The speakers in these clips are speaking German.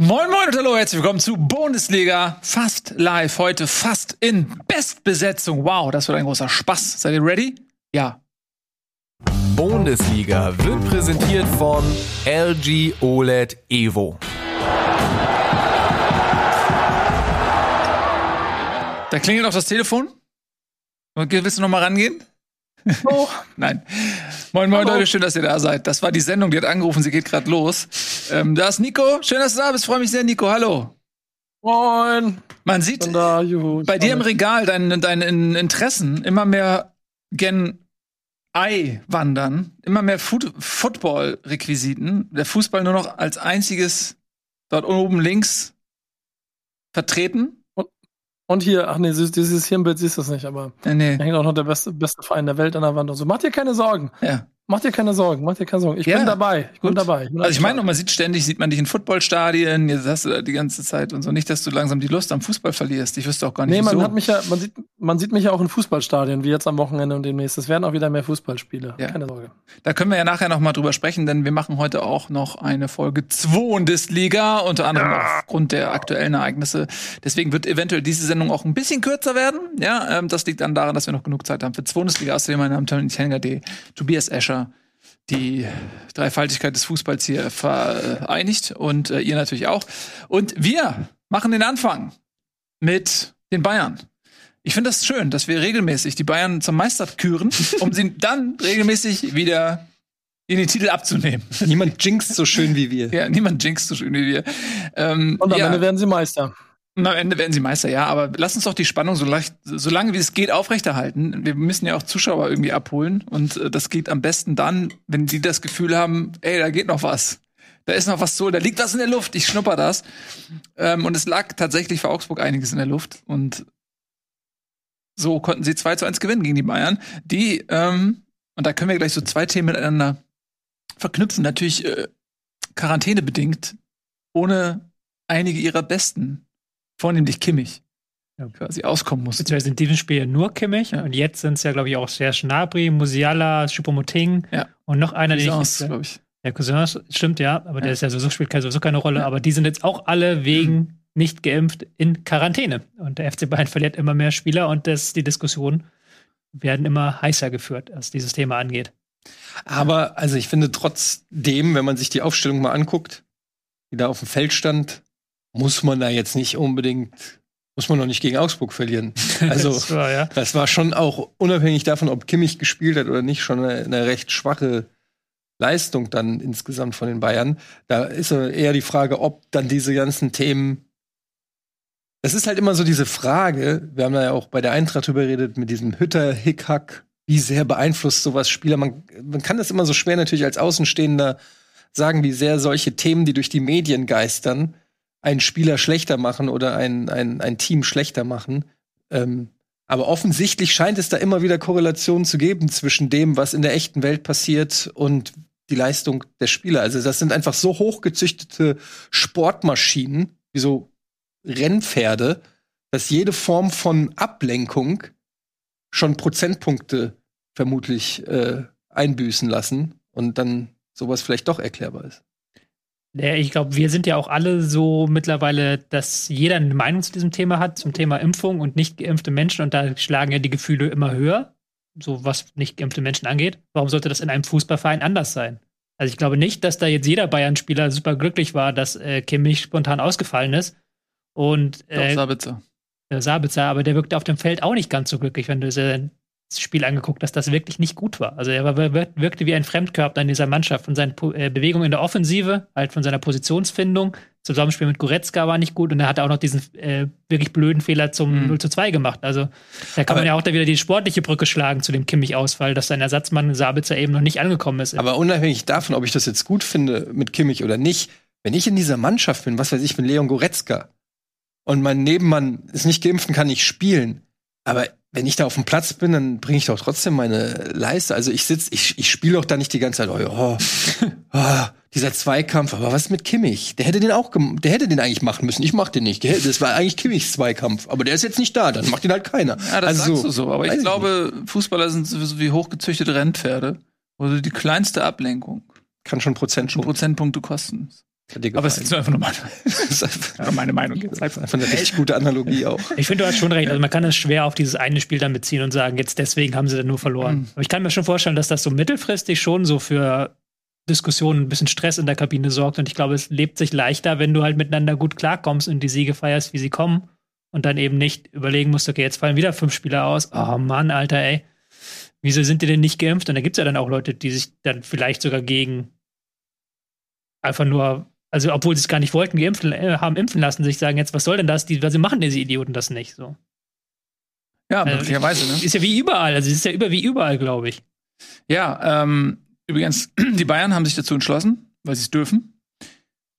Moin Moin und hallo, herzlich willkommen zu Bundesliga fast live. Heute fast in Bestbesetzung. Wow, das wird ein großer Spaß. Seid ihr ready? Ja. Bundesliga wird präsentiert von LG OLED Evo. Da klingelt auch das Telefon. Willst du noch mal rangehen? Oh. Nein. Moin, moin, Hallo. Leute, schön, dass ihr da seid. Das war die Sendung, die hat angerufen, sie geht gerade los. Ähm, da ist Nico. Schön, dass du da bist. Freue mich sehr, Nico. Hallo. Moin. Man sieht da, juhu, bei dir im Regal deine, deine Interessen immer mehr gen I wandern, immer mehr Foot Football-Requisiten. Der Fußball nur noch als einziges dort oben links vertreten. Und hier, ach nee, dieses Hirnbild siehst du es nicht, aber nee, nee. da hängt auch noch der beste, beste Verein der Welt an der Wand und so. Mach dir keine Sorgen. Ja. Mach dir keine Sorgen, mach dir keine Sorgen. Ich ja, bin dabei. Ich bin gut. dabei. Ich bin also ich meine, man sieht ständig, sieht man dich in Footballstadien, jetzt hast du da die ganze Zeit und so. Nicht, dass du langsam die Lust am Fußball verlierst. Ich wüsste auch gar nicht. Nee, man so. hat mich ja, man sieht, man sieht mich ja auch in Fußballstadien, wie jetzt am Wochenende und demnächst. Es werden auch wieder mehr Fußballspiele. Ja. Keine Sorge. Da können wir ja nachher noch mal drüber sprechen, denn wir machen heute auch noch eine Folge 2 Bundesliga, unter anderem ja. aufgrund der aktuellen Ereignisse. Deswegen wird eventuell diese Sendung auch ein bisschen kürzer werden. Ja, ähm, das liegt dann daran, dass wir noch genug Zeit haben für 2 Bundesliga. Außerdem Damen und Herren, D. Tobias Escher die Dreifaltigkeit des Fußballs hier vereinigt und äh, ihr natürlich auch. Und wir machen den Anfang mit den Bayern. Ich finde das schön, dass wir regelmäßig die Bayern zum Meister küren, um sie dann regelmäßig wieder in den Titel abzunehmen. Niemand jinxt so schön wie wir. Ja, niemand jinxt so schön wie wir. Ähm, und am ja. Ende werden sie Meister. Und am Ende werden sie Meister, ja. Aber lass uns doch die Spannung so, leicht, so lange wie es geht aufrechterhalten. Wir müssen ja auch Zuschauer irgendwie abholen. Und äh, das geht am besten dann, wenn sie das Gefühl haben, ey, da geht noch was. Da ist noch was so, da liegt was in der Luft. Ich schnupper das. Ähm, und es lag tatsächlich für Augsburg einiges in der Luft. Und so konnten sie 2 zu 1 gewinnen gegen die Bayern, die, ähm, und da können wir gleich so zwei Themen miteinander verknüpfen. Natürlich äh, quarantänebedingt, ohne einige ihrer besten vornehmlich Kimmich ja. quasi auskommen muss. Beziehungsweise in diesem Spiel nur Kimmich ja. und jetzt sind es ja, glaube ich, auch Serge Gnabry, Musiala, Choupo-Moting ja. und noch einer, der ich, glaube ich. Der Cousin stimmt, ja, aber der ist ja sowieso, spielt sowieso keine Rolle, aber die sind jetzt auch alle wegen mhm. nicht geimpft in Quarantäne. Und der FC Bayern verliert immer mehr Spieler und das, die Diskussionen werden immer heißer geführt, was dieses Thema angeht. Aber, also ich finde trotzdem, wenn man sich die Aufstellung mal anguckt, die da auf dem Feld stand, muss man da jetzt nicht unbedingt, muss man noch nicht gegen Augsburg verlieren. Also, das, war, ja. das war schon auch unabhängig davon, ob Kimmich gespielt hat oder nicht, schon eine, eine recht schwache Leistung dann insgesamt von den Bayern. Da ist eher die Frage, ob dann diese ganzen Themen es ist halt immer so diese Frage, wir haben da ja auch bei der Eintracht drüber geredet, mit diesem Hütter-Hickhack, wie sehr beeinflusst sowas Spieler? Man, man kann das immer so schwer natürlich als Außenstehender sagen, wie sehr solche Themen, die durch die Medien geistern, einen Spieler schlechter machen oder ein, ein, ein Team schlechter machen. Ähm, aber offensichtlich scheint es da immer wieder Korrelationen zu geben zwischen dem, was in der echten Welt passiert und die Leistung der Spieler. Also das sind einfach so hochgezüchtete Sportmaschinen, wie so Rennpferde, dass jede Form von Ablenkung schon Prozentpunkte vermutlich äh, einbüßen lassen und dann sowas vielleicht doch erklärbar ist. Ja, ich glaube, wir sind ja auch alle so mittlerweile, dass jeder eine Meinung zu diesem Thema hat, zum Thema Impfung und nicht geimpfte Menschen. Und da schlagen ja die Gefühle immer höher, so was nicht geimpfte Menschen angeht. Warum sollte das in einem Fußballverein anders sein? Also ich glaube nicht, dass da jetzt jeder Bayern-Spieler super glücklich war, dass äh, Kimmich spontan ausgefallen ist. Und äh, Sabitzer. Sabitzer, aber der wirkte auf dem Feld auch nicht ganz so glücklich, wenn du Spiel angeguckt, dass das wirklich nicht gut war. Also er war, wirkte wie ein Fremdkörper in dieser Mannschaft. Von seinen äh, Bewegungen in der Offensive, halt von seiner Positionsfindung. Zusammenspiel mit Goretzka war nicht gut und er hatte auch noch diesen äh, wirklich blöden Fehler zum mhm. 0 zu 2 gemacht. Also da kann aber man ja auch da wieder die sportliche Brücke schlagen zu dem Kimmich-Ausfall, dass sein Ersatzmann Sabitzer eben noch nicht angekommen ist. Aber unabhängig davon, ob ich das jetzt gut finde mit Kimmich oder nicht, wenn ich in dieser Mannschaft bin, was weiß ich, mit Leon Goretzka und mein Nebenmann ist nicht geimpft und kann nicht spielen, aber wenn ich da auf dem Platz bin, dann bringe ich doch trotzdem meine Leiste. Also ich sitze, ich, ich spiele doch da nicht die ganze Zeit, oh, oh, oh, dieser Zweikampf. Aber was mit Kimmich? Der hätte den auch, der hätte den eigentlich machen müssen. Ich mach den nicht. Das war eigentlich Kimmichs Zweikampf. Aber der ist jetzt nicht da, dann macht ihn halt keiner. Ja, das also, sagst du so. Aber ich glaube, ich Fußballer sind sowieso wie hochgezüchtete Rennpferde. Also die kleinste Ablenkung kann schon Prozentpunkte, Prozentpunkte kosten. Aber es ist einfach nur meine, Das ja, meine Meinung. das ist einfach eine richtig gute Analogie auch. Ich finde, du hast schon recht. Also man kann es schwer auf dieses eine Spiel dann beziehen und sagen, jetzt deswegen haben sie dann nur verloren. Mhm. Aber ich kann mir schon vorstellen, dass das so mittelfristig schon so für Diskussionen, ein bisschen Stress in der Kabine sorgt. Und ich glaube, es lebt sich leichter, wenn du halt miteinander gut klarkommst und die Siege feierst, wie sie kommen. Und dann eben nicht überlegen musst, okay, jetzt fallen wieder fünf Spieler aus. Oh Mann, Alter, ey. Wieso sind die denn nicht geimpft? Und da gibt es ja dann auch Leute, die sich dann vielleicht sogar gegen einfach nur, also obwohl sie es gar nicht wollten, geimpft, äh, haben impfen lassen, sich sagen jetzt, was soll denn das? Die, also machen diese Idioten das nicht so. Ja, Äh, möglicherweise, ne? Ist ja wie überall, also es ist ja über wie überall, glaube ich. Ja, ähm, übrigens, die Bayern haben sich dazu entschlossen, weil sie es dürfen,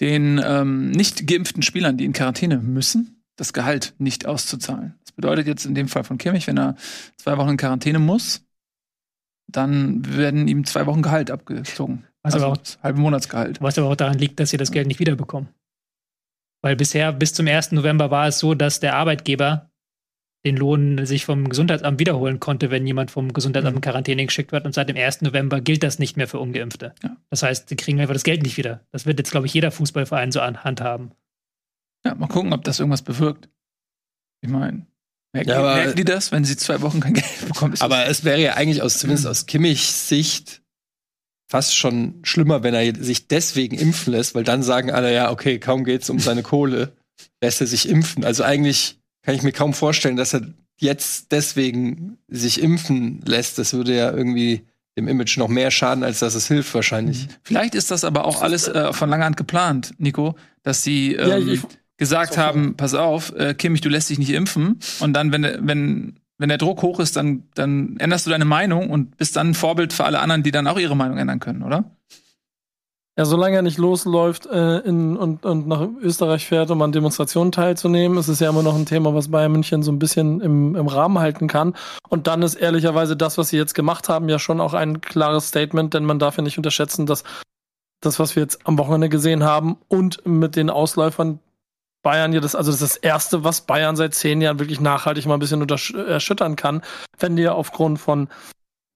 den ähm, nicht geimpften Spielern, die in Quarantäne müssen, das Gehalt nicht auszuzahlen. Das bedeutet jetzt in dem Fall von Kimmich, wenn er zwei Wochen in Quarantäne muss, dann werden ihm zwei Wochen Gehalt abgezogen. Was, also aber, auch, das halbe Monatsgehalt. was aber auch daran liegt, dass sie das Geld nicht wiederbekommen. Weil bisher, bis zum 1. November war es so, dass der Arbeitgeber den Lohn sich vom Gesundheitsamt wiederholen konnte, wenn jemand vom Gesundheitsamt in Quarantäne geschickt wird. Und seit dem 1. November gilt das nicht mehr für Ungeimpfte. Ja. Das heißt, sie kriegen einfach das Geld nicht wieder. Das wird jetzt, glaube ich, jeder Fußballverein so an Hand haben. Ja, mal gucken, ob das irgendwas bewirkt. Ich meine, merken, Ja, aber- merken die das, wenn sie zwei Wochen kein Geld bekommen? Aber es wäre ja eigentlich aus, zumindest aus Kimmichs Sicht fast schon schlimmer, wenn er sich deswegen impfen lässt, weil dann sagen alle, ja, okay, kaum geht's um seine Kohle, lässt er sich impfen. Also eigentlich kann ich mir kaum vorstellen, dass er jetzt deswegen sich impfen lässt. Das würde ja irgendwie dem Image noch mehr schaden, als dass es hilft wahrscheinlich. Vielleicht ist das aber auch alles äh, von langer Hand geplant, Nico, dass sie ähm, Ja, gesagt haben, pass auf, äh, Kimmich, du lässt dich nicht impfen und dann, wenn, wenn, wenn der Druck hoch ist, dann, dann änderst du deine Meinung und bist dann ein Vorbild für alle anderen, die dann auch ihre Meinung ändern können, oder? Ja, solange er nicht losläuft äh, in, und, und nach Österreich fährt, um an Demonstrationen teilzunehmen, ist es ja immer noch ein Thema, was Bayern München so ein bisschen im, im Rahmen halten kann. Und dann ist ehrlicherweise das, was sie jetzt gemacht haben, ja schon auch ein klares Statement, denn man darf ja nicht unterschätzen, dass das, was wir jetzt am Wochenende gesehen haben und mit den Ausläufern Bayern ja das, also das ist das erste, was Bayern seit zehn Jahren wirklich nachhaltig mal ein bisschen erschüttern kann, wenn dir aufgrund von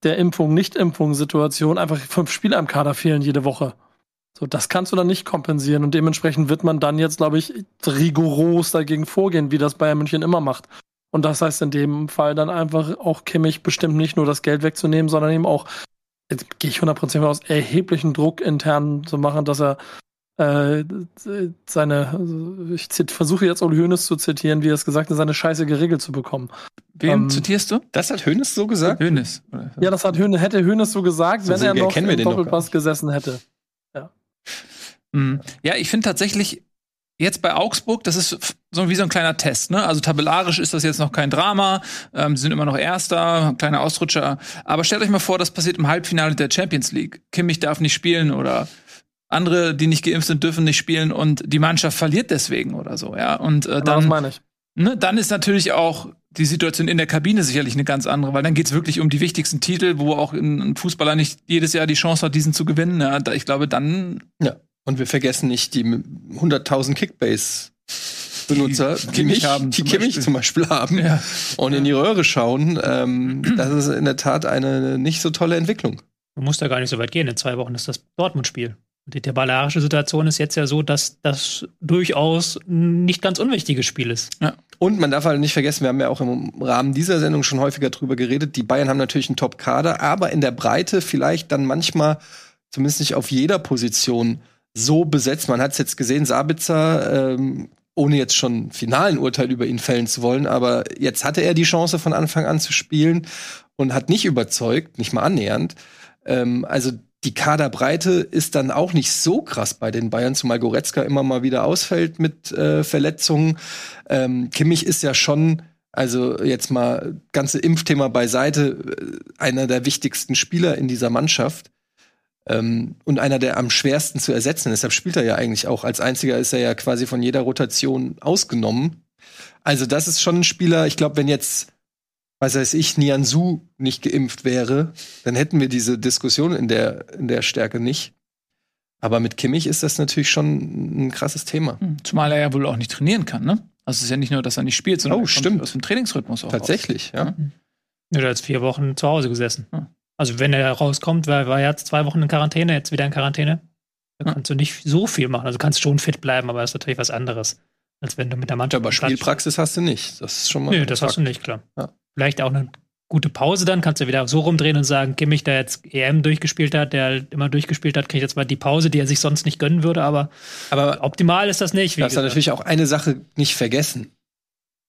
der Impfung, Nicht-Impfung-Situation einfach fünf Spieler im Kader fehlen jede Woche. So, das kannst du dann nicht kompensieren und dementsprechend wird man dann jetzt, glaube ich, rigoros dagegen vorgehen, wie das Bayern München immer macht. Und das heißt in dem Fall dann einfach auch Kimmich bestimmt nicht nur das Geld wegzunehmen, sondern eben auch, jetzt gehe ich 100% aus, erheblichen Druck intern zu machen, dass er äh, seine, also ich versuche jetzt Uli Hoeneß zu zitieren, wie er es gesagt hat, seine Scheiße geregelt zu bekommen. Wen Ähm, zitierst du? Das hat Hönes so gesagt? Hönes. oder? Ja, das hat Höhne, hätte Hönes so gesagt, So wenn er noch im Doppelpass gesessen hätte. Mhm. Ja, ich finde tatsächlich jetzt bei Augsburg, das ist so wie so ein kleiner Test. Ne? Also tabellarisch ist das jetzt noch kein Drama. Ähm, sie sind immer noch Erster, kleiner Ausrutscher. Aber stellt euch mal vor, das passiert im Halbfinale der Champions League. Kimmich darf nicht spielen oder andere, die nicht geimpft sind, dürfen nicht spielen und die Mannschaft verliert deswegen oder so. Ja, und äh, dann, meine ich. ne, dann ist natürlich auch die Situation in der Kabine sicherlich eine ganz andere, weil dann geht's wirklich um die wichtigsten Titel, wo auch ein Fußballer nicht jedes Jahr die Chance hat, diesen zu gewinnen. Ja, da, ich glaube, dann Ja. Und wir vergessen nicht die 100.000 Kickbase-Benutzer, die, Kimmich mich, haben die zum Kimmich Beispiel. zum Beispiel haben Ja. und in die Röhre schauen. Ähm, das ist in der Tat eine nicht so tolle Entwicklung. Man muss da gar nicht so weit gehen. In zwei Wochen ist das Dortmund-Spiel. Die tabellarische Situation ist jetzt ja so, dass das durchaus nicht ganz unwichtiges Spiel ist. Und man darf halt nicht vergessen, wir haben ja auch im Rahmen dieser Sendung schon häufiger drüber geredet, die Bayern haben natürlich einen Top-Kader, aber in der Breite vielleicht dann manchmal, zumindest nicht auf jeder Position, so besetzt. Man hat es jetzt gesehen, Sabitzer, ähm, ohne jetzt schon finalen Urteil über ihn fällen zu wollen, aber jetzt hatte er die Chance von Anfang an zu spielen und hat nicht überzeugt, nicht mal annähernd. Ähm, also die Kaderbreite ist dann auch nicht so krass bei den Bayern, zumal Goretzka immer mal wieder ausfällt mit äh, Verletzungen. Ähm, Kimmich ist ja schon, also jetzt mal ganze Impfthema beiseite, äh, einer der wichtigsten Spieler in dieser Mannschaft. Ähm, und einer der am schwersten zu ersetzen. Deshalb spielt er ja eigentlich auch. Als einziger ist er ja quasi von jeder Rotation ausgenommen. Also, das ist schon ein Spieler, ich glaube, wenn jetzt, was weiß ich, Nianzu nicht geimpft wäre, dann hätten wir diese Diskussion in der, in der Stärke nicht. Aber mit Kimmich ist das natürlich schon ein krasses Thema. Hm, Zumal er ja wohl auch nicht trainieren kann, ne? Also es ist ja nicht nur, dass er nicht spielt, sondern Oh, er kommt stimmt. aus dem Trainingsrhythmus auch. Tatsächlich, ja. Er hat jetzt vier Wochen zu Hause gesessen. Hm. Also wenn er rauskommt, war, war er jetzt zwei Wochen in Quarantäne, jetzt wieder in Quarantäne. Da kannst du nicht so viel machen. Also du kannst schon fit bleiben, aber das ist natürlich was anderes, als wenn du mit der Ja, Mannschaft. aber am Platz Spielpraxis hast du nicht. Das ist schon mal. Nö, das hast du nicht, klar. Ja. Vielleicht auch eine gute Pause dann, kannst du wieder so rumdrehen und sagen, Kimmich, der jetzt EM durchgespielt hat, der halt immer durchgespielt hat, kriegt jetzt mal die Pause, die er sich sonst nicht gönnen würde, aber Aber optimal ist das nicht. Darfst du gesagt. natürlich auch eine Sache nicht vergessen.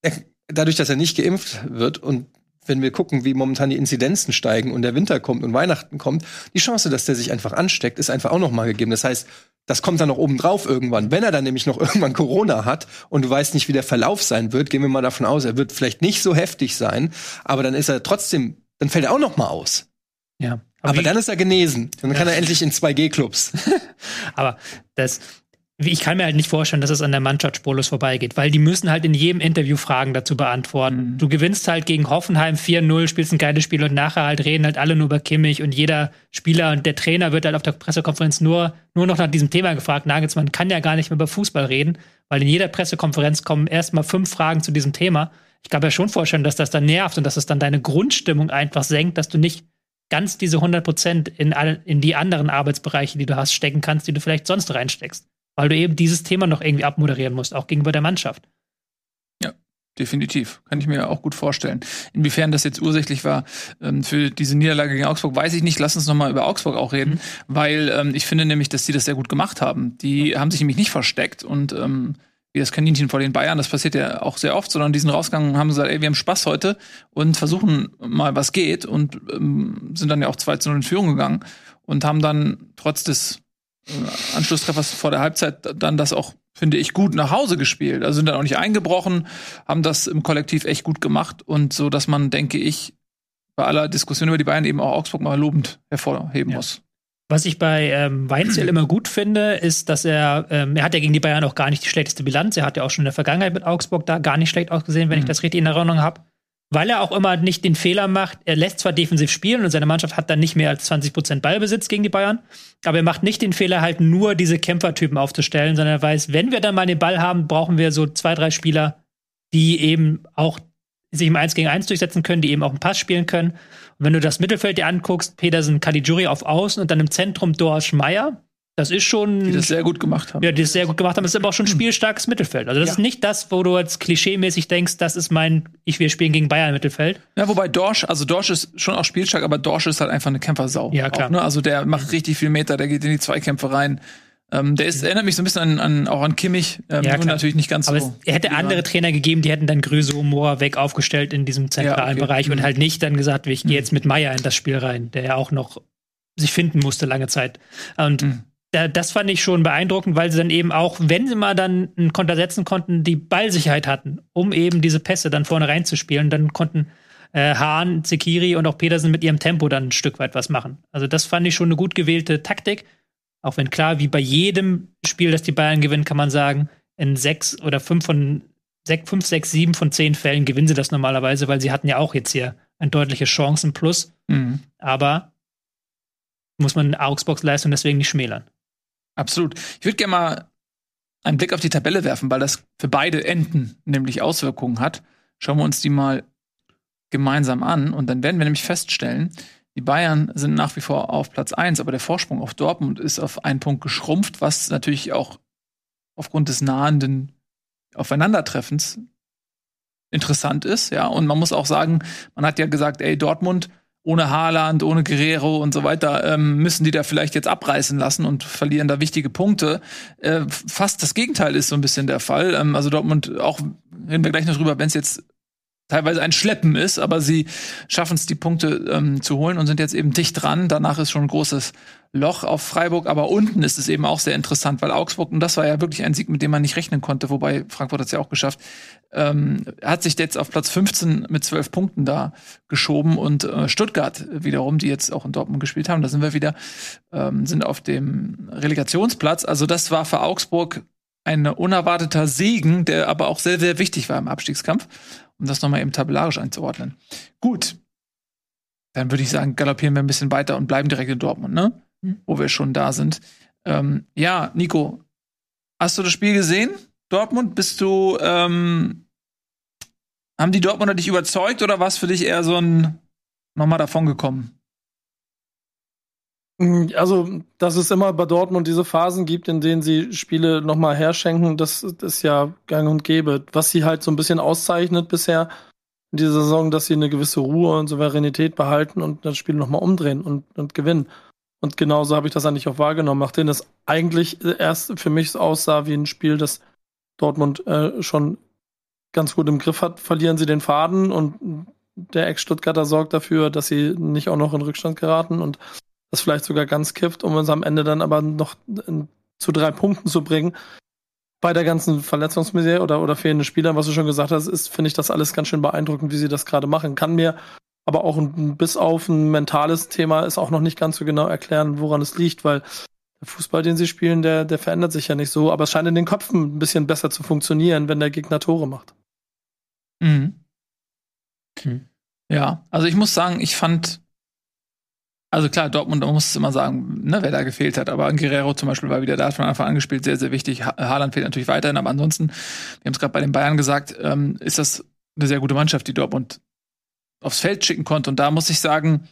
Er, dadurch, dass er nicht geimpft wird und wenn wir gucken, wie momentan die Inzidenzen steigen und der Winter kommt und Weihnachten kommt, die Chance, dass der sich einfach ansteckt, ist einfach auch noch mal gegeben. Das heißt, das kommt dann noch oben drauf irgendwann. Wenn er dann nämlich noch irgendwann Corona hat und du weißt nicht, wie der Verlauf sein wird, gehen wir mal davon aus, er wird vielleicht nicht so heftig sein, aber dann ist er trotzdem, dann fällt er auch noch mal aus. ja. Aber, wie- dann ist er genesen. Dann kann er endlich in 2G-Clubs. Aber das, ich kann mir halt nicht vorstellen, dass es an der Mannschaft spurlos vorbeigeht, weil die müssen halt in jedem Interview Fragen dazu beantworten. Du gewinnst halt gegen Hoffenheim 4-0, spielst ein geiles Spiel und nachher halt reden halt alle nur über Kimmich und jeder Spieler und der Trainer wird halt auf der Pressekonferenz nur, nur noch nach diesem Thema gefragt. Nagelsmann kann ja gar nicht mehr über Fußball reden, weil in jeder Pressekonferenz kommen erstmal fünf Fragen zu diesem Thema. Ich kann mir schon vorstellen, dass das dann nervt und dass es dann deine Grundstimmung einfach senkt, dass du nicht ganz diese 100 Prozent in, all- in die anderen Arbeitsbereiche, die du hast, stecken kannst, die du vielleicht sonst reinsteckst. Weil du eben dieses Thema noch irgendwie abmoderieren musst, auch gegenüber der Mannschaft. Definitiv. Kann ich mir auch gut vorstellen. Inwiefern das jetzt ursächlich war ähm, für diese Niederlage gegen Augsburg, weiß ich nicht. Lass uns noch mal über Augsburg auch reden, weil ähm, ich finde nämlich, dass die das sehr gut gemacht haben. Die haben sich nämlich nicht versteckt und ähm, wie das Kaninchen vor den Bayern, das passiert ja auch sehr oft, sondern die sind rausgegangen und haben gesagt, ey, wir haben Spaß heute und versuchen mal, was geht und ähm, sind dann ja auch 2 zu 0 in Führung gegangen und haben dann trotz des Anschlusstreffers vor der Halbzeit dann das auch, finde ich, gut nach Hause gespielt. Also sind dann auch nicht eingebrochen, haben das im Kollektiv echt gut gemacht und so, dass man, denke ich, bei aller Diskussion über die Bayern eben auch Augsburg mal lobend hervorheben Ja. muss. Was ich bei ähm, Weinzel immer gut finde, ist, dass er, ähm, er hat ja gegen die Bayern auch gar nicht die schlechteste Bilanz. Er hat ja auch schon in der Vergangenheit mit Augsburg da gar nicht schlecht ausgesehen, wenn ich das richtig in Erinnerung habe. Weil er auch immer nicht den Fehler macht, er lässt zwar defensiv spielen und seine Mannschaft hat dann nicht mehr als 20% Ballbesitz gegen die Bayern, aber er macht nicht den Fehler, halt nur diese Kämpfertypen aufzustellen, sondern er weiß, wenn wir dann mal den Ball haben, brauchen wir so zwei, drei Spieler, die eben auch sich im 1 gegen 1 durchsetzen können, die eben auch einen Pass spielen können. Und wenn du das Mittelfeld dir anguckst, Petersen, Caligiuri auf Außen und dann im Zentrum Dorsch Meier, das ist schon. Die das sehr gut gemacht haben. ja, die das sehr gut gemacht haben, das ist aber auch schon ein spielstarkes Mittelfeld. Also das ist nicht das, wo du jetzt klischeemäßig denkst, das ist mein, ich will spielen gegen Bayern Mittelfeld. Ja, wobei Dorsch, also Dorsch ist schon auch spielstark, aber Dorsch ist halt einfach eine Kämpfersau. Ja, klar. Auch, ne? Also der macht richtig viel Meter, der geht in die Zweikämpfe rein. Ähm, der ist, erinnert mich so ein bisschen an, an auch an Kimmich, ähm, Ja, natürlich nicht ganz Aber so. es hätte andere Trainer gegeben, die hätten dann Gröse und Mohr weg aufgestellt in diesem zentralen Ja, okay. Bereich und Mhm. halt nicht dann gesagt, ich gehe jetzt mit Meier in das Spiel rein, der ja auch noch sich finden musste lange Zeit. Und Mhm. Da, das fand ich schon beeindruckend, weil sie dann eben auch, wenn sie mal dann einen Konter setzen konnten, die Ballsicherheit hatten, um eben diese Pässe dann vorne reinzuspielen. Dann konnten äh, Hahn, Zekiri und auch Petersen mit ihrem Tempo dann ein Stück weit was machen. Also das fand ich schon eine gut gewählte Taktik. Auch wenn klar, wie bei jedem Spiel, das die Bayern gewinnen, kann man sagen, in sechs oder fünf von sechs, fünf, sechs, sieben von zehn Fällen gewinnen sie das normalerweise, weil sie hatten ja auch jetzt hier ein deutliches Chancenplus. Mhm. Aber muss man Augsburgs Leistung deswegen nicht schmälern. Absolut. Ich würde gerne mal einen Blick auf die Tabelle werfen, weil das für beide Enden nämlich Auswirkungen hat. Schauen wir uns die mal gemeinsam an und dann werden wir nämlich feststellen, die Bayern sind nach wie vor auf Platz 1, aber der Vorsprung auf Dortmund ist auf einen Punkt geschrumpft, was natürlich auch aufgrund des nahenden Aufeinandertreffens interessant ist, ja. Und man muss auch sagen, man hat ja gesagt, ey, Dortmund ohne Haaland, ohne Guerrero und so weiter, ähm, müssen die da vielleicht jetzt abreißen lassen und verlieren da wichtige Punkte. Äh, fast das Gegenteil ist so ein bisschen der Fall. Ähm, also Dortmund, auch reden wir gleich noch drüber, wenn es jetzt teilweise ein Schleppen ist, aber sie schaffen es, die Punkte ähm, zu holen und sind jetzt eben dicht dran. Danach ist schon ein großes Loch auf Freiburg, aber unten ist es eben auch sehr interessant, weil Augsburg, und das war ja wirklich ein Sieg, mit dem man nicht rechnen konnte, wobei Frankfurt hat es ja auch geschafft, ähm, hat sich jetzt auf Platz 15 mit 12 Punkten da geschoben und äh, Stuttgart wiederum, die jetzt auch in Dortmund gespielt haben, da sind wir wieder, ähm, sind auf dem Relegationsplatz. Also das war für Augsburg ein unerwarteter Segen, der aber auch sehr, sehr wichtig war im Abstiegskampf, um das nochmal eben tabellarisch einzuordnen. Gut. Dann würde ich sagen, galoppieren wir ein bisschen weiter und bleiben direkt in Dortmund, ne? Wo wir schon da sind. Ähm, ja, Nico, hast du das Spiel gesehen? Dortmund, bist du, ähm, haben die Dortmunder dich überzeugt oder war es für dich eher so ein nochmal davon gekommen? Mm, Also, dass es immer bei Dortmund diese Phasen gibt, in denen sie Spiele nochmal herschenken, das, das ist ja gang und gäbe. Was sie halt so ein bisschen auszeichnet bisher in dieser Saison, dass sie eine gewisse Ruhe und Souveränität behalten und das Spiel nochmal umdrehen und, und gewinnen. Und genauso habe ich das eigentlich auch wahrgenommen, nachdem es eigentlich erst für mich aussah wie ein Spiel, das Dortmund äh, schon ganz gut im Griff hat, verlieren sie den Faden und der Ex-Stuttgarter sorgt dafür, dass sie nicht auch noch in Rückstand geraten und das vielleicht sogar ganz kippt, um uns am Ende dann aber noch in, zu drei Punkten zu bringen. Bei der ganzen Verletzungsmisere oder, oder fehlenden Spielern, was du schon gesagt hast, ist, finde ich das alles ganz schön beeindruckend, wie sie das gerade machen. Kann mir aber auch ein, bis auf ein mentales Thema ist auch noch nicht ganz so genau erklären, woran es liegt, weil der Fußball, den sie spielen, der, der verändert sich ja nicht so, aber es scheint in den Köpfen ein bisschen besser zu funktionieren, wenn der Gegner Tore macht. Mhm. Hm. Ja, also ich muss sagen, ich fand, also klar, Dortmund, man muss es immer sagen, ne, wer da gefehlt hat, aber Guerrero zum Beispiel war wieder da, hat von Anfang an gespielt, sehr, sehr wichtig. Ha Haaland fehlt natürlich weiterhin, aber ansonsten, wir haben es gerade bei den Bayern gesagt, ähm, ist das eine sehr gute Mannschaft, die Dortmund aufs Feld schicken konnte. Und da muss ich sagen,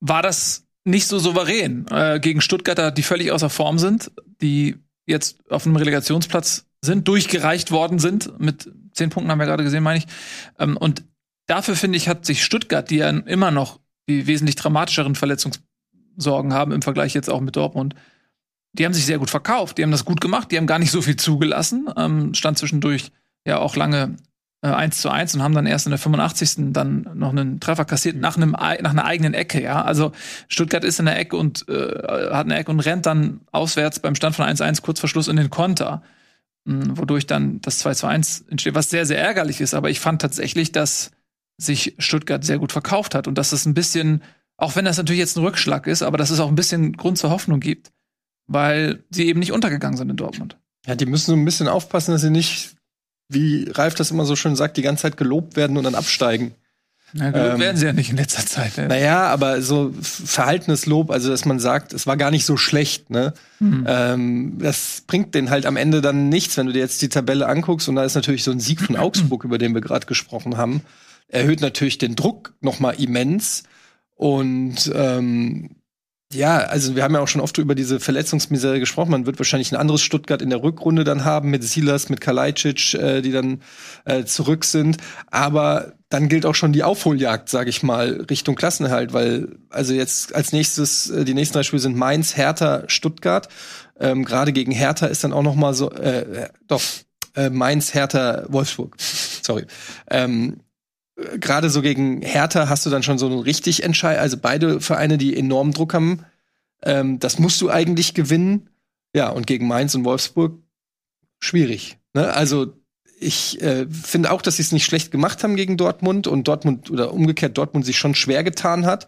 war das nicht so souverän äh, gegen Stuttgarter, die völlig außer Form sind, die jetzt auf einem Relegationsplatz sind, durchgereicht worden sind. Mit zehn Punkten haben wir gerade gesehen, meine ich. Ähm, und dafür finde ich, hat sich Stuttgart, die ja immer noch die wesentlich dramatischeren Verletzungssorgen haben im Vergleich jetzt auch mit Dortmund, die haben sich sehr gut verkauft, die haben das gut gemacht, die haben gar nicht so viel zugelassen, ähm, stand zwischendurch ja auch lange äh, 1 zu 1 und haben dann erst in der 85. dann noch einen Treffer kassiert nach einem ei- nach einer eigenen Ecke, ja. Also Stuttgart ist in der Ecke und äh, hat eine Ecke und rennt dann auswärts beim Stand von 1-1 kurz vor Schluss in den Konter, mh, wodurch dann das 2 zu 1 entsteht, was sehr, sehr ärgerlich ist. Aber ich fand tatsächlich, dass sich Stuttgart sehr gut verkauft hat und dass es ein bisschen, auch wenn das natürlich jetzt ein Rückschlag ist, aber dass es auch ein bisschen Grund zur Hoffnung gibt, weil sie eben nicht untergegangen sind in Dortmund. Ja, die müssen so ein bisschen aufpassen, dass sie nicht, wie Ralf das immer so schön sagt, die ganze Zeit gelobt werden und dann absteigen. Na, gelobt Ähm, werden sie ja nicht in letzter Zeit. Ne? Naja, aber so verhaltenes Lob, also dass man sagt, es war gar nicht so schlecht, ne? Hm. Ähm, das bringt den halt am Ende dann nichts, wenn du dir jetzt die Tabelle anguckst und da ist natürlich so ein Sieg von Augsburg, über den wir gerade gesprochen haben, erhöht natürlich den Druck noch mal immens und ähm, ja, also wir haben ja auch schon oft über diese Verletzungsmisere gesprochen. Man wird wahrscheinlich ein anderes Stuttgart in der Rückrunde dann haben mit Silas, mit Kalajdzic, äh, die dann äh, zurück sind. Aber dann gilt auch schon die Aufholjagd, sage ich mal, Richtung Klassenerhalt, weil also jetzt als nächstes äh, die nächsten drei Spiele sind Mainz, Hertha, Stuttgart. Ähm, Gerade gegen Hertha ist dann auch noch mal so, äh, doch äh, Mainz, Hertha, Wolfsburg. Sorry. Ähm, gerade so gegen Hertha hast du dann schon so einen richtig Entscheid, also beide Vereine, die enormen Druck haben. Ähm, das musst du eigentlich gewinnen. Ja, und gegen Mainz und Wolfsburg schwierig. Ne? Also ich äh, finde auch, dass sie es nicht schlecht gemacht haben gegen Dortmund und Dortmund oder umgekehrt Dortmund sich schon schwer getan hat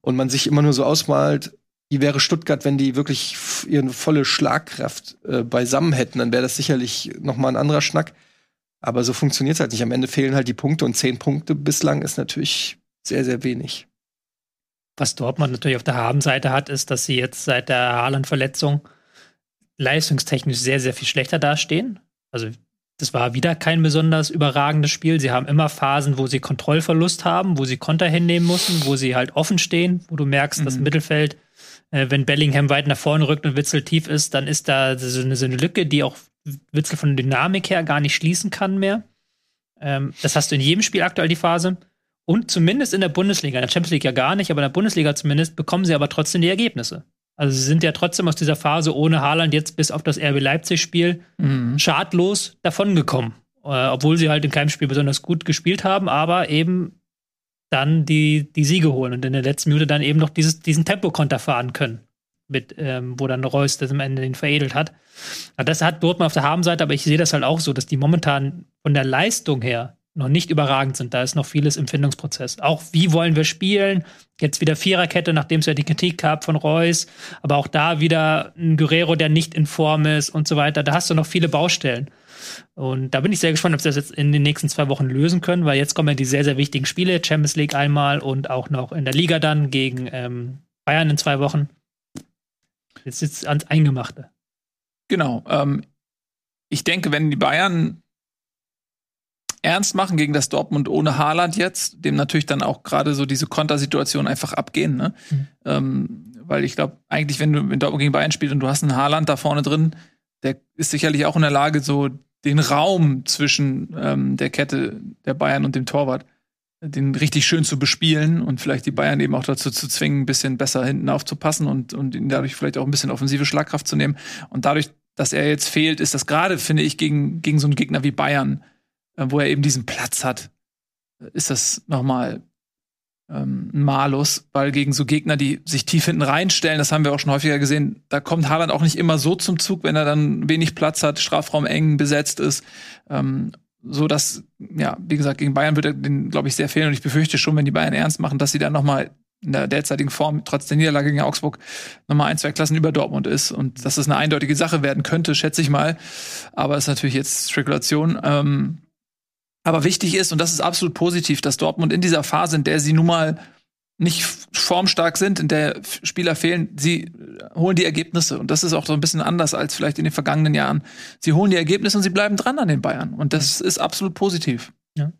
und man sich immer nur so ausmalt, wie wäre Stuttgart, wenn die wirklich ihre volle Schlagkraft äh, beisammen hätten, dann wäre das sicherlich noch mal ein anderer Schnack. Aber so funktioniert halt nicht. Am Ende fehlen halt die Punkte und zehn Punkte bislang ist natürlich sehr, sehr wenig. Was Dortmund natürlich auf der Habenseite hat, ist, dass sie jetzt seit der Haaland-Verletzung leistungstechnisch sehr, sehr viel schlechter dastehen. Also das war wieder kein besonders überragendes Spiel. Sie haben immer Phasen, wo sie Kontrollverlust haben, wo sie Konter hinnehmen müssen, wo sie halt offen stehen, wo du merkst, das Mhm. Mittelfeld, äh, wenn Bellingham weit nach vorne rückt und Witzel tief ist, dann ist da so eine, so eine Lücke, die auch Witzel von der Dynamik her gar nicht schließen kann mehr. Ähm, das hast du in jedem Spiel aktuell die Phase. Und zumindest in der Bundesliga, in der Champions League ja gar nicht, aber in der Bundesliga zumindest, bekommen sie aber trotzdem die Ergebnisse. Also sie sind ja trotzdem aus dieser Phase ohne Haaland jetzt bis auf das RB Leipzig-Spiel Mhm. schadlos davongekommen. Äh, obwohl sie halt in keinem Spiel besonders gut gespielt haben, aber eben dann die, die Siege holen und in der letzten Minute dann eben noch dieses, diesen Tempokonter fahren können. Mit, ähm, wo dann Reus das am Ende den veredelt hat. Das hat Dortmund auf der Habenseite, aber ich sehe das halt auch so, dass die momentan von der Leistung her noch nicht überragend sind. Da ist noch vieles im Findungsprozess. Auch wie wollen wir spielen? Jetzt wieder Viererkette, nachdem es ja die Kritik gab von Reus, aber auch da wieder ein Guerrero, der nicht in Form ist und so weiter. Da hast du noch viele Baustellen. Und da bin ich sehr gespannt, ob sie das jetzt in den nächsten zwei Wochen lösen können, weil jetzt kommen ja die sehr, sehr wichtigen Spiele, Champions League einmal und auch noch in der Liga dann gegen ähm, Bayern in zwei Wochen. Jetzt sitzt ans Eingemachte. Genau. Ähm, ich denke, wenn die Bayern ernst machen gegen das Dortmund ohne Haaland jetzt, dem natürlich dann auch gerade so diese Kontersituation einfach abgehen, ne? Mhm. Ähm, weil ich glaube, eigentlich, wenn du in Dortmund gegen Bayern spielst und du hast einen Haaland da vorne drin, der ist sicherlich auch in der Lage, so den Raum zwischen ähm, der Kette der Bayern und dem Torwart den richtig schön zu bespielen und vielleicht die Bayern eben auch dazu zu zwingen, ein bisschen besser hinten aufzupassen und, und ihnen dadurch vielleicht auch ein bisschen offensive Schlagkraft zu nehmen. Und dadurch, dass er jetzt fehlt, ist das gerade, finde ich, gegen, gegen so einen Gegner wie Bayern, äh, wo er eben diesen Platz hat, ist das nochmal ähm, ein Malus, weil gegen so Gegner, die sich tief hinten reinstellen, das haben wir auch schon häufiger gesehen, da kommt Haaland auch nicht immer so zum Zug, wenn er dann wenig Platz hat, Strafraum eng besetzt ist. Ähm, so dass, ja, wie gesagt, gegen Bayern wird er den, glaube ich, sehr fehlen. Und ich befürchte schon, wenn die Bayern ernst machen, dass sie dann noch mal in der derzeitigen Form, trotz der Niederlage gegen Augsburg, noch mal ein, zwei Klassen über Dortmund ist. Und dass das eine eindeutige Sache werden könnte, schätze ich mal. Aber ist natürlich jetzt Spekulation. Ähm, aber wichtig ist, und das ist absolut positiv, dass Dortmund in dieser Phase, in der sie nun mal nicht formstark sind, in der Spieler fehlen, sie holen die Ergebnisse. Und das ist auch so ein bisschen anders als vielleicht in den vergangenen Jahren. Sie holen die Ergebnisse und sie bleiben dran an den Bayern. Und das ist absolut positiv. Ja.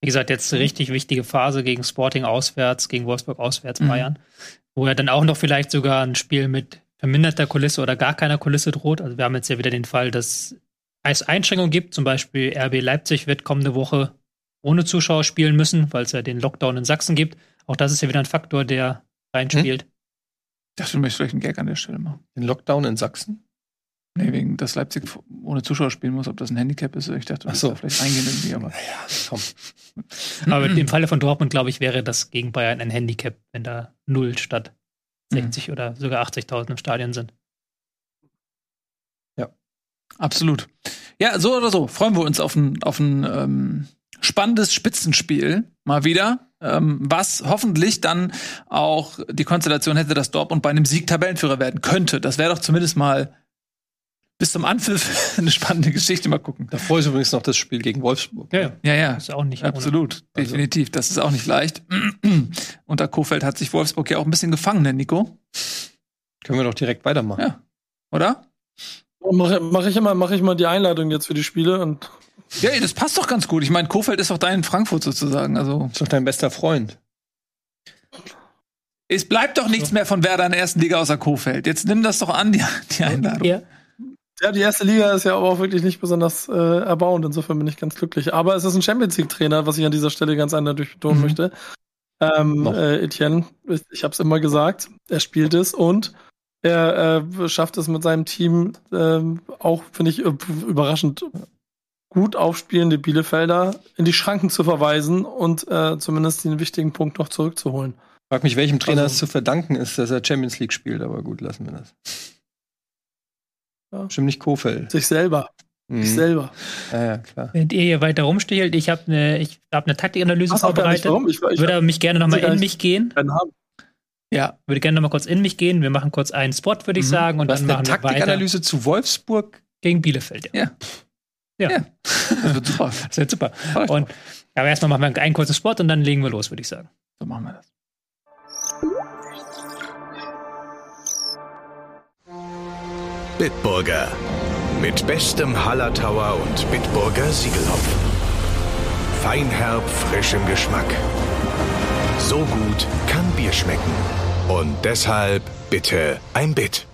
Wie gesagt, jetzt eine richtig wichtige Phase gegen Sporting auswärts, gegen Wolfsburg auswärts, mhm. Bayern. Wo er dann auch noch vielleicht sogar ein Spiel mit verminderter Kulisse oder gar keiner Kulisse droht. Also wir haben jetzt ja wieder den Fall, dass es Einschränkungen gibt. Zum Beispiel RB Leipzig wird kommende Woche ohne Zuschauer spielen müssen, weil es ja den Lockdown in Sachsen gibt. Auch das ist ja wieder ein Faktor, der reinspielt. Hm? Ich dachte, du möchtest vielleicht einen Gag an der Stelle machen. Den Lockdown in Sachsen? Nee, wegen, dass Leipzig ohne Zuschauer spielen muss, ob das ein Handicap ist. Ich dachte, so. da vielleicht eingehen irgendwie, aber. Naja, komm. aber im Falle von Dortmund, glaube ich, wäre das gegen Bayern ein Handicap, wenn da null statt 60 mhm. oder sogar 80.000 im Stadion sind. Ja. Absolut. Ja, so oder so freuen wir uns auf ein, auf ein ähm, spannendes Spitzenspiel mal wieder, ähm, was hoffentlich dann auch die Konstellation hätte, dass Dortmund bei einem Sieg Tabellenführer werden könnte. Das wäre doch zumindest mal bis zum Anpfiff eine spannende Geschichte. Mal gucken. Davor ist übrigens noch das Spiel gegen Wolfsburg. Ja, ja. ja. Das ist auch nicht Absolut, ohne. definitiv. Das ist auch nicht leicht. Unter Kofeld hat sich Wolfsburg ja auch ein bisschen gefangen, ne, Nico? Können wir doch direkt weitermachen. Ja. Oder? Mache mach ich immer, mache ich mal die Einladung jetzt für die Spiele und ja, das passt doch ganz gut. Ich meine, Kofeld ist doch dein Frankfurt sozusagen. Also ist doch dein bester Freund. Es bleibt doch nichts mehr von Werder in der ersten Liga außer Kofeld. Jetzt nimm das doch an, die, die Einladung. Ja. ja, die erste Liga ist ja aber auch wirklich nicht besonders äh, erbauend. Insofern bin ich ganz glücklich. Aber es ist ein Champions League-Trainer, was ich an dieser Stelle ganz eindeutig betonen mhm. möchte. Ähm, äh, Etienne, ich habe es immer gesagt, er spielt es und er äh, schafft es mit seinem Team äh, auch, finde ich, überraschend gut aufspielende Bielefelder in die Schranken zu verweisen und äh, zumindest den wichtigen Punkt noch zurückzuholen. Ich frag mich, welchem Trainer also, es zu verdanken ist, dass er Champions League spielt, aber gut, lassen wir das. Ja. Bestimmt nicht Kofeld. Sich selber. Mhm. Sich selber. Ja, ja, klar. Wenn ihr hier weiter rumstichelt, ich habe eine hab ne Taktikanalyse Ach, vorbereitet. Ich, ich würde aber mich gerne nochmal in mich gehen. Ja, würde gerne nochmal kurz in mich gehen. Wir machen kurz einen Spot, würde ich mhm. sagen. Und Was dann machen eine Taktikanalyse zu Wolfsburg? Gegen Bielefeld, ja. ja. Ja. ja. Das wird super. Das wird super. Und, aber erstmal machen wir einen kurzen Spot und dann legen wir los, würde ich sagen. So machen wir das. Bitburger. Mit bestem Hallertauer und Bitburger Siegelhopf. Feinherb, frischem Geschmack. So gut kann Bier schmecken. Und deshalb bitte ein Bit.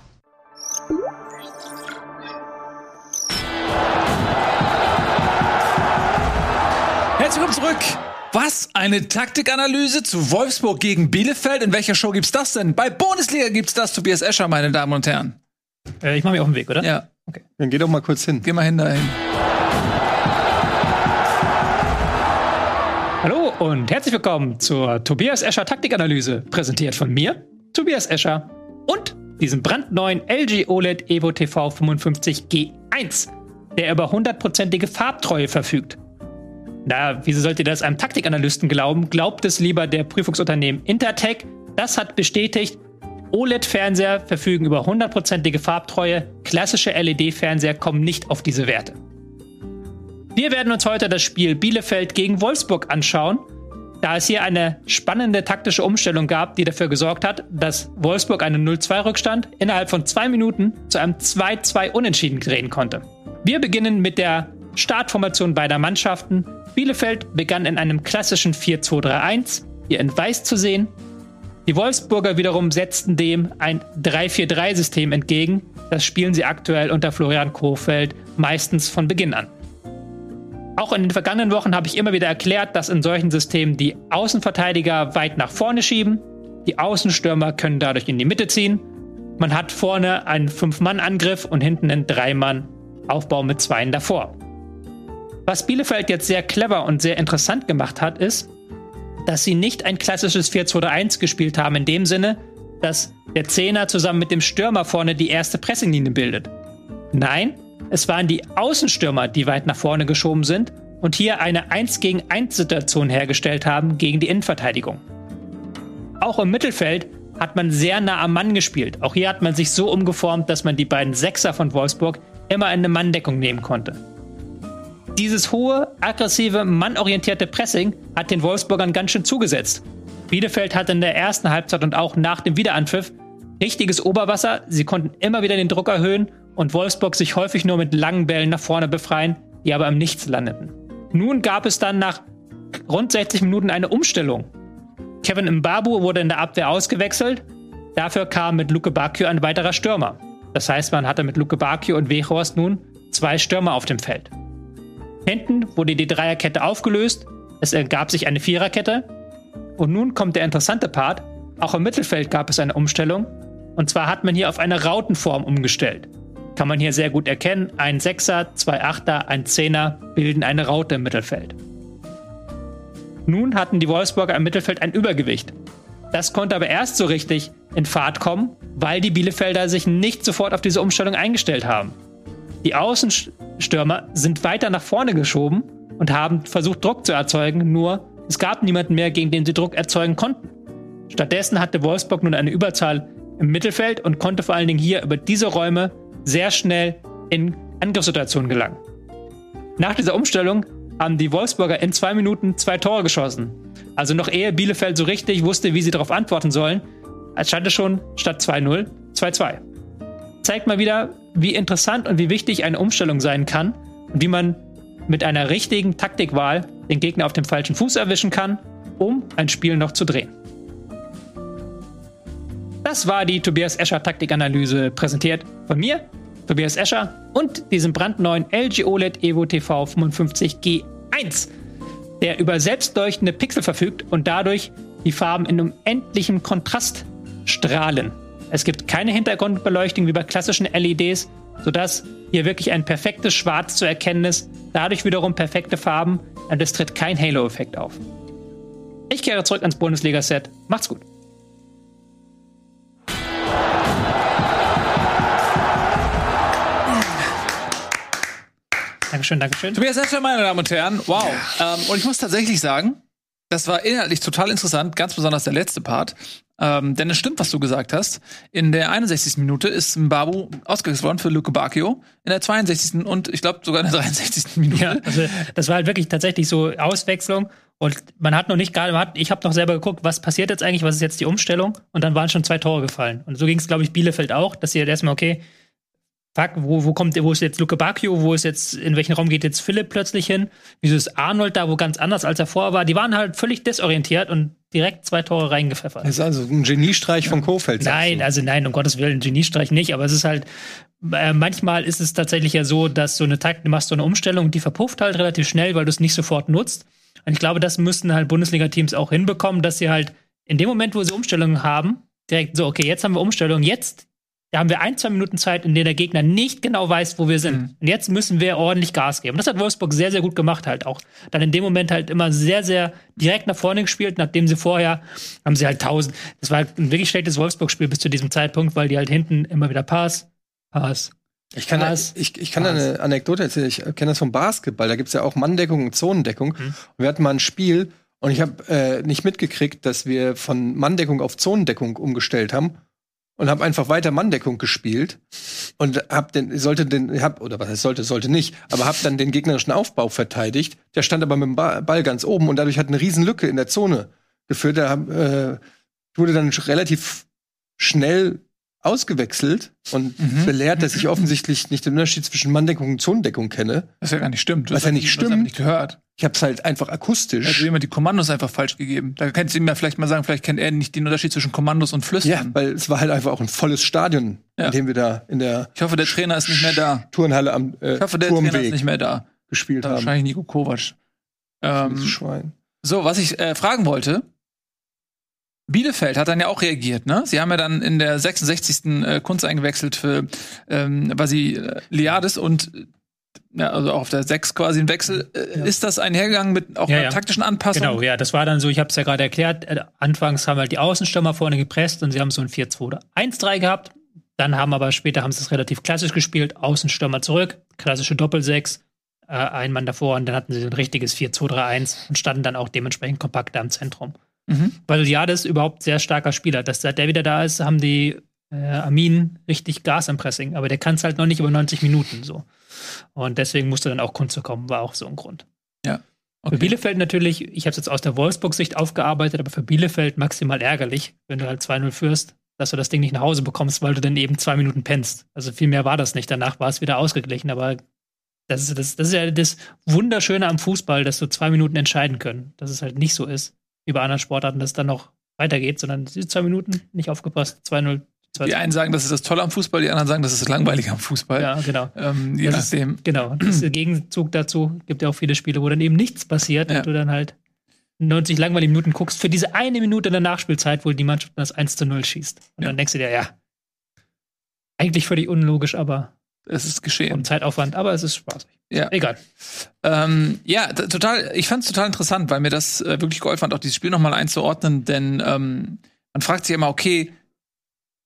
Willkommen zurück. Was? Eine Taktikanalyse zu Wolfsburg gegen Bielefeld? In welcher Show gibt's das denn? Bei Bundesliga gibt's das, Tobias Escher, meine Damen und Herren. Äh, ich mache mich auf den Weg, oder? Ja. Okay. Dann geh doch mal kurz hin. Geh mal hin dahin. Hallo und herzlich willkommen zur Tobias Escher Taktikanalyse, präsentiert von mir, Tobias Escher und diesem brandneuen LG OLED Evo TV 55 G1, der über hundertprozentige Farbtreue verfügt. Na, wieso sollt ihr das einem Taktikanalysten glauben? Glaubt es lieber der Prüfungsunternehmen Intertech. Das hat bestätigt, OLED-Fernseher verfügen über hundertprozentige Farbtreue. Klassische LED-Fernseher kommen nicht auf diese Werte. Wir werden uns heute das Spiel Bielefeld gegen Wolfsburg anschauen, da es hier eine spannende taktische Umstellung gab, die dafür gesorgt hat, dass Wolfsburg einen 0-2-Rückstand innerhalb von zwei Minuten zu einem 2-2 Unentschieden drehen konnte. Wir beginnen mit der Startformation beider Mannschaften. Bielefeld begann in einem klassischen 4-2-3-1, hier in Weiß zu sehen. Die Wolfsburger wiederum setzten dem ein 3-4-3-System entgegen. Das spielen sie aktuell unter Florian Kohfeldt meistens von Beginn an. Auch in den vergangenen Wochen habe ich immer wieder erklärt, dass in solchen Systemen die Außenverteidiger weit nach vorne schieben, die Außenstürmer können dadurch in die Mitte ziehen. Man hat vorne einen Fünf-Mann-Angriff und hinten einen Drei-Mann-Aufbau mit Zweien davor. Was Bielefeld jetzt sehr clever und sehr interessant gemacht hat, ist, dass sie nicht ein klassisches 4-2-1 gespielt haben, in dem Sinne, dass der Zehner zusammen mit dem Stürmer vorne die erste Pressinglinie bildet. Nein, es waren die Außenstürmer, die weit nach vorne geschoben sind und hier eine 1 gegen 1 Situation hergestellt haben gegen die Innenverteidigung. Auch im Mittelfeld hat man sehr nah am Mann gespielt. Auch hier hat man sich so umgeformt, dass man die beiden Sechser von Wolfsburg immer in eine Manndeckung nehmen konnte. Dieses hohe, aggressive, mannorientierte Pressing hat den Wolfsburgern ganz schön zugesetzt. Bielefeld hatte in der ersten Halbzeit und auch nach dem Wiederanpfiff richtiges Oberwasser. Sie konnten immer wieder den Druck erhöhen und Wolfsburg sich häufig nur mit langen Bällen nach vorne befreien, die aber im Nichts landeten. Nun gab es dann nach rund 60 Minuten eine Umstellung. Kevin Mbabu wurde in der Abwehr ausgewechselt. Dafür kam mit Luke Bakio ein weiterer Stürmer. Das heißt, man hatte mit Luke Bakio und Wechhorst nun zwei Stürmer auf dem Feld. Hinten wurde die Dreierkette aufgelöst, es ergab sich eine Viererkette. Und nun kommt der interessante Part. Auch im Mittelfeld gab es eine Umstellung. Und zwar hat man hier auf eine Rautenform umgestellt. Kann man hier sehr gut erkennen, ein Sechser, zwei Achter, ein Zehner bilden eine Raute im Mittelfeld. Nun hatten die Wolfsburger im Mittelfeld ein Übergewicht. Das konnte aber erst so richtig in Fahrt kommen, weil die Bielefelder sich nicht sofort auf diese Umstellung eingestellt haben. Die Außenstürmer sind weiter nach vorne geschoben und haben versucht, Druck zu erzeugen, nur es gab niemanden mehr, gegen den sie Druck erzeugen konnten. Stattdessen hatte Wolfsburg nun eine Überzahl im Mittelfeld und konnte vor allen Dingen hier über diese Räume sehr schnell in Angriffssituationen gelangen. Nach dieser Umstellung haben die Wolfsburger in zwei Minuten zwei Tore geschossen. Also noch ehe Bielefeld so richtig wusste, wie sie darauf antworten sollen, stand es schon statt 2-0 2-2 zeigt mal wieder, wie interessant und wie wichtig eine Umstellung sein kann und wie man mit einer richtigen Taktikwahl den Gegner auf dem falschen Fuß erwischen kann, um ein Spiel noch zu drehen. Das war die Tobias Escher Taktikanalyse, präsentiert von mir, Tobias Escher, und diesem brandneuen LG OLED Evo TV 55G1, der über selbstleuchtende Pixel verfügt und dadurch die Farben in unendlichem Kontrast strahlen. Es gibt keine Hintergrundbeleuchtung wie bei klassischen LEDs, sodass hier wirklich ein perfektes Schwarz zu erkennen ist, dadurch wiederum perfekte Farben und es tritt kein Halo-Effekt auf. Ich kehre zurück ans Bundesliga-Set. Macht's gut. Dankeschön, Dankeschön. Tobias Escher, meine Damen und Herren, wow. Ähm, und ich muss tatsächlich sagen, das war inhaltlich total interessant, ganz besonders der letzte Part. Ähm, denn es stimmt, was du gesagt hast. In der 61. Minute ist Mbabu ausgewechselt worden für Luke Bacchio. In der 62. und ich glaube sogar in der 63. Minute. Ja, also das war halt wirklich tatsächlich so Auswechslung. Und man hat noch nicht gerade, ich habe noch selber geguckt, was passiert jetzt eigentlich, was ist jetzt die Umstellung? Und dann waren schon zwei Tore gefallen. Und so ging es, glaube ich, Bielefeld auch, dass sie halt erstmal, okay, fuck, wo, wo kommt, wo ist jetzt Luke Bacchio, wo ist jetzt, in welchen Raum geht jetzt Philipp plötzlich hin? Wieso ist Arnold da, wo ganz anders als er vorher war? Die waren halt völlig desorientiert und direkt zwei Tore reingepfeffert. Das ist also ein Geniestreich von Kofeld. Nein, also nein, um Gottes Willen, ein Geniestreich nicht, aber es ist halt, äh, manchmal ist es tatsächlich ja so, dass so eine Taktik, du machst so eine Umstellung, die verpufft halt relativ schnell, weil du es nicht sofort nutzt. Und ich glaube, das müssten halt Bundesliga-Teams auch hinbekommen, dass sie halt in dem Moment, wo sie Umstellungen haben, direkt so, okay, jetzt haben wir Umstellung, jetzt da haben wir ein, zwei Minuten Zeit, in der der Gegner nicht genau weiß, wo wir sind. Mhm. Und jetzt müssen wir ordentlich Gas geben. Und das hat Wolfsburg sehr, sehr gut gemacht halt auch. Dann in dem Moment halt immer sehr, sehr direkt nach vorne gespielt, nachdem sie vorher haben sie halt tausend. Das war halt ein wirklich schlechtes Wolfsburg-Spiel bis zu diesem Zeitpunkt, weil die halt hinten immer wieder Pass, Pass, ich kann, Pass, ich, ich kann eine Anekdote erzählen. Ich kenne das vom Basketball. Da gibt es ja auch Manndeckung und Zonendeckung. Mhm. Und wir hatten mal ein Spiel und ich habe äh, nicht mitgekriegt, dass wir von Manndeckung auf Zonendeckung umgestellt haben und habe einfach weiter Manndeckung gespielt und hab den sollte den hab oder was heißt sollte sollte nicht, aber hab dann den gegnerischen Aufbau verteidigt. Der stand aber mit dem Ball ganz oben und dadurch hat eine riesen Lücke in der Zone geführt. Der äh, wurde dann relativ schnell ausgewechselt und mhm. belehrt, dass ich offensichtlich nicht den Unterschied zwischen Manndeckung und Zonendeckung kenne. Was ja gar nicht stimmt. Was ja nicht stimmt. nicht gehört. Ich habe es halt einfach akustisch. Also jemand die Kommandos einfach falsch gegeben. Da kannst du ihm ja vielleicht mal sagen, vielleicht kennt er nicht den Unterschied zwischen Kommandos und ja, Flüstern. weil es war halt einfach auch ein volles Stadion, Ja. in dem wir da in der Ich hoffe, der Trainer ist nicht mehr da. Turnhalle am äh, Ich hoffe, der Trainer ist Turmweg nicht mehr da. gespielt haben. Wahrscheinlich Nico Kovac. Ähm, Schwein. So, was ich äh, fragen wollte. Bielefeld hat dann ja auch reagiert, ne? Sie haben ja dann in der 66. Äh, Kunst eingewechselt für ähm, Basiliades und äh, ja, also auch auf der 6 quasi ein Wechsel. Äh, Ist das einhergegangen mit auch Ja, einer ja. taktischen Anpassung? Genau, ja, das war dann so, ich habe es ja gerade erklärt, äh, anfangs haben halt die Außenstürmer vorne gepresst und sie haben so ein 4-2-1-3 gehabt. Dann haben aber später haben sie es relativ klassisch gespielt, Außenstürmer zurück, klassische Doppel-6, äh, ein Mann davor und dann hatten sie so ein richtiges 4-2-3-1 und standen dann auch dementsprechend kompakter im Zentrum. Mhm. Weil Jades überhaupt sehr starker Spieler. Dass seit der wieder da ist, haben die äh, Armin richtig Gas im Pressing, aber der kann es halt noch nicht über 90 Minuten so. Und deswegen musste dann auch Kunze kommen, war auch so ein Grund. Für Okay. Bielefeld natürlich, ich habe es jetzt aus der Wolfsburg-Sicht aufgearbeitet, aber für Bielefeld maximal ärgerlich, wenn du halt 2-0 führst, dass du das Ding nicht nach Hause bekommst, weil du dann eben zwei Minuten pennst. Also viel mehr war das nicht. Danach war es wieder ausgeglichen, aber das ist, das, das ist ja das Wunderschöne am Fußball, dass du zwei Minuten entscheiden können. Dass es halt nicht so ist, wie bei anderen Sportarten, dass es dann noch weitergeht, sondern zwei Minuten nicht aufgepasst, 2-0. Die einen sagen, das ist das Tolle am Fußball, die anderen sagen, das ist das Langweilige am Fußball. Ja, genau. Ähm, je Das ist- nachdem. Genau, das ist der Gegenzug dazu. Gibt ja auch viele Spiele, wo dann eben nichts passiert Ja. und du dann halt 90 langweilige Minuten guckst für diese eine Minute in der Nachspielzeit, wo die Mannschaft das 1 zu 0 schießt. Und Ja. dann denkst du dir, ja, eigentlich völlig unlogisch, aber Es ist geschehen. und Zeitaufwand, aber es ist spaßig. Ja. Egal. Ähm, ja, total, ich fand es total interessant, weil mir das äh, wirklich geholfen hat, auch dieses Spiel nochmal einzuordnen, denn ähm, man fragt sich immer, okay,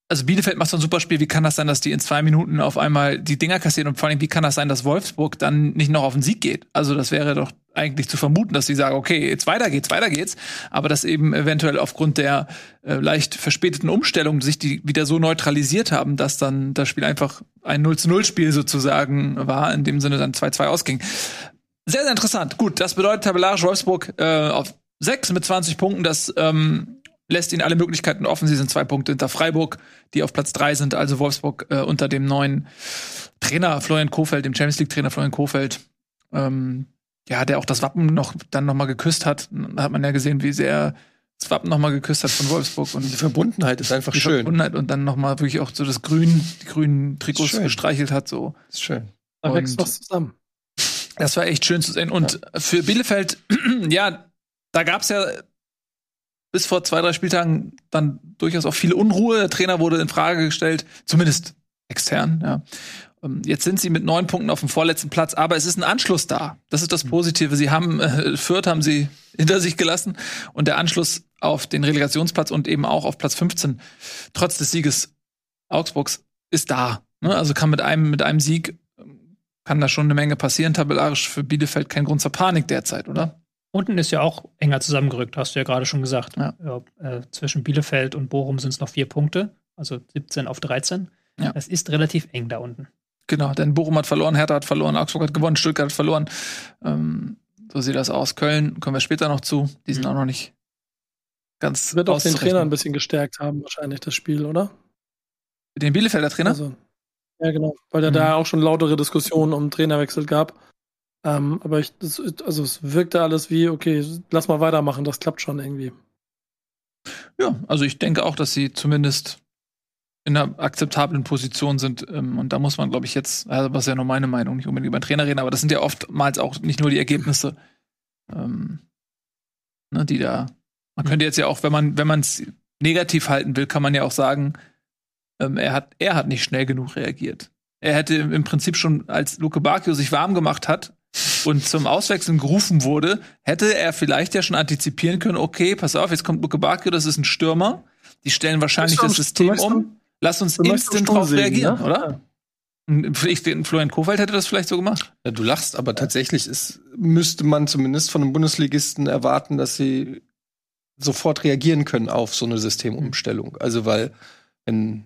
also Bielefeld macht so ein super Spiel, wie kann das sein, dass die in zwei Minuten auf einmal die Dinger kassieren und vor allem, wie kann das sein, dass Wolfsburg dann nicht noch auf den Sieg geht? Also das wäre doch eigentlich zu vermuten, dass sie sagen, okay, jetzt weiter geht's, weiter geht's, aber dass eben eventuell aufgrund der äh, leicht verspäteten Umstellung sich die wieder so neutralisiert haben, dass dann das Spiel einfach ein 0 zu 0 Spiel sozusagen war, in dem Sinne dann 2-2 ausging. Sehr, sehr interessant. Gut, das bedeutet tabellarisch Wolfsburg äh, auf 6 mit 20 Punkten. Das ähm, lässt ihnen alle Möglichkeiten offen. Sie sind zwei Punkte hinter Freiburg, die auf Platz 3 sind. Also Wolfsburg äh, unter dem neuen Trainer Florian Kofeld, dem Champions League-Trainer Florian Kofeld. Ähm, ja, der auch das Wappen noch dann noch mal geküsst hat. Da hat man ja gesehen, wie sehr das Wappen noch mal geküsst hat von Wolfsburg und Diese Verbundenheit ist einfach die schön. Verbundenheit und dann noch mal wirklich auch so das Grün, die grünen Trikots gestreichelt hat. So, Ist schön. Da wächst was zusammen. das war echt schön zu sehen. Und für Bielefeld, ja, da gab's ja bis vor zwei, drei Spieltagen dann durchaus auch viel Unruhe. Der Trainer wurde in Frage gestellt, zumindest extern, ja. Ähm, Jetzt sind sie mit neun Punkten auf dem vorletzten Platz, aber es ist ein Anschluss da. Das ist das Positive. Sie haben äh, Fürth haben sie hinter sich gelassen und der Anschluss auf den Relegationsplatz und eben auch auf Platz 15 trotz des Sieges Augsburgs ist da. Ne? Also kann mit einem mit einem Sieg ähm, kann da schon eine Menge passieren. Tabellarisch für Bielefeld kein Grund zur Panik derzeit, oder? Unten ist ja auch enger zusammengerückt, hast du ja gerade schon gesagt. Ja. äh, zwischen Bielefeld und Bochum sind es noch vier Punkte, also 17 auf 13. Ja. Das ist relativ eng da unten. Genau, denn Bochum hat verloren, Hertha hat verloren, Augsburg hat gewonnen, Stuttgart hat verloren. Ähm, so sieht das aus. Köln kommen wir später noch zu. Die sind Mhm. auch noch nicht ganz Wird auch den. Trainer ein bisschen gestärkt haben, wahrscheinlich, das Spiel, oder? Den Bielefelder Trainer? Also, ja, genau. Weil da Mhm. da auch schon lautere Diskussionen um Trainerwechsel gab. Ähm, aber ich, das, also es wirkte alles wie, okay, lass mal weitermachen, das klappt schon irgendwie. Ja, also ich denke auch, dass sie zumindest in einer akzeptablen Position sind. Ähm, und da muss man, glaube ich, jetzt, also was ja nur meine Meinung, nicht unbedingt über den Trainer reden, aber das sind ja oftmals auch nicht nur die Ergebnisse, ähm, ne, die da. Man könnte jetzt ja auch, wenn man, wenn man es negativ halten will, kann man ja auch sagen, ähm, er hat, er hat nicht schnell genug reagiert. Er hätte im Prinzip schon, als Luke Bacchio sich warm gemacht hat und zum Auswechseln gerufen wurde, hätte er vielleicht ja schon antizipieren können, okay, pass auf, jetzt kommt Luke Bacchio, das ist ein Stürmer. Die stellen wahrscheinlich das System um. Lass uns instant drauf sägen, reagieren, ne? oder? Ich, den Florian Kofeld hätte das vielleicht so gemacht. Ja, du lachst, aber tatsächlich ist, müsste man zumindest von einem Bundesligisten erwarten, dass sie sofort reagieren können auf so eine Systemumstellung. Also weil, wenn,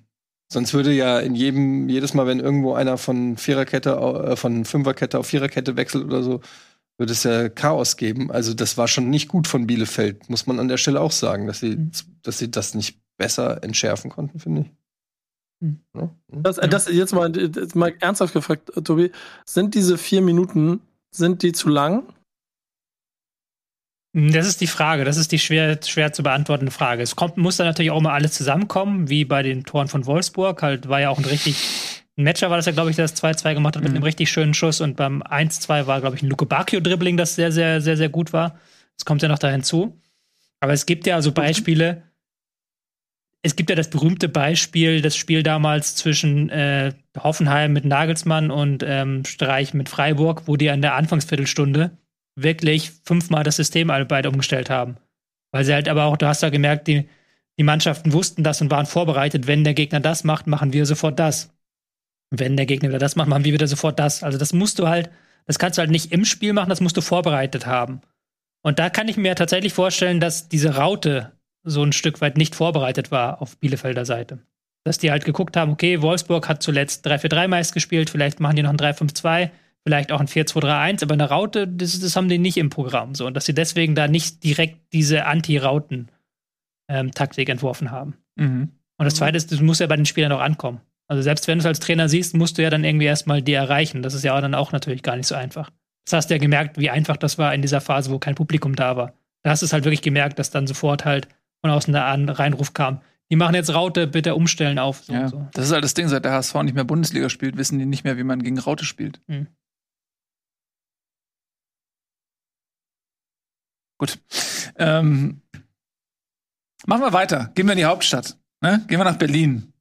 sonst würde ja in jedem, jedes Mal, wenn irgendwo einer von Viererkette, äh, von Fünferkette auf Viererkette wechselt oder so, würde es ja Chaos geben. Also das war schon nicht gut von Bielefeld, muss man an der Stelle auch sagen, dass sie, dass sie das nicht besser entschärfen konnten, finde ich. Mhm. Ja? Das, äh, das jetzt mal, jetzt mal ernsthaft gefragt, Tobi, sind diese vier Minuten, sind die zu lang? Das ist die Frage. Das ist die schwer, schwer zu beantwortende Frage. Es kommt, muss dann natürlich auch mal alles zusammenkommen, wie bei den Toren von Wolfsburg. Halt war ja auch ein richtig. Ein Matcher war das ja, glaube ich, der das 2-2 gemacht hat mit Mhm. einem richtig schönen Schuss. Und beim 1-2 war, glaube ich, ein Luke Bacchio-Dribbling, das sehr, sehr, sehr, sehr gut war. Das kommt ja noch da hinzu. Aber es gibt ja also Beispiele. Es gibt ja das berühmte Beispiel, das Spiel damals zwischen äh, Hoffenheim mit Nagelsmann und ähm, Streich mit Freiburg, wo die an der Anfangsviertelstunde wirklich fünfmal das System beide umgestellt haben. Weil sie halt aber auch, du hast ja gemerkt, die, die Mannschaften wussten das und waren vorbereitet, wenn der Gegner das macht, machen wir sofort das. Wenn der Gegner wieder das macht, machen wir wieder sofort das. Also das musst du halt, das kannst du halt nicht im Spiel machen, das musst du vorbereitet haben. Und da kann ich mir tatsächlich vorstellen, dass diese Raute so ein Stück weit nicht vorbereitet war auf Bielefelder Seite. Dass die halt geguckt haben, okay, Wolfsburg hat zuletzt 3-4-3 meist gespielt, vielleicht machen die noch ein 3-5-2, vielleicht auch ein 4-2-3-1, aber eine Raute, das, das haben die nicht im Programm. So, und dass sie deswegen da nicht direkt diese Anti-Rauten-Taktik entworfen haben. Mhm. Und das zweite ist, das muss ja bei den Spielern auch ankommen. Also selbst wenn du es als Trainer siehst, musst du ja dann irgendwie erstmal die erreichen. Das ist ja dann auch natürlich gar nicht so einfach. Das hast du ja gemerkt, wie einfach das war in dieser Phase, wo kein Publikum da war. Da hast du es halt wirklich gemerkt, dass dann sofort halt von außen der An Reinruf kam. Die machen jetzt Raute, bitte umstellen auf. So Ja, und so. das ist halt das Ding, seit der HSV nicht mehr Bundesliga spielt, wissen die nicht mehr, wie man gegen Raute spielt. Mhm. Gut. Ähm, machen wir weiter. Gehen wir in die Hauptstadt. Ne? Gehen wir nach Berlin.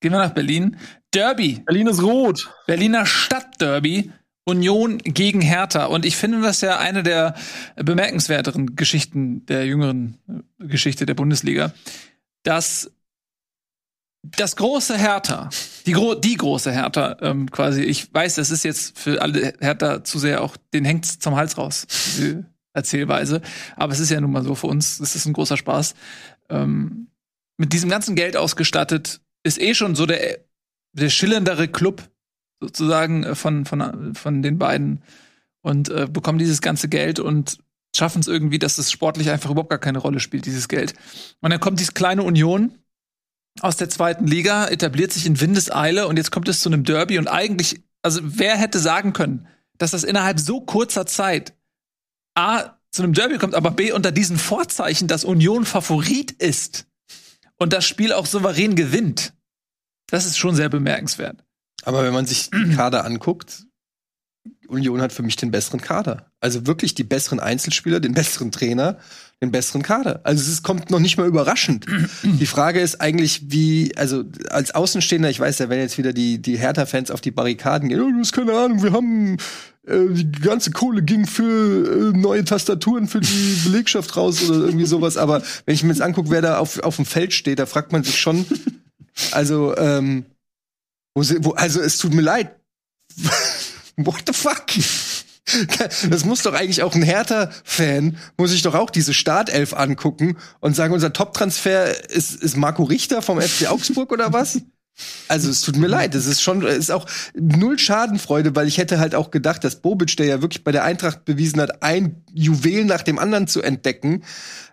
Gehen wir nach Berlin. Derby. Berlin ist rot. Berliner Stadtderby. Union gegen Hertha. Und ich finde das ja eine der bemerkenswerteren Geschichten der jüngeren äh, Geschichte der Bundesliga, dass das große Hertha, die, gro die große Hertha, ähm, quasi, ich weiß, das ist jetzt für alle Hertha zu sehr auch, den hängt's zum Hals raus, diese Erzählweise. Aber es ist ja nun mal so für uns, das ist ein großer Spaß. Ähm, mit diesem ganzen Geld ausgestattet, ist eh schon so der, der schillerndere Club sozusagen äh, von, von, von den beiden und äh, bekommen dieses ganze Geld und schaffen es irgendwie, dass es sportlich einfach überhaupt gar keine Rolle spielt, dieses Geld. Und dann kommt diese kleine Union aus der zweiten Liga, etabliert sich in Windeseile und jetzt kommt es zu einem Derby und eigentlich, also wer hätte sagen können, dass das innerhalb so kurzer Zeit A zu einem Derby kommt, aber B unter diesen Vorzeichen, dass Union Favorit ist und das Spiel auch souverän gewinnt. Das ist schon sehr bemerkenswert. Aber wenn man sich die Kader anguckt, Union hat für mich den besseren Kader. Also wirklich die besseren Einzelspieler, den besseren Trainer, den besseren Kader. Also es kommt noch nicht mal überraschend. die Frage ist eigentlich, wie, also als Außenstehender, ich weiß ja, wenn jetzt wieder die, die Hertha-Fans auf die Barrikaden gehen, oh, du hast keine Ahnung, wir haben äh, die ganze Kohle ging für äh, neue Tastaturen für die Belegschaft raus oder irgendwie sowas. Aber wenn ich mir jetzt angucke, wer da auf, auf dem Feld steht, da fragt man sich schon, also, ähm, wo, wo, also es tut mir leid. What the fuck? Das muss doch eigentlich auch ein Hertha-Fan, muss sich doch auch diese Startelf angucken und sagen, unser Top-Transfer ist, ist Marco Richter vom FC Augsburg oder was? Also es tut mir leid, es ist schon, es ist auch null Schadenfreude, weil ich hätte halt auch gedacht, dass Bobic, der ja wirklich bei der Eintracht bewiesen hat, ein Juwel nach dem anderen zu entdecken.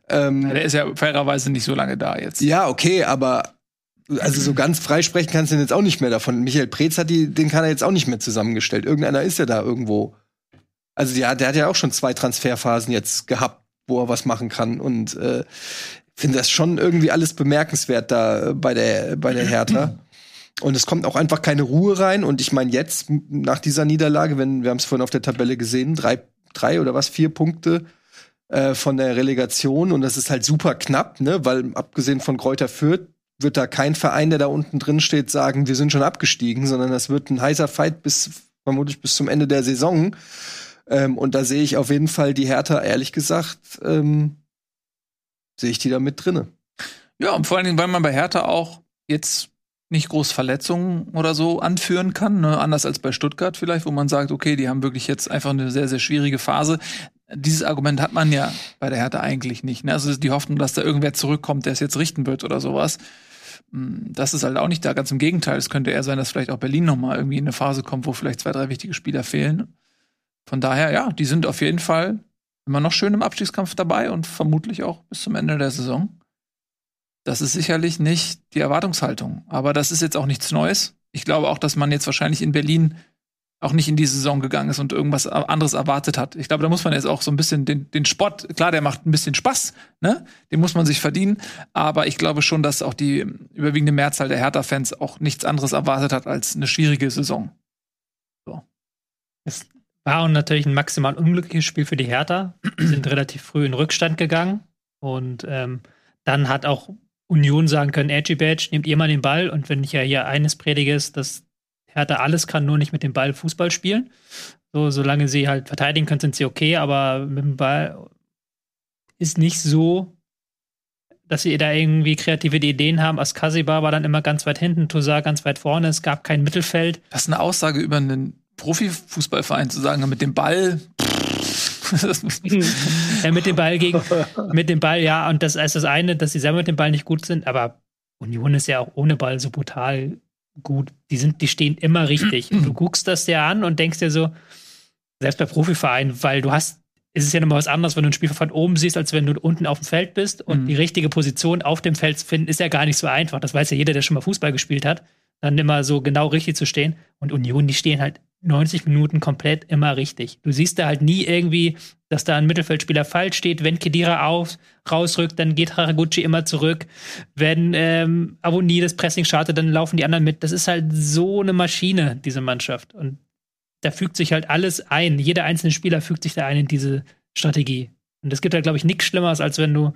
Ähm, Der ist ja fairerweise nicht so lange da jetzt. ja, okay, aber also so ganz freisprechen kannst du ihn jetzt auch nicht mehr davon. Michael Preetz hat die, den kann er jetzt auch nicht mehr zusammengestellt. Irgendeiner ist ja da irgendwo. Also ja, der hat ja auch schon zwei Transferphasen jetzt gehabt, wo er was machen kann. Und äh, finde das schon irgendwie alles bemerkenswert da äh, bei der, bei der Hertha. Und es kommt auch einfach keine Ruhe rein. Und ich meine, jetzt, nach dieser Niederlage, wenn, wir haben es vorhin auf der Tabelle gesehen, drei, drei oder was, vier Punkte äh, von der Relegation. Und das ist halt super knapp, ne? Weil abgesehen von Kräuter Fürth wird da kein Verein, der da unten drin steht, sagen, wir sind schon abgestiegen, sondern das wird ein heißer Fight bis vermutlich bis zum Ende der Saison. Ähm, und da sehe ich auf jeden Fall die Hertha, ehrlich gesagt, ähm, sehe ich die da mit drinne. Ja, und vor allen Dingen, weil man bei Hertha auch jetzt nicht groß Verletzungen oder so anführen kann, ne? anders als bei Stuttgart vielleicht, wo man sagt, okay, die haben wirklich jetzt einfach eine sehr, sehr schwierige Phase. Dieses Argument hat man ja bei der Hertha eigentlich nicht. Ne? Also die Hoffnung, dass da irgendwer zurückkommt, der es jetzt richten wird oder sowas. Mm, Das ist halt auch nicht da, ganz im Gegenteil. Es könnte eher sein, dass vielleicht auch Berlin noch mal irgendwie in eine Phase kommt, wo vielleicht zwei, drei wichtige Spieler fehlen. Von daher, ja, die sind auf jeden Fall immer noch schön im Abstiegskampf dabei und vermutlich auch bis zum Ende der Saison. Das ist sicherlich nicht die Erwartungshaltung. Aber das ist jetzt auch nichts Neues. Ich glaube auch, dass man jetzt wahrscheinlich in Berlin auch nicht in die Saison gegangen ist und irgendwas anderes erwartet hat. Ich glaube, da muss man jetzt auch so ein bisschen den, den Sport, klar, der macht ein bisschen Spaß, ne? Den muss man sich verdienen. Aber ich glaube schon, dass auch die überwiegende Mehrzahl der Hertha-Fans auch nichts anderes erwartet hat als eine schwierige Saison. So. Es war natürlich ein maximal unglückliches Spiel für die Hertha. Die sind relativ früh in Rückstand gegangen. Und ähm, dann hat auch Union sagen können, Edgy Badge, nehmt ihr mal den Ball. Und wenn ich ja hier eines predige, ist, dass Hertha alles kann, nur nicht mit dem Ball Fußball spielen. So, solange sie halt verteidigen können, sind sie okay, aber mit dem Ball ist nicht so, dass sie da irgendwie kreative Ideen haben. Askasiba war dann immer ganz weit hinten, Tosar ganz weit vorne, es gab kein Mittelfeld. Das ist eine Aussage über einen Profifußballverein zu sagen, mit dem Ball. ja, mit dem Ball gegen, mit dem Ball, ja, und das ist das eine, dass sie selber mit dem Ball nicht gut sind, aber Union ist ja auch ohne Ball so brutal gut. Die sind, die stehen immer richtig. du guckst das dir an und denkst dir so, selbst bei Profivereinen, weil du hast, es ist ja nochmal was anderes, wenn du ein Spiel von oben siehst, als wenn du unten auf dem Feld bist und mhm. die richtige Position auf dem Feld zu finden, ist ja gar nicht so einfach. Das weiß ja jeder, der schon mal Fußball gespielt hat, dann immer so genau richtig zu stehen. Und Union, die stehen halt 90 Minuten komplett immer richtig. Du siehst da halt nie irgendwie, dass da ein Mittelfeldspieler falsch steht. Wenn Kedira auf, rausrückt, dann geht Haraguchi immer zurück. Wenn ähm, Aboni das Pressing startet, dann laufen die anderen mit. Das ist halt so eine Maschine, diese Mannschaft. Und da fügt sich halt alles ein. Jeder einzelne Spieler fügt sich da ein in diese Strategie. Und es gibt halt, glaube ich, nichts Schlimmeres, als wenn du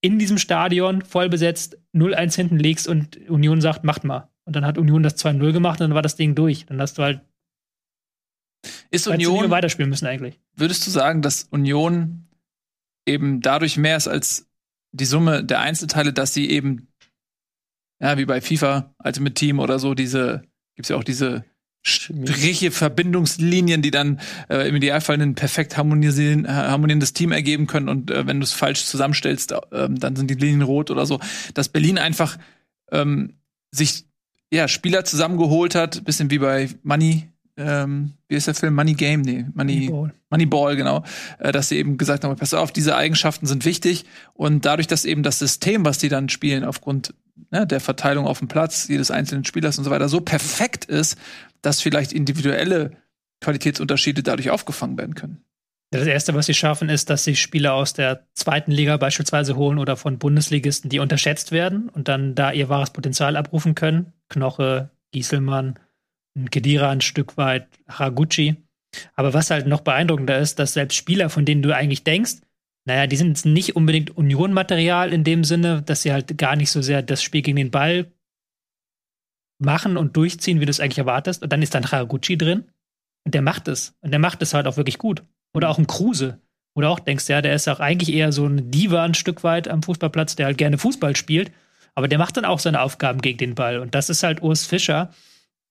in diesem Stadion voll besetzt 0-1 hinten legst und Union sagt, macht mal. Und dann hat Union das 2-0 gemacht und dann war das Ding durch. Dann hast du halt ist Union weiterspielen müssen eigentlich. Würdest du sagen, dass Union eben dadurch mehr ist als die Summe der Einzelteile, dass sie eben ja wie bei FIFA Ultimate Team oder so diese gibt's ja auch diese Striche, Verbindungslinien, die dann äh, im Idealfall ein perfekt harmonisieren, harmonierendes Team ergeben können. Und äh, wenn du es falsch zusammenstellst, äh, dann sind die Linien rot oder so. Dass Berlin einfach ähm, sich ja Spieler zusammengeholt hat, bisschen wie bei Money ähm, wie ist der Film? Money Game? Nee, Money, Moneyball, Moneyball genau. Äh, dass sie eben gesagt haben, pass auf, diese Eigenschaften sind wichtig. Und dadurch, dass eben das System, was die dann spielen, aufgrund ne, der Verteilung auf dem Platz, jedes einzelnen Spielers und so weiter, so perfekt ist, dass vielleicht individuelle Qualitätsunterschiede dadurch aufgefangen werden können. Das erste, was sie schaffen, ist, dass sie Spieler aus der zweiten Liga beispielsweise holen oder von Bundesligisten, die unterschätzt werden und dann da ihr wahres Potenzial abrufen können. Knoche, Gieselmann, Kedira ein Stück weit, Haraguchi. Aber was halt noch beeindruckender ist, dass selbst Spieler, von denen du eigentlich denkst, naja, die sind nicht unbedingt Union-Material in dem Sinne, dass sie halt gar nicht so sehr das Spiel gegen den Ball machen und durchziehen, wie du es eigentlich erwartest. Und dann ist dann Haraguchi drin und der macht es. Und der macht es halt auch wirklich gut. Oder auch ein Kruse. Oder auch denkst, ja, der ist auch eigentlich eher so ein Diva ein Stück weit am Fußballplatz, der halt gerne Fußball spielt. Aber der macht dann auch seine Aufgaben gegen den Ball. Und das ist halt Urs Fischer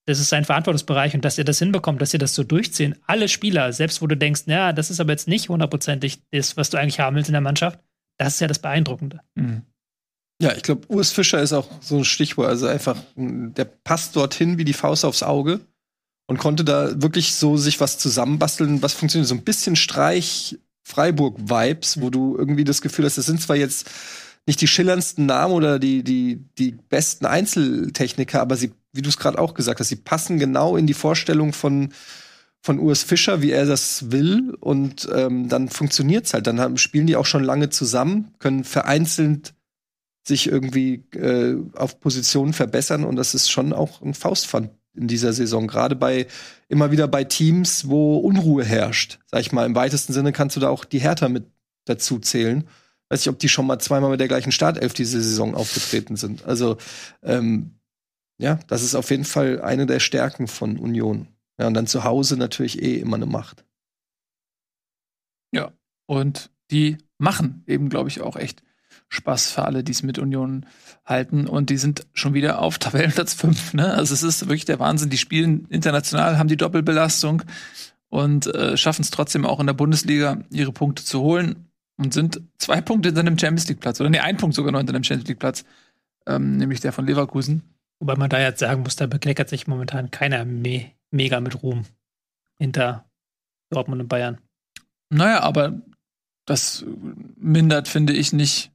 das ist sein Verantwortungsbereich und dass ihr das hinbekommt, dass ihr das so durchziehen. Alle Spieler, selbst wo du denkst, ja, das ist aber jetzt nicht hundertprozentig das, was du eigentlich haben willst in der Mannschaft, das ist ja das Beeindruckende. Mhm. Ja, ich glaube, Urs Fischer ist auch so ein Stichwort. Also einfach, der passt dorthin wie die Faust aufs Auge und konnte da wirklich so sich was zusammenbasteln, was funktioniert. So ein bisschen Streich Freiburg-Vibes, wo du irgendwie das Gefühl hast, das sind zwar jetzt nicht die schillerndsten Namen oder die, die, die besten Einzeltechniker, aber sie wie du es gerade auch gesagt hast, sie passen genau in die Vorstellung von, von Urs Fischer, wie er das will. Und ähm, dann funktioniert's halt. Dann haben, spielen die auch schon lange zusammen, können vereinzelt sich irgendwie äh, auf Positionen verbessern. Und das ist schon auch ein Faustpfand in dieser Saison. Gerade bei immer wieder bei Teams, wo Unruhe herrscht. Sag ich mal, im weitesten Sinne kannst du da auch die Hertha mit dazu zählen. Weiß ich, ob die schon mal zweimal mit der gleichen Startelf diese Saison aufgetreten sind. Also ähm, ja, das ist auf jeden Fall eine der Stärken von Union. Ja, und dann zu Hause natürlich eh immer eine Macht. Ja, und die machen eben, glaube ich, auch echt Spaß für alle, die es mit Union halten. Und die sind schon wieder auf Tabellenplatz 5. Ne? Also es ist wirklich der Wahnsinn. Die spielen international, haben die Doppelbelastung und äh, schaffen es trotzdem auch in der Bundesliga, ihre Punkte zu holen und sind zwei Punkte hinter dem Champions League Platz. Oder nee, ein Punkt sogar noch hinter dem Champions League Platz, ähm, nämlich der von Leverkusen. Wobei man da jetzt sagen muss, da bekleckert sich momentan keiner me mega mit Ruhm hinter Dortmund und Bayern. Naja, aber das mindert, finde ich, nicht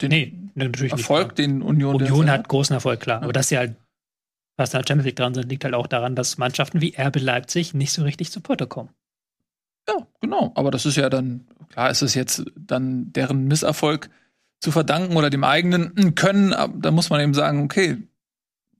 den nee, natürlich Erfolg, nicht, den Union Union hat großen Erfolg, klar. Ja. Aber dass sie halt fast in der Champions League dran sind, liegt halt auch daran, dass Mannschaften wie RB Leipzig nicht so richtig zu Potte kommen. Ja, genau. Aber das ist ja dann, klar ist es jetzt dann deren Misserfolg zu verdanken oder dem eigenen Können. Aber da muss man eben sagen, okay,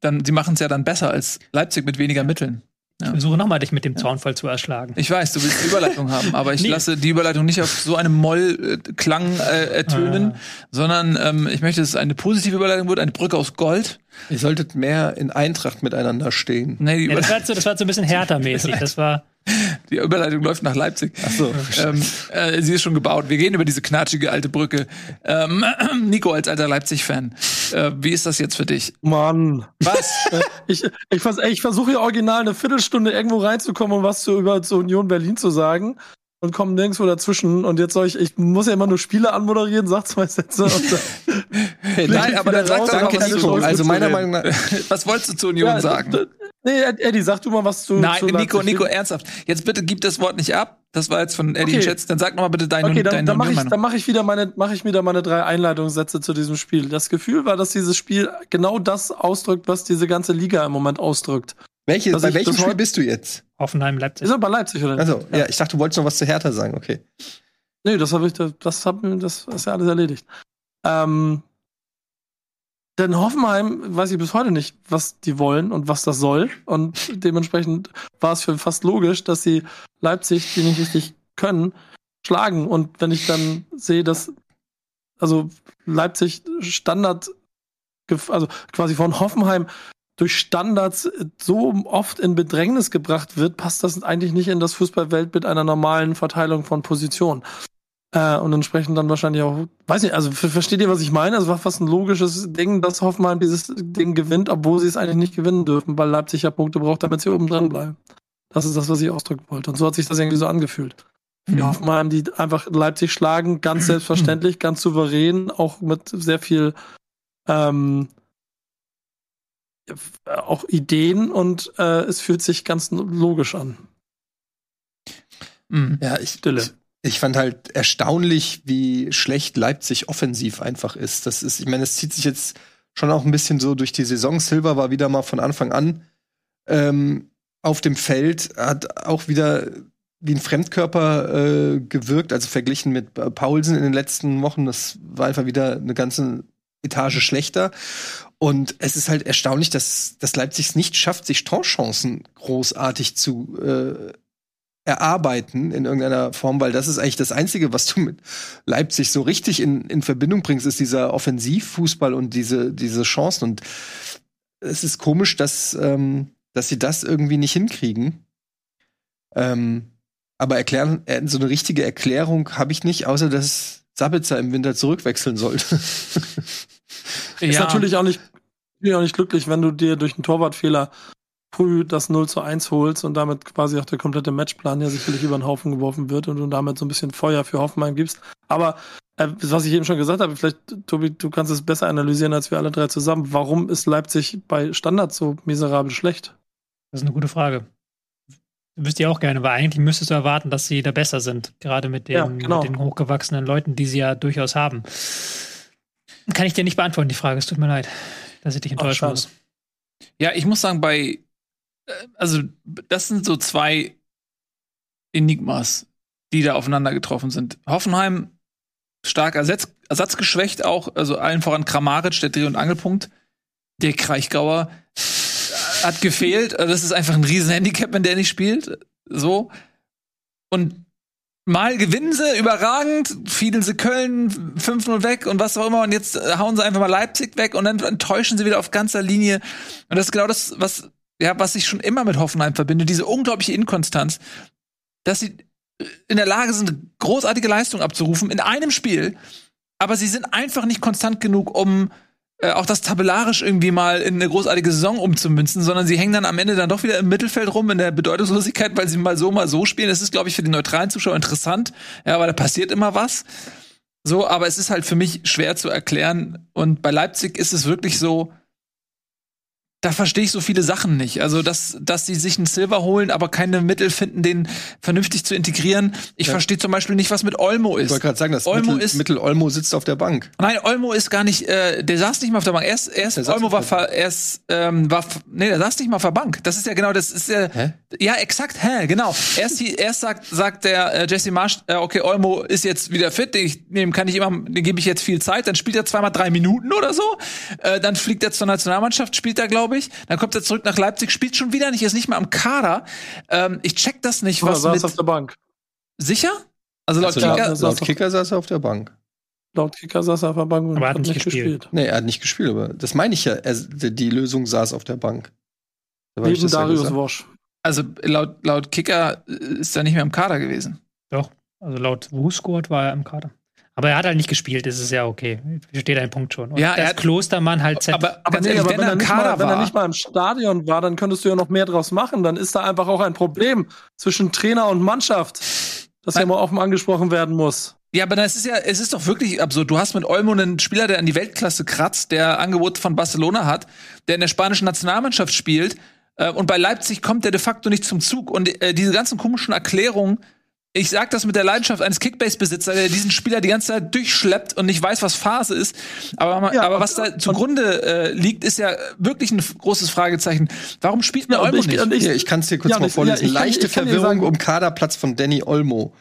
dann, sie machen es ja dann besser als Leipzig mit weniger Mitteln. Ich versuche nochmal, dich mit dem Zaunfall zu erschlagen. Ich weiß, du willst die Überleitung haben, aber ich Nee. lasse die Überleitung nicht auf so einem Moll-Klang äh, ertönen, sondern ähm, ich möchte, dass es eine positive Überleitung wird, eine Brücke aus Gold. Ihr solltet mehr in Eintracht miteinander stehen. Nee, die, Ja, das, war so, das war so ein bisschen härter-mäßig. Das war. die Überleitung läuft nach Leipzig. Ach so. Ähm, äh, sie ist schon gebaut. Wir gehen über diese knatschige alte Brücke. Ähm, Nico als alter Leipzig-Fan, äh, wie ist das jetzt für dich? Mann. Was? Ich, ich, vers ich versuche hier original eine Viertelstunde irgendwo reinzukommen und was zu, über zur Union Berlin zu sagen und komme nirgendwo dazwischen. Und jetzt soll ich, ich muss ja immer nur Spiele anmoderieren, sag zwei Sätze Nein, aber dann sag raus, doch dann mal, hab was ich keine du- Chance also meiner. Meinung nach, was wolltest du zur Union Ja, sagen? Nee, Eddie, sag du mal was zu. Nein, zu Nico, Leipzig. Nico, ernsthaft. Jetzt bitte gib das Wort nicht ab. Das war jetzt von Eddie Okay. Schätz. Dann sag noch mal bitte deine, Okay, dann, deine dann mache ich, dann mach ich wieder meine, mache ich wieder meine drei Einleitungssätze zu diesem Spiel. Das Gefühl war, dass dieses Spiel genau das ausdrückt, was diese ganze Liga im Moment ausdrückt. Welche, bei ich welchem Spiel bist du jetzt? Hoffenheim, Leipzig. Ist er bei Leipzig oder nicht? Also, ja. ich dachte, du wolltest noch was zu Hertha sagen. Okay. Nee, das habe ich, das, hab, das ist ja alles erledigt. Ähm, denn Hoffenheim weiß ich bis heute nicht, was die wollen und was das soll. Und dementsprechend war es für fast logisch, dass sie Leipzig, die nicht richtig können, schlagen. Und wenn ich dann sehe, dass also Leipzig Standard, also quasi von Hoffenheim durch Standards so oft in Bedrängnis gebracht wird, passt das eigentlich nicht in das Fußballwelt mit einer normalen Verteilung von Positionen. Äh, und entsprechend dann wahrscheinlich auch, weiß nicht, also ver- versteht ihr, was ich meine? Also war fast ein logisches Ding, dass Hoffenheim dieses Ding gewinnt, obwohl sie es eigentlich nicht gewinnen dürfen, weil Leipzig ja Punkte braucht, damit sie oben dran bleiben. Das ist das, was ich ausdrücken wollte. Und so hat sich das irgendwie so angefühlt. Für die Hoffenheim, die einfach Leipzig schlagen, ganz selbstverständlich, ganz souverän, auch mit sehr viel ähm, auch Ideen und äh, es fühlt sich ganz logisch an. Mhm. Ja, ich, Stille. ich, ich fand halt erstaunlich, wie schlecht Leipzig offensiv einfach ist. Das ist, ich meine, es zieht sich jetzt schon auch ein bisschen so durch die Saison. Silva war wieder mal von Anfang an ähm, auf dem Feld, hat auch wieder wie ein Fremdkörper äh, gewirkt, also verglichen mit äh, Paulsen in den letzten Wochen. Das war einfach wieder eine ganze Etage schlechter. Und es ist halt erstaunlich, dass, dass Leipzig es nicht schafft, sich Torchancen großartig zu äh, erarbeiten in irgendeiner Form, weil das ist eigentlich das Einzige, was du mit Leipzig so richtig in, in Verbindung bringst, ist dieser Offensivfußball und diese, diese Chancen. Und es ist komisch, dass, ähm, dass sie das irgendwie nicht hinkriegen. Ähm, aber erklären, äh, so eine richtige Erklärung habe ich nicht, außer dass Sabitzer im Winter zurückwechseln sollte. Ist Ja. natürlich auch nicht, bin auch nicht glücklich, wenn du dir durch einen Torwartfehler früh das 0 zu 1 holst und damit quasi auch der komplette Matchplan ja sicherlich über den Haufen geworfen wird und du damit so ein bisschen Feuer für Hoffenheim gibst. Aber äh, was ich eben schon gesagt habe, vielleicht, Tobi, du kannst es besser analysieren als wir alle drei zusammen. Warum ist Leipzig bei Standards so miserabel schlecht? Das ist eine gute Frage. Wüsste ich auch gerne, weil eigentlich müsstest du erwarten, dass sie da besser sind. Gerade mit den, Ja, genau. mit den hochgewachsenen Leuten, die sie ja durchaus haben. Kann ich dir nicht beantworten, die Frage. Es tut mir leid, dass ich dich enttäuschen muss. Ja, ich muss sagen, bei, äh, also, das sind so zwei Enigmas, die da aufeinander getroffen sind. Hoffenheim stark ersatz, ersatzgeschwächt auch, also allen voran Kramaric, der Dreh- und Angelpunkt. Der Kraichgauer äh, hat gefehlt. Also das ist einfach ein riesen Handicap, wenn der nicht spielt. So. Und mal gewinnen sie überragend, fielen sie Köln 5-0 weg und was auch immer. Und jetzt äh, hauen sie einfach mal Leipzig weg und dann enttäuschen sie wieder auf ganzer Linie. Und das ist genau das, was, ja, was ich schon immer mit Hoffenheim verbinde, diese unglaubliche Inkonstanz, dass sie äh, in der Lage sind, großartige Leistung abzurufen in einem Spiel, aber sie sind einfach nicht konstant genug, um auch das tabellarisch irgendwie mal in eine großartige Saison umzumünzen, sondern sie hängen dann am Ende dann doch wieder im Mittelfeld rum in der Bedeutungslosigkeit, weil sie mal so, mal so spielen. Das ist, glaube ich, für die neutralen Zuschauer interessant, ja, weil da passiert immer was. So, aber es ist halt für mich schwer zu erklären. Und bei Leipzig ist es wirklich so, da verstehe ich so viele Sachen nicht. Also, dass, dass sie sich einen Silver holen, aber keine Mittel finden, den vernünftig zu integrieren. Ich Ja. verstehe zum Beispiel nicht, was mit Olmo Ich ist. wollte gerade sagen, das Olmo Mittel, ist- Mittel Olmo sitzt auf der Bank. Nein, Olmo ist gar nicht, äh, der saß nicht mal auf der Bank. Erst, erst Der Olmo war, ver, erst, ähm, war, nee, der saß nicht mal auf der Bank. Das ist ja genau, das ist ja, Hä? ja, exakt, hä, genau. Erst, erst sagt, sagt der äh, Jesse Marsch, äh, okay, Olmo ist jetzt wieder fit, ich, dem kann ich immer, dem gebe ich jetzt viel Zeit. Dann spielt er zweimal drei Minuten oder so. Äh, dann fliegt er zur Nationalmannschaft, spielt er, glaube ich. Dann kommt er zurück nach Leipzig, spielt schon wieder nicht, ist nicht mal am Kader. Ähm, ich check das nicht, Oder was saß mit, auf der Bank. sicher? Also laut Also Kicker, laut, saß Kicker saß er auf der Bank. Laut Kicker saß er auf der Bank und Aber hat nicht gespielt. Nee, er hat nicht gespielt, aber das meine ich ja. Er, die Lösung saß auf der Bank. Da Neben ja Darius gesagt. Wosch. also laut, laut Kicker äh, ist er nicht mehr im Kader gewesen. Doch. Also laut WhoScored war er im Kader. Aber er hat halt nicht gespielt, das ist ja okay. Ich verstehe deinen Punkt schon. Und Ja, er hat- Klostermann halt Z Aber, Aber, ganz nee, ehrlich, aber wenn, er mal, wenn er nicht mal im Stadion war, dann könntest du ja noch mehr draus machen. Dann ist da einfach auch ein Problem zwischen Trainer und Mannschaft, das ja mal offen angesprochen werden muss. Ja, aber das ist ja, es ist doch wirklich absurd. Du hast mit Olmo einen Spieler, der an die Weltklasse kratzt, der Angebot von Barcelona hat, der in der spanischen Nationalmannschaft spielt. Äh, und bei Leipzig kommt der de facto nicht zum Zug. Und äh, diese ganzen komischen Erklärungen, ich sag das mit der Leidenschaft eines Kickbase-Besitzers, der diesen Spieler die ganze Zeit durchschleppt und nicht weiß, was Phase ist. Aber, Ja, aber was da zugrunde äh, liegt, ist ja wirklich ein großes Fragezeichen. Warum spielt man und Olmo ich, nicht? ich, Hier, ich kann es dir kurz Ja, mal vorlesen. ja, ich kann- Leichte ich kann dir Verwirrung sagen- um Kaderplatz von Danny Olmo.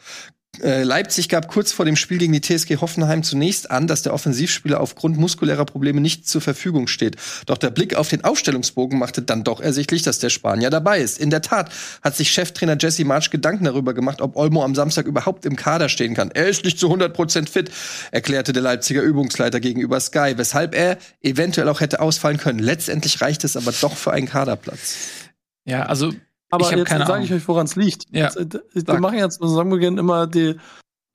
Äh, Leipzig gab kurz vor dem Spiel gegen die TSG Hoffenheim zunächst an, dass der Offensivspieler aufgrund muskulärer Probleme nicht zur Verfügung steht. Doch der Blick auf den Aufstellungsbogen machte dann doch ersichtlich, dass der Spanier dabei ist. In der Tat hat sich Cheftrainer Jesse Marsch Gedanken darüber gemacht, ob Olmo am Samstag überhaupt im Kader stehen kann. Er ist nicht zu 100% fit, erklärte der Leipziger Übungsleiter gegenüber Sky, weshalb er eventuell auch hätte ausfallen können. Letztendlich reicht es aber doch für einen Kaderplatz. Ja, also aber jetzt sage ich euch, woran es liegt. Ja, Jetzt, äh, Wir machen jetzt zu Saisonbeginn immer die,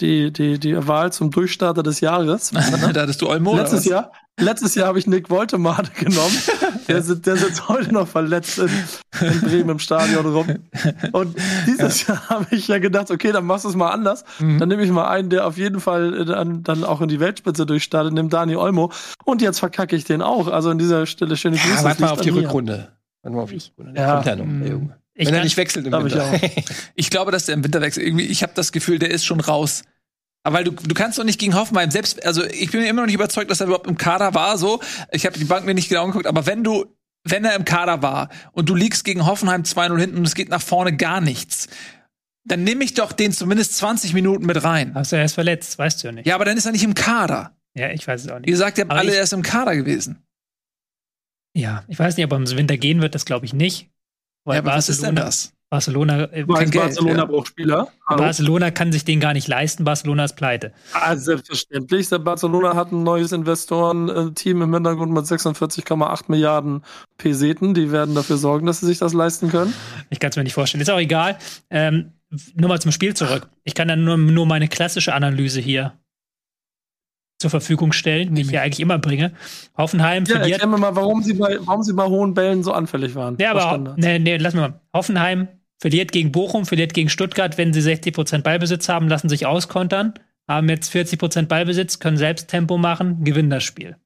die, die, die Wahl zum Durchstarter des Jahres. da hattest du Olmo. Letztes? Jahr, letztes Jahr habe ich Nick Woltemade genommen. Der, der sitzt heute noch verletzt in, in Bremen im Stadion rum. Und dieses Jahr habe ich ja gedacht, okay, dann machst du es mal anders. Mhm. Dann nehme ich mal einen, der auf jeden Fall äh, dann, dann auch in die Weltspitze durchstartet, nimm Dani Olmo. Und jetzt verkacke ich den auch. Also an dieser Stelle schöne Grüße. Ja, warte mal auf die. Rückrunde. Warte mal auf die Rückrunde. Der Ja. kommt ja noch, der Junge. Ich Wenn er nicht wechselt im Glaub ich Winter. Ich glaube, dass der im Winterwechsel irgendwie, ich habe das Gefühl, der ist schon raus. Aber weil du, du kannst doch nicht gegen Hoffenheim selbst, also ich bin mir immer noch nicht überzeugt, dass er überhaupt im Kader war, so. Ich habe die Bank mir nicht genau angeguckt, aber wenn du, wenn er im Kader war und du liegst gegen Hoffenheim 2-0 hinten und es geht nach vorne gar nichts, dann nehme ich doch den zumindest 20 Minuten mit rein. Hast du erst verletzt, weißt du ja nicht. Ja, aber dann ist er nicht im Kader. Ja, ich weiß es auch Wie nicht. gesagt, ihr habt Aber alle ich- erst im Kader gewesen. Ja, ich weiß nicht, ob er im Winter gehen wird, das glaube ich nicht. Weil Ja, aber was ist denn Barcelona, das? Barcelona, äh, als Geld, Barcelona ja. braucht Spieler. Hallo? Barcelona kann sich den gar nicht leisten. Barcelona ist pleite. Ah, selbstverständlich. Der Barcelona hat ein neues Investoren-Team im Hintergrund mit 46,8 Milliarden Peseten. Die werden dafür sorgen, dass sie sich das leisten können. Ich kann es mir nicht vorstellen. Ist auch egal. Ähm, nur mal zum Spiel zurück. Ich kann dann nur, nur meine klassische Analyse hier zur Verfügung stellen, die ich ja eigentlich immer bringe. Hoffenheim Ja, verliert. erklär mir mal, warum sie, bei, warum sie bei hohen Bällen so anfällig waren. Ja, aber nee, nee, lass mal. Hoffenheim verliert gegen Bochum, verliert gegen Stuttgart, wenn sie 60% Ballbesitz haben, lassen sich auskontern, haben jetzt 40% Ballbesitz, können selbst Tempo machen, gewinnen das Spiel.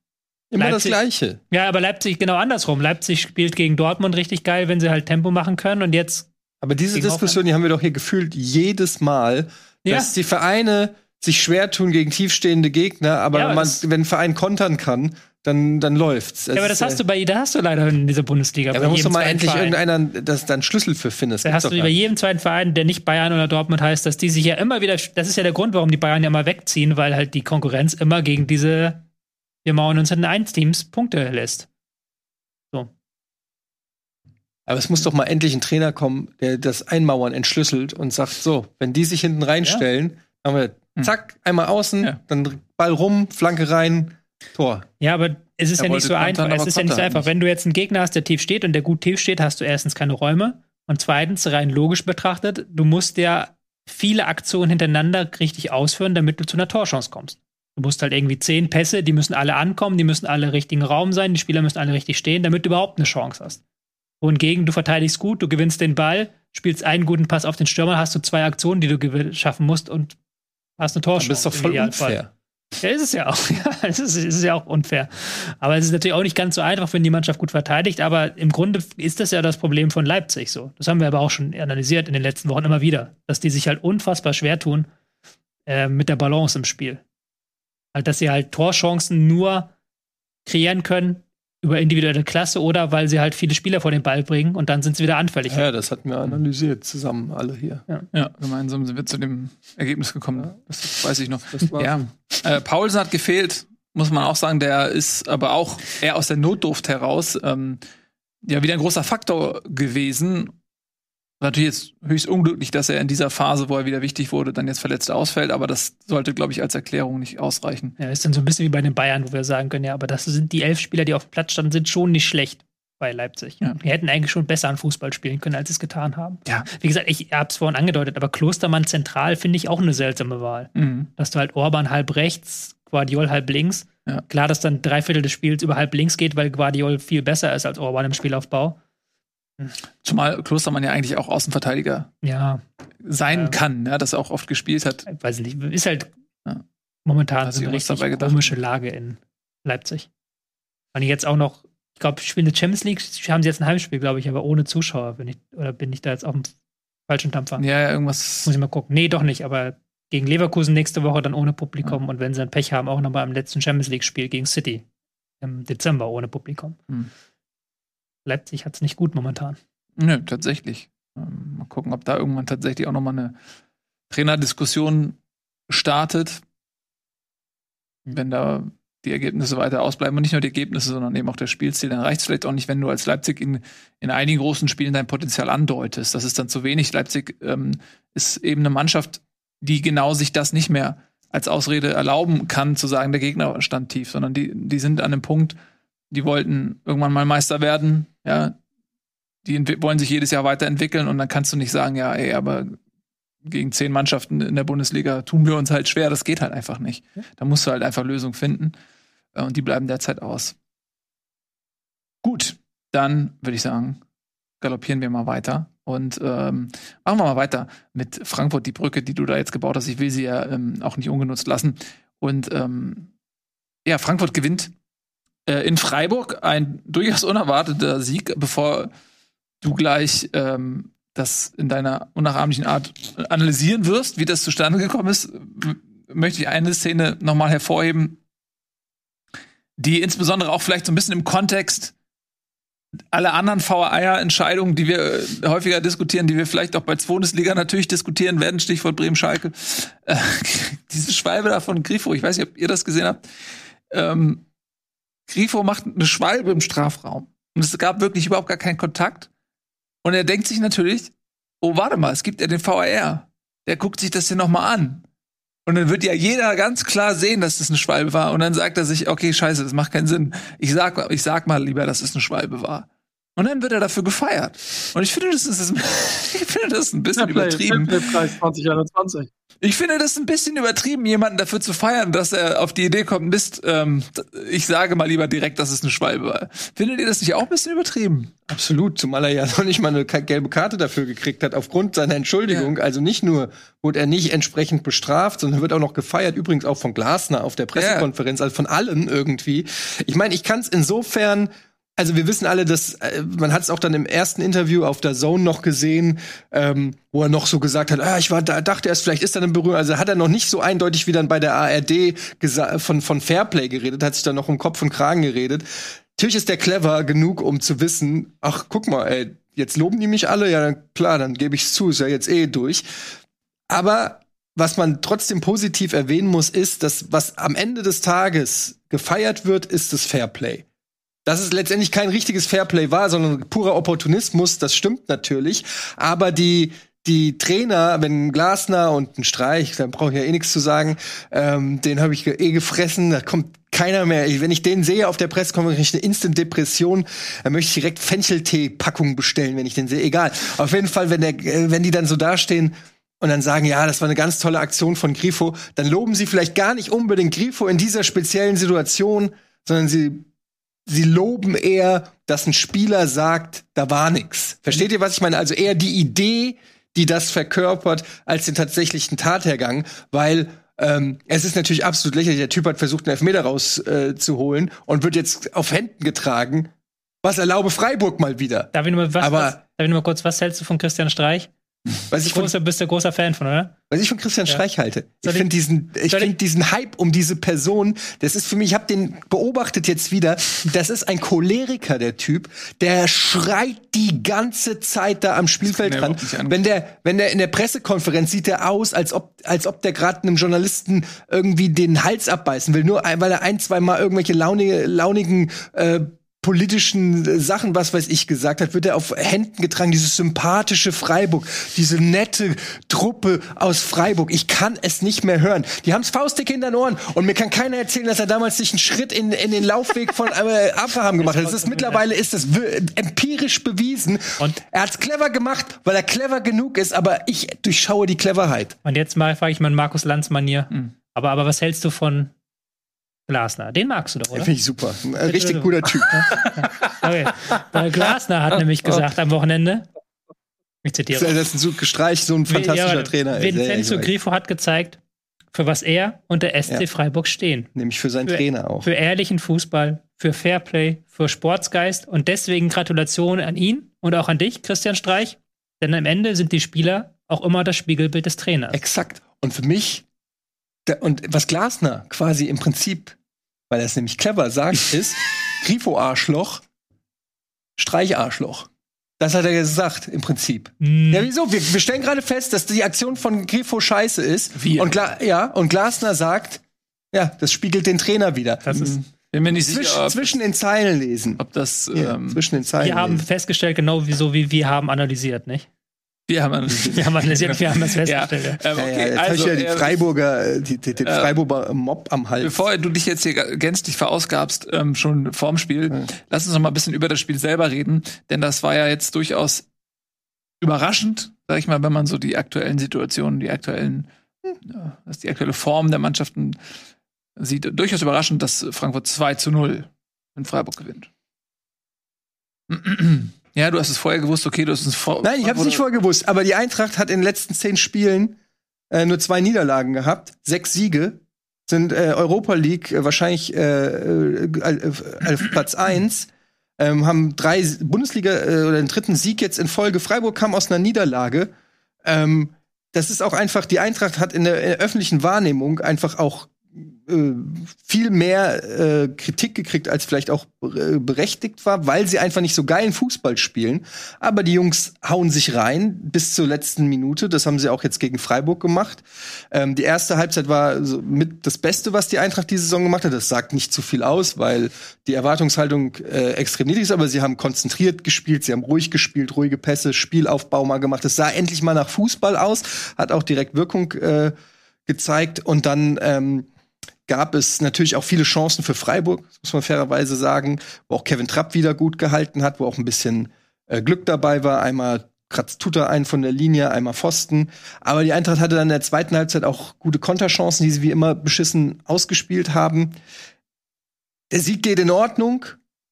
Immer Leipzig- das Gleiche. Ja, aber Leipzig genau andersrum. Leipzig spielt gegen Dortmund richtig geil, wenn sie halt Tempo machen können und jetzt Aber diese Diskussion, die haben wir doch hier gefühlt jedes Mal, Ja. dass die Vereine sich schwer tun gegen tiefstehende Gegner, aber Ja, wenn, aber man, wenn ein Verein kontern kann, dann, dann läuft's. Ja, aber das hast du bei da hast du leider in dieser Bundesliga. Ja, da muss jedem doch mal endlich Verein. irgendeiner das dann Schlüssel für finden. Das Da hast du bei jedem zweiten Verein, der nicht Bayern oder Dortmund heißt, dass die sich ja immer wieder, das ist ja der Grund, warum die Bayern ja immer wegziehen, weil halt die Konkurrenz immer gegen diese wir mauern uns in eins Teams Punkte lässt. Aber es muss doch mal endlich ein Trainer kommen, der das Einmauern entschlüsselt und sagt, so, wenn die sich hinten reinstellen, haben wir. Zack, einmal außen, Ja. dann Ball rum, Flanke rein, Tor. Ja, aber es ist Er ja nicht so kontern, einfach. aber Es ist ja nicht so einfach. nicht. Wenn du jetzt einen Gegner hast, der tief steht und der gut tief steht, hast du erstens keine Räume und zweitens, rein logisch betrachtet, du musst ja viele Aktionen hintereinander richtig ausführen, damit du zu einer Torchance kommst. Du musst halt irgendwie zehn Pässe, die müssen alle ankommen, die müssen alle richtigen Raum sein, die Spieler müssen alle richtig stehen, damit du überhaupt eine Chance hast. Wohingegen du verteidigst gut, du gewinnst den Ball, spielst einen guten Pass auf den Stürmer, hast du zwei Aktionen, die du schaffen musst und hast eine Aber Torchance. das ist doch voll unfair. Ja, ist es ja auch. Ja, es ist, es ist ja auch unfair. Aber es ist natürlich auch nicht ganz so einfach, wenn die Mannschaft gut verteidigt. Aber im Grunde ist das ja das Problem von Leipzig so. Das haben wir aber auch schon analysiert in den letzten Wochen immer wieder, dass die sich halt unfassbar schwer tun äh, mit der Balance im Spiel. Halt, dass sie halt Torchancen nur kreieren können über individuelle Klasse oder weil sie halt viele Spieler vor den Ball bringen und dann sind sie wieder anfällig. Ja, das hatten wir analysiert zusammen alle hier. Ja, gemeinsam sind wir zu dem Ergebnis gekommen. Das weiß ich noch. Ja. Äh, Paulsen hat gefehlt, muss man auch sagen. Der ist aber auch eher aus der Notdurft heraus ähm, ja wieder ein großer Faktor gewesen. Natürlich jetzt höchst unglücklich, dass er in dieser Phase, wo er wieder wichtig wurde, dann jetzt verletzt ausfällt, aber das sollte, glaube ich, als Erklärung nicht ausreichen. Ja, ist dann so ein bisschen wie bei den Bayern, wo wir sagen können, ja, aber das sind die elf Spieler, die auf dem Platz standen, sind schon nicht schlecht bei Leipzig. Ja. Die hätten eigentlich schon besser an Fußball spielen können, als sie es getan haben. Ja. Wie gesagt, ich habe es vorhin angedeutet, aber Klostermann zentral finde ich auch eine seltsame Wahl. Mhm. Dass du halt Orban halb rechts, Guardiol halb links. Ja. Klar, dass dann drei Viertel des Spiels über halb links geht, weil Guardiol viel besser ist als Orban im Spielaufbau. Zumal Klostermann ja eigentlich auch Außenverteidiger Ja, sein Ja. kann, ja, dass er auch oft gespielt hat. ich weiß nicht, ist halt Ja. momentan so eine richtig komische Lage in Leipzig. Wenn ich jetzt auch noch, ich glaube, spielen eine Champions League, haben sie jetzt ein Heimspiel, glaube ich, aber ohne Zuschauer. Bin ich, oder bin ich da jetzt auf dem falschen Dampfer? Ja, ja, irgendwas. Muss ich mal gucken. Nee, doch nicht, aber gegen Leverkusen nächste Woche dann ohne Publikum und wenn sie dann Pech haben, auch nochmal im letzten Champions League-Spiel gegen City im Dezember ohne Publikum. Hm. Leipzig hat es nicht gut momentan. Nö, tatsächlich. Ähm, mal gucken, ob da irgendwann tatsächlich auch noch mal eine Trainerdiskussion startet. Wenn da die Ergebnisse weiter ausbleiben und nicht nur die Ergebnisse, sondern eben auch der Spielstil, dann reicht es vielleicht auch nicht, wenn du als Leipzig in, in einigen großen Spielen dein Potenzial andeutest. Das ist dann zu wenig. Leipzig ähm, ist eben eine Mannschaft, die genau sich das nicht mehr als Ausrede erlauben kann, zu sagen, der Gegner stand tief, sondern die, die sind an einem Punkt, die wollten irgendwann mal Meister werden, ja, die wollen sich jedes Jahr weiterentwickeln und dann kannst du nicht sagen, ja, ey, aber gegen zehn Mannschaften in der Bundesliga tun wir uns halt schwer. Das geht halt einfach nicht. Da musst du halt einfach Lösungen finden äh, und die bleiben derzeit aus. Gut, dann würde ich sagen, galoppieren wir mal weiter und ähm, machen wir mal weiter mit Frankfurt, die Brücke, die du da jetzt gebaut hast. Ich will sie ja ähm, auch nicht ungenutzt lassen. Und ähm, ja, Frankfurt gewinnt äh, in Freiburg ein durchaus unerwarteter Sieg, bevor du gleich ähm, das in deiner unnachahmlichen Art analysieren wirst, wie das zustande gekommen ist, möchte ich eine Szene nochmal hervorheben, die insbesondere auch vielleicht so ein bisschen im Kontext aller anderen VAR-Entscheidungen, die wir äh, häufiger diskutieren, die wir vielleicht auch bei Bundesliga natürlich diskutieren werden, Stichwort Bremen-Schalke. Äh, diese Schwalbe da von Grifo, ich weiß nicht, ob ihr das gesehen habt. Ähm, Grifo macht eine Schwalbe im Strafraum. Und es gab wirklich überhaupt gar keinen Kontakt. Und er denkt sich natürlich, oh, warte mal, es gibt ja den VAR. Der guckt sich das hier noch mal an. Und dann wird ja jeder ganz klar sehen, dass das eine Schwalbe war. Und dann sagt er sich, okay, scheiße, das macht keinen Sinn. Ich sag, ich sag mal lieber, dass es eine Schwalbe war. Und dann wird er dafür gefeiert. Und ich finde, das ist, ich finde das ein bisschen übertrieben. Preis 2021. Ich finde das ein bisschen übertrieben, jemanden dafür zu feiern, dass er auf die Idee kommt, Mist, ähm, ich sage mal lieber direkt, dass es eine Schwalbe war. Findet ihr das nicht auch ein bisschen übertrieben? Absolut, zumal er ja noch nicht mal eine gelbe Karte dafür gekriegt hat, aufgrund seiner Entschuldigung. Also nicht nur wurde er nicht entsprechend bestraft, sondern wird auch noch gefeiert, übrigens auch von Glasner auf der Pressekonferenz, also von allen irgendwie. Ich meine, ich kann es insofern. Also wir wissen alle, dass äh, man hat es auch dann im ersten Interview auf der Zone noch gesehen, ähm, wo er noch so gesagt hat, ah, ich war da, dachte erst, vielleicht ist da eine Berührung. Also hat er noch nicht so eindeutig wie dann bei der ARD von von Fairplay geredet, hat sich dann noch um Kopf und Kragen geredet. Natürlich ist der clever genug, um zu wissen, ach, guck mal, ey, jetzt loben die mich alle, ja, dann, klar, dann gebe ich's zu, ist ja jetzt eh durch. Aber was man trotzdem positiv erwähnen muss, ist, dass was am Ende des Tages gefeiert wird, ist das Fairplay. Dass es letztendlich kein richtiges Fairplay war, sondern purer Opportunismus, das stimmt natürlich. Aber die, die Trainer, wenn Glasner und ein Streich, dann brauche ich ja eh nichts zu sagen, ähm, den habe ich eh gefressen, da kommt keiner mehr. Ich, wenn ich den sehe auf der Pressekonferenz, ich eine Instant-Depression. Da möchte ich direkt Fencheltee-Packungen bestellen, wenn ich den sehe. Egal. Auf jeden Fall, wenn, der, äh, wenn die dann so dastehen, und dann sagen, ja, das war eine ganz tolle Aktion von Grifo, dann loben sie vielleicht gar nicht unbedingt Grifo in dieser speziellen Situation, sondern sie, sie loben eher, dass ein Spieler sagt, da war nix. Versteht ihr, was ich meine? Also eher die Idee, die das verkörpert, als den tatsächlichen Tathergang, weil Ähm, es ist natürlich absolut lächerlich. Der Typ hat versucht, einen Elfmeter rauszuholen äh, und wird jetzt auf Händen getragen. Was erlaube Freiburg mal wieder? Darf ich nur mal, was, Aber- was, darf ich nur mal kurz, was hältst du von Christian Streich? Was ich von, Großer, bist du großer Fan von, oder? was ich von Christian Ja. Streich halte. Ich Soll ich- finde diesen, ich finde diesen Hype um diese Person, das ist für mich, ich habe den beobachtet jetzt wieder, das ist ein Choleriker, der Typ, der schreit die ganze Zeit da am Spielfeld er dran. Wenn der, wenn der in der Pressekonferenz sieht er aus, als ob, als ob der gerade einem Journalisten irgendwie den Hals abbeißen will, nur weil er ein, zwei Mal irgendwelche launige, launigen äh, politischen äh, Sachen, was weiß ich, gesagt hat, wird er auf Händen getragen, dieses sympathische Freiburg, diese nette Truppe aus Freiburg. Ich kann es nicht mehr hören. Die haben's faustdick in den Ohren und mir kann keiner erzählen, dass er damals sich einen Schritt in, in den Laufweg von äh, Abraham gemacht hat. Das ist mittlerweile ist das empirisch bewiesen. Und- er hat's clever gemacht, weil er clever genug ist, aber ich durchschaue die Cleverheit. Und jetzt mal frage ich mal in Markus Lanz-Manier. Hm. Aber, aber was hältst du von Glasner? Den magst du doch, oder? Finde ich super. Ein richtig guter Typ. Okay. Weil Glasner hat nämlich gesagt am Wochenende, ich zitiere, Das ist ein so gestreicht, so ein fantastischer Ja, Trainer. ey. Vincenzo Grifo hat gezeigt, für was er und der SC Ja. Freiburg stehen. Nämlich für seinen Für, Trainer auch. für ehrlichen Fußball, für Fairplay, für Sportsgeist und deswegen Gratulation an ihn und auch an dich, Christian Streich. Denn am Ende sind die Spieler auch immer das Spiegelbild des Trainers. Exakt. Und für mich, da, und was Glasner quasi im Prinzip, weil er es nämlich clever sagt, ist Grifo-Arschloch, Streich-Arschloch. Das hat er gesagt, im Prinzip. Mm, Ja, wieso? Wir, wir stellen gerade fest, dass die Aktion von Grifo scheiße ist. Wir. Und, Gla ja, und Glasner sagt, ja, das spiegelt den Trainer wieder. das ist, Bin mir nicht Zwisch, sicher, ob, zwischen den Zeilen lesen. ob das. Ja, Ähm, zwischen den Zeilen wir haben lesen. festgestellt, genau wie so wie wir haben analysiert, nicht? Wir haben Wir haben analysiert, wir haben das ja, festgestellt. ähm, Ja, okay, ja, jetzt also, ja die äh, Freiburger, äh, die, die, den äh, Freiburger Mob am Hals. Bevor du dich jetzt hier gänzlich verausgabst, ähm, schon vorm Spiel, lass uns noch mal ein bisschen über das Spiel selber reden, denn das war ja jetzt durchaus überraschend, sag ich mal, wenn man so die aktuellen Situationen, die aktuellen, ja, die aktuelle Form der Mannschaften sieht. Durchaus überraschend, dass Frankfurt 2 zu 0 in Freiburg gewinnt. Ja, du hast es vorher gewusst, okay, du hast es vor. Nein, ich habe es nicht vorher gewusst, aber die Eintracht hat in den letzten zehn Spielen äh, nur zwei Niederlagen gehabt, sechs Siege, sind äh, Europa League äh, wahrscheinlich äh, äh, auf auf Platz eins, ähm, haben drei Bundesliga äh, oder den dritten Sieg jetzt in Folge. Freiburg kam aus einer Niederlage. Ähm, das ist auch einfach, die Eintracht hat in der, in der öffentlichen Wahrnehmung einfach auch äh, viel mehr äh, Kritik gekriegt, als vielleicht auch äh, berechtigt war, weil sie einfach nicht so geilen Fußball spielen. Aber die Jungs hauen sich rein bis zur letzten Minute. Das haben sie auch jetzt gegen Freiburg gemacht. Ähm, die erste Halbzeit war so mit das Beste, was die Eintracht diese Saison gemacht hat. Das sagt nicht zu viel aus, weil die Erwartungshaltung äh, extrem niedrig ist. Aber sie haben konzentriert gespielt, sie haben ruhig gespielt, ruhige Pässe, Spielaufbau mal gemacht. Es sah endlich mal nach Fußball aus, hat auch direkt Wirkung äh, gezeigt. Und dann ähm, gab es natürlich auch viele Chancen für Freiburg, das muss man fairerweise sagen, wo auch Kevin Trapp wieder gut gehalten hat, wo auch ein bisschen äh, Glück dabei war. Einmal kratzt Tuta einen von der Linie, einmal Pfosten. Aber die Eintracht hatte dann in der zweiten Halbzeit auch gute Konterchancen, die sie wie immer beschissen ausgespielt haben. Der Sieg geht in Ordnung,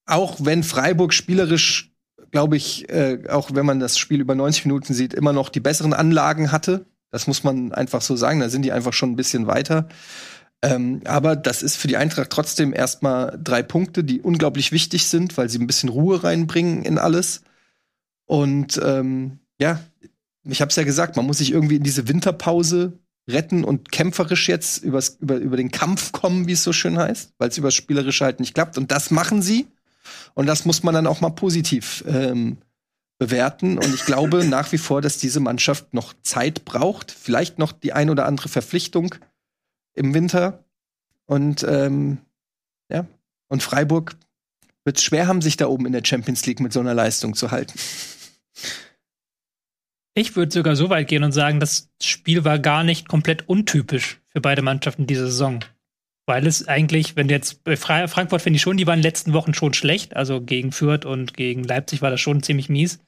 auch wenn Freiburg spielerisch, glaube ich, äh, auch wenn man das Spiel über 90 Minuten sieht, immer noch die besseren Anlagen hatte. Das muss man einfach so sagen. Da sind die einfach schon ein bisschen weiter. Ähm, aber das ist für die Eintracht trotzdem erstmal drei Punkte, die unglaublich wichtig sind, weil sie ein bisschen Ruhe reinbringen in alles. Und ähm, ja, ich habe es ja gesagt, man muss sich irgendwie in diese Winterpause retten und kämpferisch jetzt übers, über, über den Kampf kommen, wie es so schön heißt, weil es über Spielerische halt nicht klappt. Und das machen sie. Und das muss man dann auch mal positiv ähm, bewerten. Und ich glaube nach wie vor, dass diese Mannschaft noch Zeit braucht. Vielleicht noch die ein oder andere Verpflichtung im Winter. Und ähm, ja, und Freiburg wird es schwer haben, sich da oben in der Champions League mit so einer Leistung zu halten. Ich würde sogar so weit gehen und sagen, das Spiel war gar nicht komplett untypisch für beide Mannschaften diese Saison. Weil es eigentlich, wenn jetzt bei Fra- Frankfurt finde ich schon, die waren in den letzten Wochen schon schlecht. Also gegen Fürth und gegen Leipzig war das schon ziemlich mies.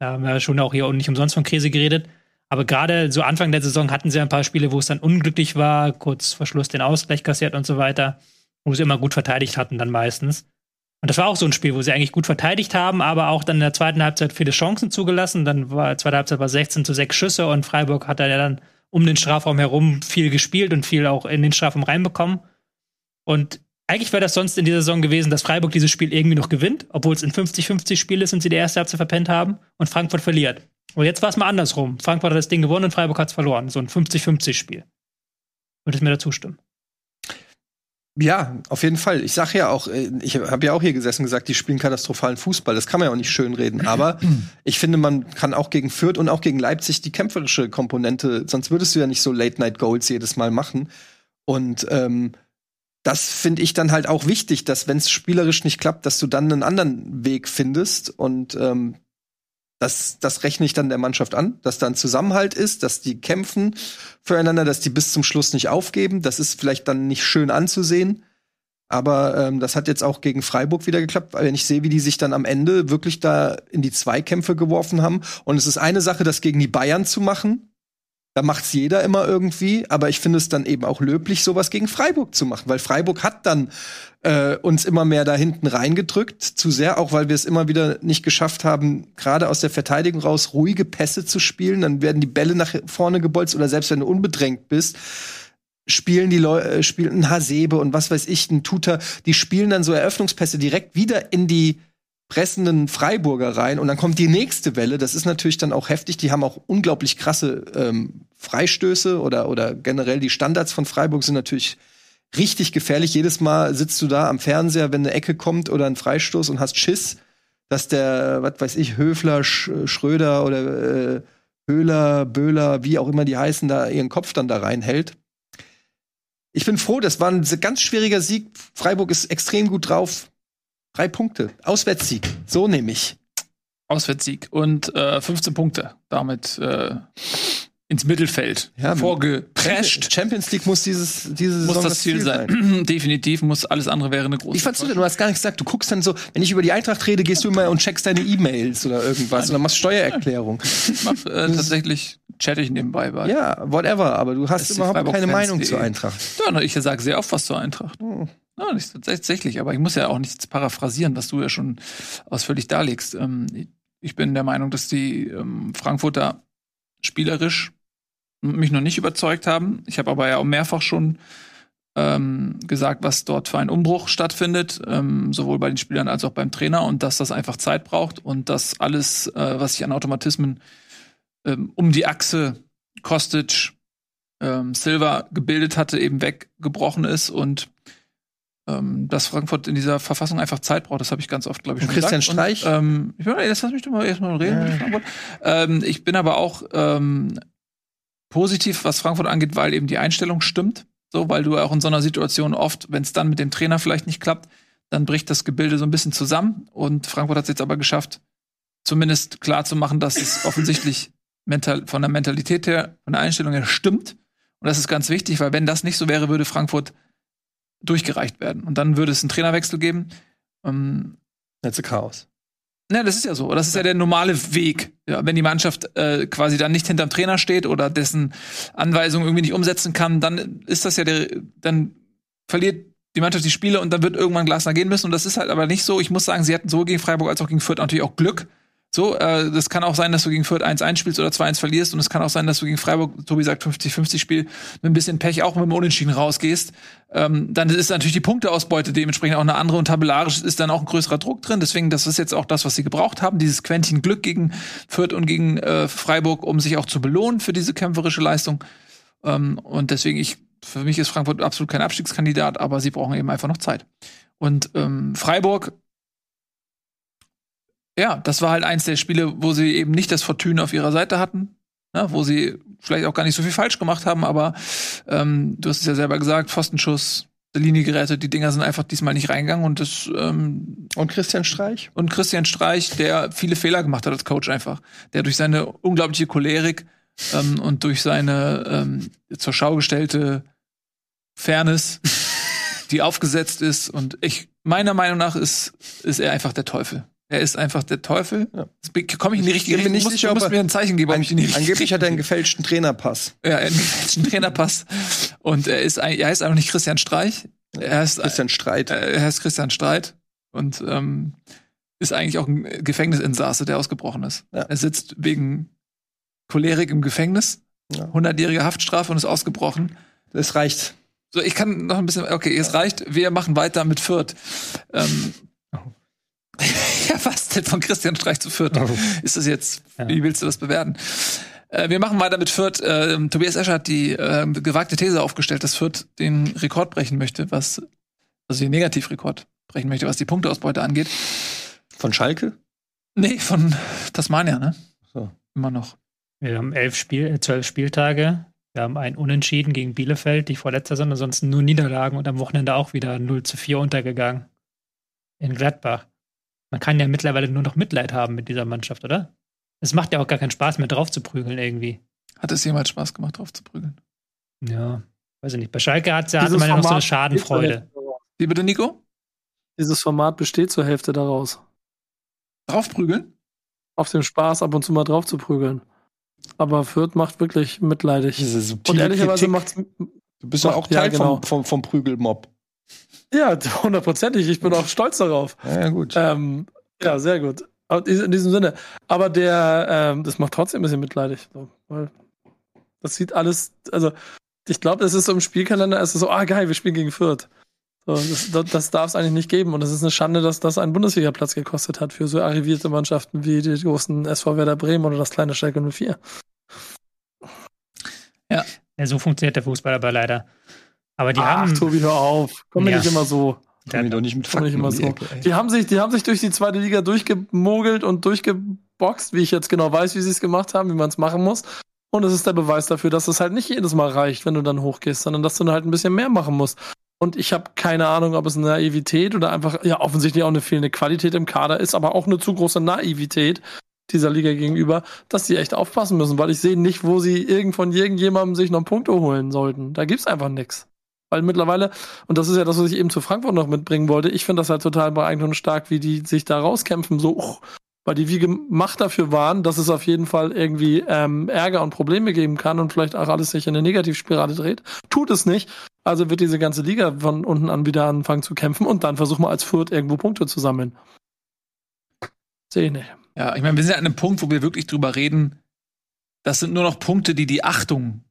Da haben wir schon auch hier nicht umsonst von Krise geredet. Aber gerade so Anfang der Saison hatten sie ein paar Spiele, wo es dann unglücklich war, kurz vor Schluss den Ausgleich kassiert und so weiter, wo sie immer gut verteidigt hatten dann meistens. Und das war auch so ein Spiel, wo sie eigentlich gut verteidigt haben, aber auch dann in der zweiten Halbzeit viele Chancen zugelassen. Dann war zweite Halbzeit war 16 zu 6 Schüsse und Freiburg hat dann ja dann um den Strafraum herum viel gespielt und viel auch in den Strafraum reinbekommen. Und eigentlich wäre das sonst in dieser Saison gewesen, dass Freiburg dieses Spiel irgendwie noch gewinnt, obwohl es ein 50-50 Spiel ist und sie die erste Halbzeit verpennt haben und Frankfurt verliert. Und jetzt war es mal andersrum. Frankfurt hat das Ding gewonnen und Freiburg hat es verloren. So ein 50-50 Spiel. Würdest du mir dazu stimmen? Ja, auf jeden Fall. Ich sag ja auch, äh, ich habe ja auch hier gesessen und gesagt, die spielen katastrophalen Fußball. Das kann man ja auch nicht schönreden. Aber ich finde, man kann auch gegen Fürth und auch gegen Leipzig die kämpferische Komponente, sonst würdest du ja nicht so Late-Night-Goals jedes Mal machen. Und ähm, das finde ich dann halt auch wichtig, dass wenn es spielerisch nicht klappt, dass du dann einen anderen Weg findest. Und ähm, das, das rechne ich dann der Mannschaft an, dass da ein Zusammenhalt ist, dass die kämpfen füreinander, dass die bis zum Schluss nicht aufgeben. Das ist vielleicht dann nicht schön anzusehen. Aber ähm, das hat jetzt auch gegen Freiburg wieder geklappt, weil ich sehe, wie die sich dann am Ende wirklich da in die Zweikämpfe geworfen haben. Und es ist eine Sache, das gegen die Bayern zu machen. Da macht's jeder immer irgendwie, aber ich finde es dann eben auch löblich, sowas gegen Freiburg zu machen, weil Freiburg hat dann äh, uns immer mehr da hinten reingedrückt, zu sehr, auch weil wir es immer wieder nicht geschafft haben, gerade aus der Verteidigung raus ruhige Pässe zu spielen. Dann werden die Bälle nach vorne gebolzt oder selbst wenn du unbedrängt bist, spielen die Leute, äh, spielen ein Hasebe und was weiß ich, ein Tutor, die spielen dann so Eröffnungspässe direkt wieder in die pressenden Freiburger rein und dann kommt die nächste Welle. Das ist natürlich dann auch heftig. Die haben auch unglaublich krasse ähm, Freistöße oder, oder generell die Standards von Freiburg sind natürlich richtig gefährlich. Jedes Mal sitzt du da am Fernseher, wenn eine Ecke kommt oder ein Freistoß und hast Schiss, dass der, was weiß ich, Höfler, Sch Schröder oder äh, Höhler, Böhler, wie auch immer die heißen, da ihren Kopf dann da reinhält. Ich bin froh, das war ein ganz schwieriger Sieg. Freiburg ist extrem gut drauf. Drei Punkte. Auswärtssieg. So nehme ich. Auswärtssieg und äh, 15 Punkte. Damit äh, ins Mittelfeld Ja, vorgeprescht. Champions League muss dieses, diese Saison Muss das Ziel sein. Definitiv muss alles andere wäre eine große. Wie fandst du hast gar nichts gesagt. Du guckst dann so, wenn ich über die Eintracht rede, gehst du immer und checkst deine E-Mails oder irgendwas oder machst Steuererklärung. Ich mach, äh, tatsächlich chatte ich nebenbei bei. Ja, whatever. Aber du hast überhaupt keine. Meinung zur Eintracht. Ja, ich sage sehr oft was zur Eintracht. Ja, nicht tatsächlich, aber ich muss ja auch nichts paraphrasieren, was du ja schon ausführlich darlegst. Ähm, ich bin der Meinung, dass die ähm, Frankfurter spielerisch mich noch nicht überzeugt haben. Ich habe aber ja auch mehrfach schon ähm, gesagt, was dort für ein Umbruch stattfindet, ähm, sowohl bei den Spielern als auch beim Trainer und dass das einfach Zeit braucht und dass alles, äh, was sich an Automatismen ähm, um die Achse Kostic, ähm, Silva gebildet hatte, eben weggebrochen ist und ähm, dass Frankfurt in dieser Verfassung einfach Zeit braucht. Das habe ich ganz oft, glaube ich, Und schon Christian gesagt. Streich? Und, ähm, ich bin, jetzt lass mich doch mal erstmal reden. Ja. Ähm, ich bin aber auch ähm, positiv, was Frankfurt angeht, weil eben die Einstellung stimmt. So, weil du auch in so einer Situation oft, wenn es dann mit dem Trainer vielleicht nicht klappt, dann bricht das Gebilde so ein bisschen zusammen. Und Frankfurt hat es jetzt aber geschafft, zumindest klar zu machen, dass es offensichtlich mental, von der Mentalität her, von der Einstellung her stimmt. Und das ist ganz wichtig, weil wenn das nicht so wäre, würde Frankfurt durchgereicht werden. Und dann würde es einen Trainerwechsel geben. Ähm, Letzte Chaos. na, das ist ja so. Das ist ja der normale Weg. Ja, wenn die Mannschaft äh, quasi dann nicht hinterm Trainer steht oder dessen Anweisungen irgendwie nicht umsetzen kann, dann ist das ja der, dann verliert die Mannschaft die Spiele und dann wird irgendwann Glasner gehen müssen. Und das ist halt aber nicht so. Ich muss sagen, sie hatten sowohl gegen Freiburg als auch gegen Fürth natürlich auch Glück. So, äh, das kann auch sein, dass du gegen Fürth 1-1 spielst oder 2-1 verlierst. Und es kann auch sein, dass du gegen Freiburg, Tobi sagt 50-50 Spiel, mit ein bisschen Pech auch mit dem Unentschieden rausgehst. Ähm, dann ist natürlich die Punkteausbeute dementsprechend auch eine andere und tabellarisch ist dann auch ein größerer Druck drin. Deswegen, das ist jetzt auch das, was sie gebraucht haben. Dieses Quäntchen Glück gegen Fürth und gegen äh, Freiburg, um sich auch zu belohnen für diese kämpferische Leistung. Ähm, und deswegen, ich, für mich ist Frankfurt absolut kein Abstiegskandidat, aber sie brauchen eben einfach noch Zeit. Und ähm, Freiburg ja, das war halt eins der Spiele, wo sie eben nicht das Fortune auf ihrer Seite hatten, ne, wo sie vielleicht auch gar nicht so viel falsch gemacht haben, aber ähm, du hast es ja selber gesagt, Pfostenschuss, der Linie gerettet, die Dinger sind einfach diesmal nicht reingegangen und das ähm, Und Christian Streich? und Christian Streich, der viele Fehler gemacht hat als Coach einfach, der durch seine unglaubliche Cholerik ähm, und durch seine ähm, zur Schau gestellte Fairness, die aufgesetzt ist und ich meiner Meinung nach ist ist er einfach der Teufel. Er ist einfach der Teufel. Ja. Komme ich in die richtige Richtung. nicht Du musst, sicher, er- mir ein Zeichen geben, ob ich in die richtige Angeblich hat er einen gefälschten Trainerpass. ja, einen gefälschten Trainerpass. Und er ist er heißt einfach nicht Christian Streich. Er heißt Christian Streit. äh, er heißt Christian Streit und ähm, ist eigentlich auch ein Gefängnisinsasse, der ausgebrochen ist. Ja. Er sitzt wegen Cholerik im Gefängnis Ja. 100-jährige Haftstrafe und ist ausgebrochen. Es reicht. So, ich kann noch ein bisschen, okay, es reicht. Wir machen weiter mit Fürth. Ähm, ja, was denn von Christian Streich zu Fürth? Ist das jetzt, Ja. wie willst du das bewerten? Äh, wir machen weiter mit Fürth. Ähm, Tobias Escher hat die äh, gewagte These aufgestellt, dass Fürth den Rekord brechen möchte, was, also den Negativrekord brechen möchte, was die Punkteausbeute angeht. Von Schalke? Nee, von Tasmania, ne? So. Immer noch. Wir haben elf Spiel, äh, zwölf Spieltage. Wir haben ein Unentschieden gegen Bielefeld, die vorletzter sind, ansonsten nur Niederlagen und am Wochenende auch wieder 0 zu 4 untergegangen. In Gladbach. Man kann ja mittlerweile nur noch Mitleid haben mit dieser Mannschaft, oder? Es macht ja auch gar keinen Spaß mehr drauf zu prügeln irgendwie. Hat es jemals Spaß gemacht, drauf zu prügeln? Ja, weiß ich nicht. Bei Schalke hat, hatte man ja noch so eine Format Schadenfreude. Wie bitte, Nico? Dieses Format besteht zur Hälfte daraus. Draufprügeln? Auf dem Spaß ab und zu mal drauf zu prügeln. Aber Fürth macht wirklich mitleidig. Diese Und ehrlicherweise macht's. Du bist ja auch Ja, Teil genau. vom, vom, vom Prügelmob. Ja, hundertprozentig. Ich bin auch stolz darauf. Ja, ja, gut. Ähm, ja, sehr gut. In diesem Sinne. Aber der, ähm, das macht trotzdem ein bisschen mitleidig. So, weil das sieht alles, also ich glaube, es ist so im Spielkalender, es ist so, ah geil, wir spielen gegen Fürth. So, das das, das darf es eigentlich nicht geben. Und es ist eine Schande, dass das einen Bundesliga-Platz gekostet hat für so arrivierte Mannschaften wie die großen SV Werder Bremen oder das kleine Schalke 04. Ja, so funktioniert der Fußball aber leider. Aber die Ach, haben. Tobi, hör auf. Komm mir Ja. nicht immer so. Komm mir doch nicht mit Fakten immer um die so. Ecke. Die haben sich, die haben sich durch die zweite Liga durchgemogelt und durchgeboxt, wie ich jetzt genau weiß, wie sie es gemacht haben, wie man es machen muss. Und es ist der Beweis dafür, dass es halt nicht jedes Mal reicht, wenn du dann hochgehst, sondern dass du dann halt ein bisschen mehr machen musst. Und ich habe keine Ahnung, ob es eine Naivität oder einfach, ja, offensichtlich auch eine fehlende Qualität im Kader ist, aber auch eine zu große Naivität dieser Liga gegenüber, dass die echt aufpassen müssen, weil ich sehe nicht, wo sie irgend von irgendjemandem sich noch Punkte holen sollten. Da gibt's einfach nix. Weil mittlerweile, und das ist ja das, was ich eben zu Frankfurt noch mitbringen wollte, ich finde das halt total beeindruckend und stark, wie die sich da rauskämpfen, so, uch, weil die wie gemacht dafür waren, dass es auf jeden Fall irgendwie ähm, Ärger und Probleme geben kann und vielleicht auch alles sich in eine Negativspirale dreht. Tut es nicht. Also wird diese ganze Liga von unten an wieder anfangen zu kämpfen und dann versuchen wir als Fürth irgendwo Punkte zu sammeln. Sehe ich nicht. Ja, ich meine, wir sind ja an einem Punkt, wo wir wirklich drüber reden. Das sind nur noch Punkte, die die Achtung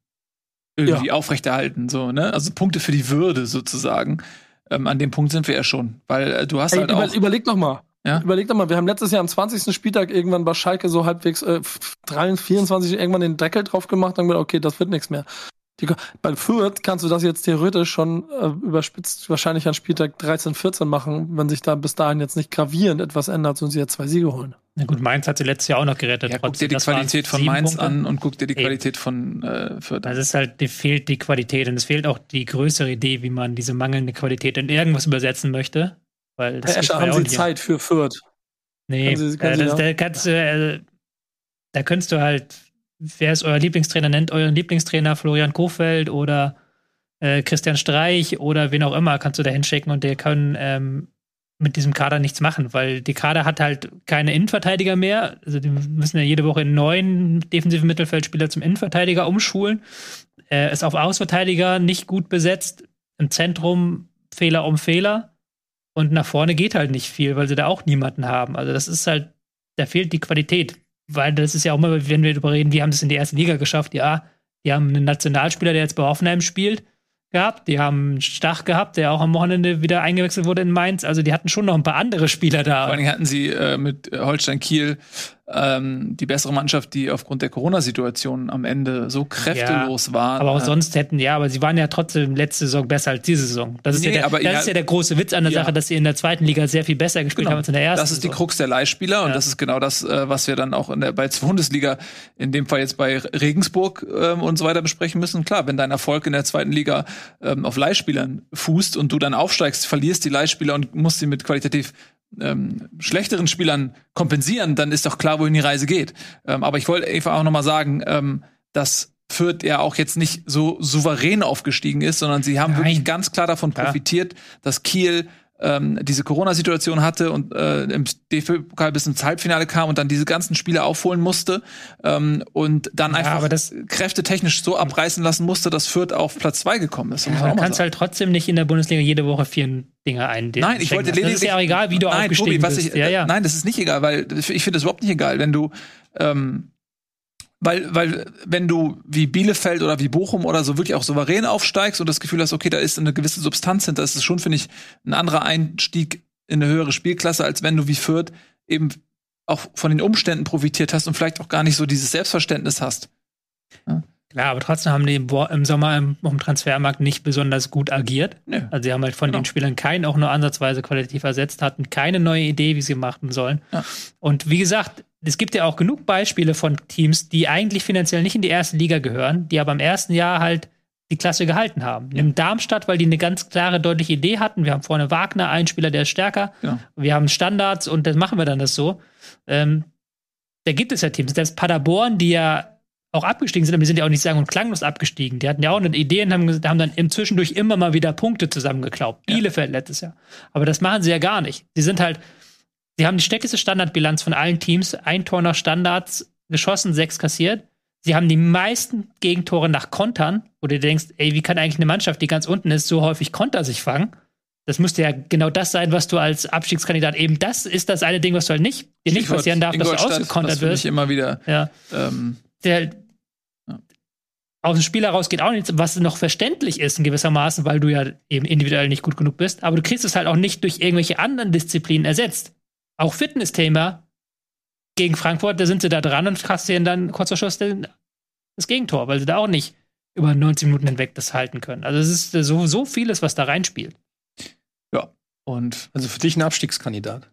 irgendwie aufrechterhalten, so, ne? Also Punkte für die Würde sozusagen. Ähm, an dem Punkt sind wir ja schon, weil äh, du hast Ey, halt über, auch. überleg doch mal. Ja? Überleg doch mal, wir haben letztes Jahr am 20. Spieltag irgendwann bei Schalke so halbwegs äh, 3, 24 irgendwann den Deckel drauf gemacht und gesagt, okay, das wird nichts mehr. Die, bei Fürth kannst du das jetzt theoretisch schon äh, überspitzt wahrscheinlich an Spieltag 13, 14 machen, wenn sich da bis dahin jetzt nicht gravierend etwas ändert und sie jetzt zwei Siege holen. Na gut, Mainz hat sie letztes Jahr auch noch gerettet. Ja, guck dir die Qualität von Mainz Punkte. an und guck dir die Eben. Qualität von äh, Fürth an. Das ist halt, die fehlt die Qualität und es fehlt auch die größere Idee, wie man diese mangelnde Qualität in irgendwas übersetzen möchte. Weil das Herr Escher, haben Sie. Zeit für Fürth? Nee, Können Sie- können äh, das, da- kannst du, äh, da könntest du halt, wer ist euer Lieblingstrainer, nennt euren Lieblingstrainer Florian Kofeld oder äh, Christian Streich oder wen auch immer, kannst du da hinschicken und der kann ähm, mit diesem Kader nichts machen, weil die Kader hat halt keine Innenverteidiger mehr. Also die müssen ja jede Woche einen neuen defensiven Mittelfeldspieler zum Innenverteidiger umschulen. Äh, ist auf Außenverteidiger nicht gut besetzt. Im Zentrum Fehler um Fehler. Und nach vorne geht halt nicht viel, weil sie da auch niemanden haben. Also das ist halt, da fehlt die Qualität. Weil das ist ja auch mal, wenn wir darüber reden, die haben das in die erste Liga geschafft. Ja, die haben einen Nationalspieler, der jetzt bei Hoffenheim spielt, gehabt. Die haben Stach gehabt, der auch am Wochenende wieder eingewechselt wurde in Mainz. Also die hatten schon noch ein paar andere Spieler da. Vor Dingen hatten sie äh, mit Holstein Kiel ähm, die bessere Mannschaft, die aufgrund der Corona-Situation am Ende so kräftelos war. Aber auch Äh, sonst hätten, ja, aber sie waren ja trotzdem letzte Saison besser als diese Saison. Das ist, Nee, ja, der, aber das ja- ist ja der große Witz an der Ja. Sache, dass sie in der zweiten Liga sehr viel besser gespielt haben als in der ersten. Das ist die Saison. Krux der Leihspieler und Ja. das ist genau das, äh, was wir dann auch in der bei der Bundesliga, in dem Fall jetzt bei Regensburg ähm, und so weiter besprechen müssen. Klar, wenn dein Erfolg in der zweiten Liga ähm, auf Leihspielern fußt und du dann aufsteigst, verlierst die Leihspieler und musst sie mit qualitativ ähm, schlechteren Spielern kompensieren, dann ist doch klar, wohin die Reise geht. Ähm, aber ich wollte einfach auch noch mal sagen, ähm, dass Fürth ja auch jetzt nicht so souverän aufgestiegen ist, sondern sie haben Nein. wirklich ganz klar davon Ja. profitiert, dass Kiel ähm, diese Corona-Situation hatte und äh, im DFB-Pokal bis ins Halbfinale kam und dann diese ganzen Spiele aufholen musste ähm, und dann einfach aber das- kräftetechnisch so abreißen lassen musste, dass Fürth auf Platz zwei gekommen ist. Man Ja, du kannst sagen. halt trotzdem nicht in der Bundesliga jede Woche vier Dinge ein. Nein, ich wollte Das ist lediglich. ja auch egal, wie du nein, aufgestiegen Tobi, was bist. Ich, ja, ja. Nein, das ist nicht egal, weil ich finde das überhaupt nicht egal, wenn du ähm, weil, weil, wenn du wie Bielefeld oder wie Bochum oder so wirklich auch souverän aufsteigst und das Gefühl hast, okay, da ist eine gewisse Substanz hinter, ist es schon, finde ich, ein anderer Einstieg in eine höhere Spielklasse, als wenn du wie Fürth eben auch von den Umständen profitiert hast und vielleicht auch gar nicht so dieses Selbstverständnis hast. Klar, aber trotzdem haben die im, Sommer im, im Transfermarkt nicht besonders gut agiert. Nö. Also sie haben halt von Genau. den Spielern keinen auch nur ansatzweise qualitativ ersetzt, hatten keine neue Idee, wie sie machen sollen. Ja. Und wie gesagt, es gibt ja auch genug Beispiele von Teams, die eigentlich finanziell nicht in die erste Liga gehören, die aber im ersten Jahr halt die Klasse gehalten haben. Nimm Darmstadt, weil die eine ganz klare, deutliche Idee hatten. Wir haben vorne Wagner, einen Spieler, der ist stärker. Genau. Wir haben Standards und dann machen wir dann das so. Ähm, da gibt es ja Teams. Selbst Paderborn, die ja auch abgestiegen sind, aber die sind ja auch nicht sagen und klanglos abgestiegen. Die hatten ja auch eine Idee und haben, haben dann im Zwischendurch immer mal wieder Punkte zusammengeklaubt. Bielefeld letztes Jahr. Aber das machen sie ja gar nicht. Sie sind halt, sie haben die schlechteste Standardbilanz von allen Teams. Ein Tor nach Standards geschossen, sechs kassiert. Sie haben die meisten Gegentore nach Kontern, wo du denkst, ey, wie kann eigentlich eine Mannschaft, die ganz unten ist, so häufig Konter sich fangen? Das müsste ja genau das sein, was du als Abstiegskandidat eben, das ist das eine Ding, was du halt nicht, dir nicht passieren darf, dass du ausgekontert das wirst. ich immer wieder. Ja Ähm, der aus dem Spiel heraus geht auch nichts, was noch verständlich ist in gewissermaßen, weil du ja eben individuell nicht gut genug bist, aber du kriegst es halt auch nicht durch irgendwelche anderen Disziplinen ersetzt. Auch Fitnessthema gegen Frankfurt, da sind sie da dran und kassieren dann kurz vor Schluss den, das Gegentor, weil sie da auch nicht über 90 Minuten hinweg das halten können. Also es ist so, so vieles, was da reinspielt. und Also für dich ein Abstiegskandidat.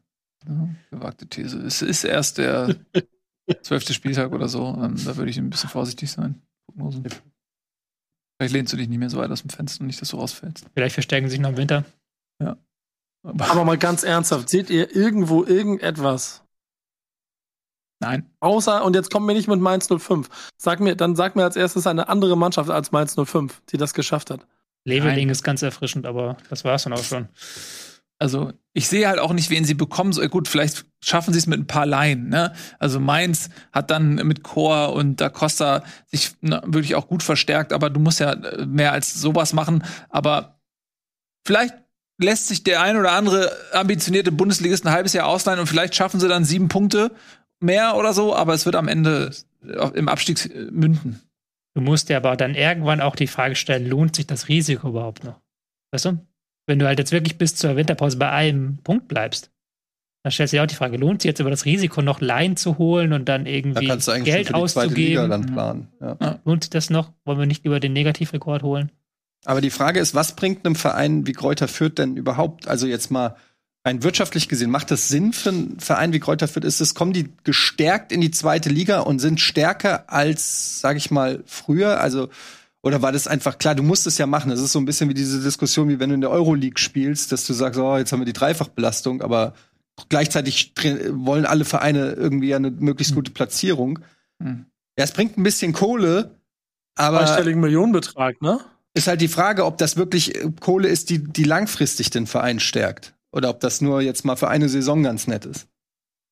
ja, gewagte These. Es ist erst der zwölfte Spieltag oder so. Ähm, da würde ich ein bisschen vorsichtig sein. Prognosen. Vielleicht lehnst du dich nicht mehr so weit aus dem Fenster und nicht, dass du rausfällst. Vielleicht verstärken sie sich noch im Winter. Aber, Aber mal ganz ernsthaft, seht ihr irgendwo irgendetwas? nein. Außer, und jetzt kommen wir nicht mit Mainz 05. Sag mir, dann sag mir als erstes eine andere Mannschaft als Mainz 05, die das geschafft hat. Leveling ist ganz erfrischend, aber das war es dann auch schon. Also ich sehe halt auch nicht, wen sie bekommen. So, gut, vielleicht schaffen sie es mit ein paar Laien. Ne? Also Mainz hat dann mit Chor und Da Costa sich na, wirklich auch gut verstärkt, aber du musst ja äh, mehr als sowas machen. Aber vielleicht lässt sich der ein oder andere ambitionierte Bundesligist ein halbes Jahr ausleihen und vielleicht schaffen sie dann sieben Punkte mehr oder so, aber es wird am Ende äh, im Abstieg äh, münden. Du musst dir aber dann irgendwann auch die Frage stellen, lohnt sich das Risiko überhaupt noch? Weißt du? Wenn du halt jetzt wirklich bis zur Winterpause bei einem Punkt bleibst, dann stellst du dir auch die Frage, lohnt sich jetzt über das Risiko noch Laien zu holen und dann Da irgendwie kannst du eigentlich Geld schon für die zweite Liga auszugeben? dann planen. Ja. Lohnt sich das noch? Wollen wir nicht über den Negativrekord holen? Aber die Frage ist, was bringt einem Verein wie Kräuter Fürth denn überhaupt, also jetzt mal rein wirtschaftlich gesehen, macht das Sinn für einen Verein wie Kräuter Fürth? Ist es, kommen die gestärkt in die zweite Liga und sind stärker als, sag ich mal, früher? Also, oder war das einfach klar, du musst es ja machen. Das ist so ein bisschen wie diese Diskussion, wie wenn du in der Euroleague spielst, dass du sagst, oh, jetzt haben wir die Dreifachbelastung, aber gleichzeitig wollen alle Vereine irgendwie eine möglichst gute Platzierung. Hm. Ja, es bringt ein bisschen Kohle, aber Zweistelligen Millionenbetrag, ne? Ist halt die Frage, ob das wirklich äh, Kohle ist, die, die langfristig den Verein stärkt. Oder ob das nur jetzt mal für eine Saison ganz nett ist.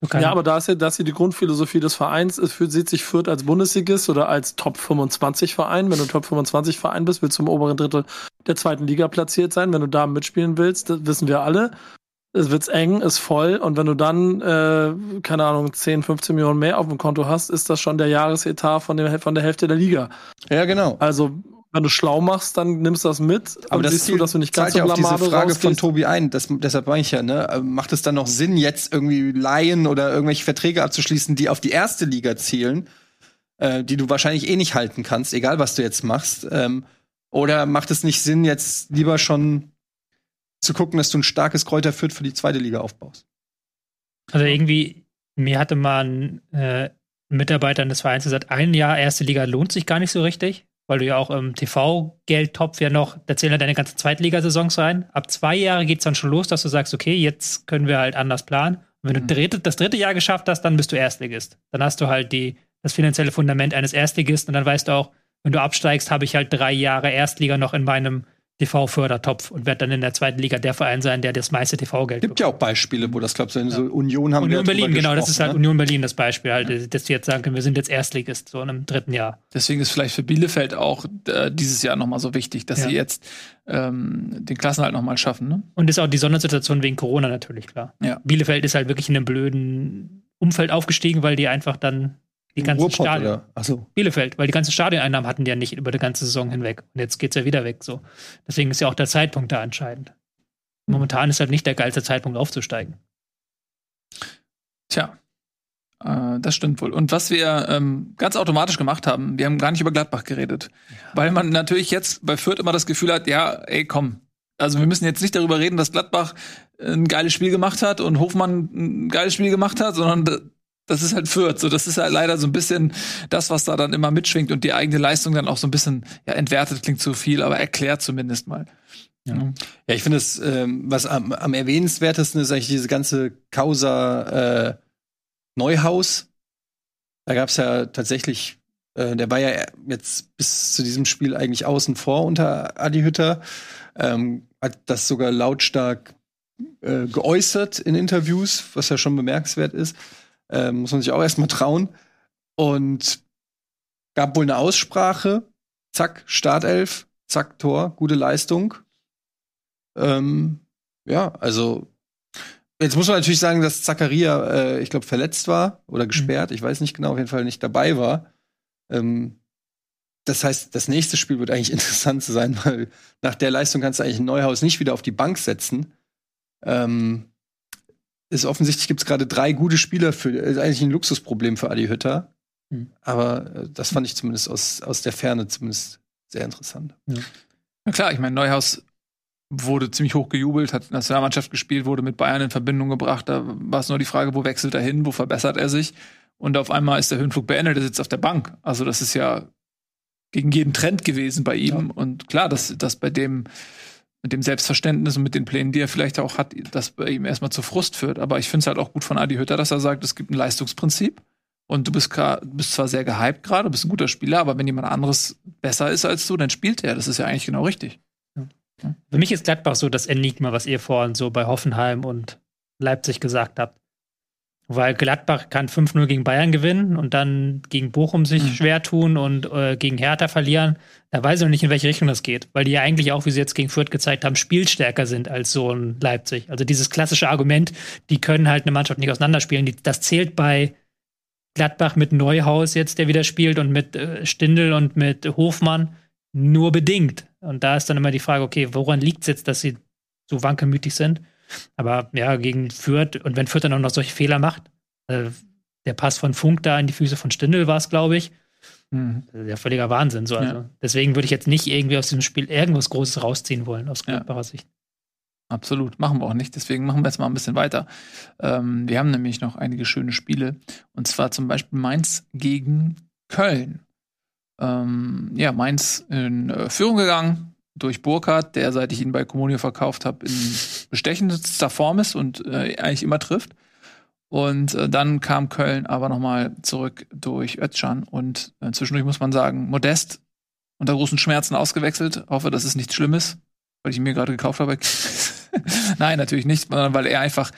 Kannst- Ja, aber da ist ja, das ist ja die Grundphilosophie des Vereins. Es fühlt, sieht sich Fürth als Bundesligist oder als Top 25 Verein. Wenn du Top 25 Verein bist, willst du im oberen Drittel der zweiten Liga platziert sein. Wenn du da mitspielen willst, das wissen wir alle. Es wird eng, ist voll und wenn du dann, äh, keine Ahnung, 10, 15 Millionen mehr auf dem Konto hast, ist das schon der Jahresetat von, dem, von der Hälfte der Liga. Ja, genau. Also, wenn du schlau machst, dann nimmst du das mit Aber das siehst du, dass du nicht ganz so ja auf diese Frage von rausgehst. Tobi ein. Das, deshalb meine ich ja, ne? äh, Macht es dann noch Sinn, jetzt irgendwie Laien oder irgendwelche Verträge abzuschließen, die auf die erste Liga zielen, äh, die du wahrscheinlich eh nicht halten kannst, egal was du jetzt machst? Ähm, oder macht es nicht Sinn, jetzt lieber schon zu gucken, dass du ein starkes Kräuter für die zweite Liga aufbaust? Also irgendwie, mir hatte mal ein äh, Mitarbeiter des Vereins gesagt, ein Jahr erste Liga lohnt sich gar nicht so richtig, weil du ja auch im TV-Geldtopf ja noch, da zählen ja deine ganzen Zweitligasaisons rein. Ab zwei Jahre geht's dann schon los, dass du sagst, okay, jetzt können wir halt anders planen. Und wenn du dritte, das dritte Jahr geschafft hast, dann bist du Erstligist. Dann hast du halt die, das finanzielle Fundament eines Erstligisten und dann weißt du auch, wenn du absteigst, habe ich halt drei Jahre Erstliga noch in meinem TV-Fördertopf und werde dann in der zweiten Liga der Verein sein, der das meiste TV-Geld Gibt ja auch Beispiele, wo das klappt. So, so Union haben wir Union ja Berlin, genau, das ist halt ne? Union Berlin das Beispiel, halt, dass die jetzt sagen können, wir sind jetzt Erstligist, so in einem dritten Jahr. Deswegen ist vielleicht für Bielefeld auch äh, dieses Jahr noch mal so wichtig, dass Ja. sie jetzt ähm, den Klassenhalt noch mal schaffen. Ne? Und ist auch die Sondersituation wegen Corona natürlich klar. Ja. Bielefeld ist halt wirklich in einem blöden Umfeld aufgestiegen, weil die einfach dann Die ganzen Ruhrpott, Stadien. Achso. Bielefeld, weil die ganzen Stadioneinnahmen hatten die ja nicht über die ganze Saison hinweg. Und jetzt geht's ja wieder weg so. Deswegen ist ja auch der Zeitpunkt da entscheidend. Momentan ist halt nicht der geilste Zeitpunkt aufzusteigen. Tja, äh, das stimmt wohl. Und was wir ähm, ganz automatisch gemacht haben, wir haben gar nicht über Gladbach geredet. Weil man natürlich jetzt bei Fürth immer das Gefühl hat, ja, ey, komm. Also wir müssen jetzt nicht darüber reden, dass Gladbach ein geiles Spiel gemacht hat und Hofmann ein geiles Spiel gemacht hat, sondern das ist halt Fürth. So, das ist halt leider so ein bisschen das, was da dann immer mitschwingt und die eigene Leistung dann auch so ein bisschen, ja, entwertet klingt zu viel, aber erklärt zumindest mal. Ja. Ja, ich finde es, ähm, was am, am erwähnenswertesten ist eigentlich diese ganze Causa äh, Neuhaus. Da gab es ja tatsächlich, äh, der war ja jetzt bis zu diesem Spiel eigentlich außen vor unter Adi Hütter. Ähm, hat das sogar lautstark äh, geäußert in Interviews, was ja schon bemerkenswert ist. Ähm, muss man sich auch erstmal trauen. Und gab wohl eine Aussprache. Zack, Startelf, zack, Tor, gute Leistung. Ähm, ja, also jetzt muss man natürlich sagen, dass Zakaria, äh, ich glaube, verletzt war oder gesperrt. Ich weiß nicht genau, auf jeden Fall nicht dabei war. Ähm, das heißt, das nächste Spiel wird eigentlich interessant sein, weil nach der Leistung kannst du eigentlich ein Neuhaus nicht wieder auf die Bank setzen. Ähm, ist offensichtlich gibt es gerade drei gute Spieler für, ist eigentlich ein Luxusproblem für Adi Hütter. Hm. Aber äh, das fand ich zumindest aus, aus der Ferne zumindest sehr interessant. Na klar, ich meine, Neuhaus wurde ziemlich hoch gejubelt, hat Nationalmannschaft gespielt, wurde mit Bayern in Verbindung gebracht. Da war es nur die Frage, wo wechselt er hin, wo verbessert er sich? Und auf einmal ist der Höhenflug beendet, er sitzt auf der Bank. Also das ist ja gegen jeden Trend gewesen bei ihm. Und klar, dass das bei dem mit dem Selbstverständnis und mit den Plänen, die er vielleicht auch hat, das bei ihm erstmal zu Frust führt. Aber ich finde es halt auch gut von Adi Hütter, dass er sagt, es gibt ein Leistungsprinzip. Und du bist, bist zwar sehr gehypt gerade, bist ein guter Spieler, aber wenn jemand anderes besser ist als du, dann spielt er. Das ist ja eigentlich genau richtig. Für mich ist Gladbach so das Enigma, was ihr vorhin so bei Hoffenheim und Leipzig gesagt habt. Weil Gladbach kann 5-0 gegen Bayern gewinnen und dann gegen Bochum sich Mhm. schwer tun und äh, gegen Hertha verlieren. Da weiß ich noch nicht, in welche Richtung das geht. Weil die ja eigentlich auch, wie sie jetzt gegen Fürth gezeigt haben, spielstärker sind als so ein Leipzig. Also dieses klassische Argument, die können halt eine Mannschaft nicht auseinanderspielen. Die, das zählt bei Gladbach mit Neuhaus jetzt, der wieder spielt, und mit äh, Stindl und mit Hofmann nur bedingt. Und da ist dann immer die Frage, okay, woran liegt es jetzt, dass sie so wankelmütig sind? Aber ja, gegen Fürth, und wenn Fürth dann auch noch solche Fehler macht, äh, der Pass von Funk da in die Füße von Stindl war es, glaube ich, Mhm. das ist ja völliger Wahnsinn. So. Also, Ja. Deswegen würde ich jetzt nicht irgendwie aus diesem Spiel irgendwas Großes rausziehen wollen, aus Ja. Gladbacher Sicht. Absolut, machen wir auch nicht. Deswegen machen wir jetzt mal ein bisschen weiter. Ähm, wir haben nämlich noch einige schöne Spiele. Und zwar zum Beispiel Mainz gegen Köln. Ähm, ja, Mainz in äh, Führung gegangen durch Burkhardt, der, seit ich ihn bei Comunio verkauft habe, in bestechendster Form ist und äh, eigentlich immer trifft. Und äh, dann kam Köln aber nochmal zurück durch Özcan. Und äh, zwischendurch muss man sagen, Modest unter großen Schmerzen ausgewechselt. Hoffe, dass es nichts Schlimmes, weil ich ihn mir gerade gekauft habe. Nein, natürlich nicht, sondern weil er einfach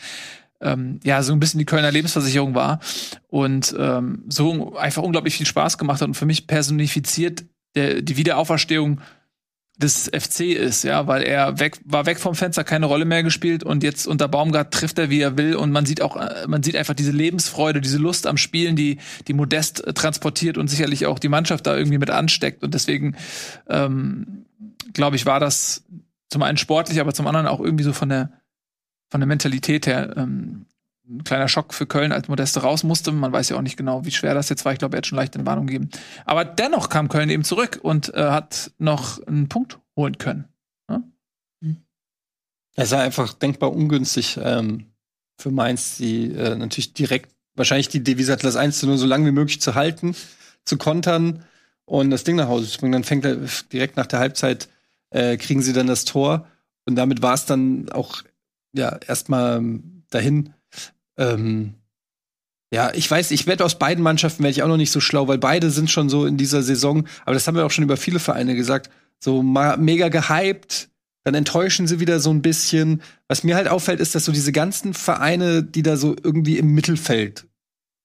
ähm, ja so ein bisschen die Kölner Lebensversicherung war und ähm, so einfach unglaublich viel Spaß gemacht hat und für mich personifiziert der, die Wiederauferstehung des FC ist, ja, weil er weg war weg vom Fenster, keine Rolle mehr gespielt und jetzt unter Baumgart trifft er wie er will und man sieht auch äh, man sieht einfach diese Lebensfreude, diese Lust am Spielen, die die Modest äh, transportiert und sicherlich auch die Mannschaft da irgendwie mit ansteckt und deswegen ähm, glaube ich war das zum einen sportlich, aber zum anderen auch irgendwie so von der von der Mentalität her ähm, ein kleiner Schock für Köln, als Modeste raus musste. Man weiß ja auch nicht genau, wie schwer das jetzt war. Ich glaube, er hat schon leicht in Warnung gegeben. Aber dennoch kam Köln eben zurück und äh, hat noch einen Punkt holen können. Es war einfach denkbar ungünstig ähm, für Mainz, die äh, natürlich direkt wahrscheinlich die Devise hat, das 1 zu 0 so lange wie möglich zu halten, zu kontern und das Ding nach Hause zu bringen. Dann fängt er direkt nach der Halbzeit, äh, kriegen sie dann das Tor und damit war es dann auch ja erstmal dahin. Ähm, ja, ich weiß, ich werde aus beiden Mannschaften werde ich auch noch nicht so schlau, weil beide sind schon so in dieser Saison, aber das haben wir auch schon über viele Vereine gesagt, so mega gehypt, dann enttäuschen sie wieder so ein bisschen. Was mir halt auffällt, ist, dass so diese ganzen Vereine, die da so irgendwie im Mittelfeld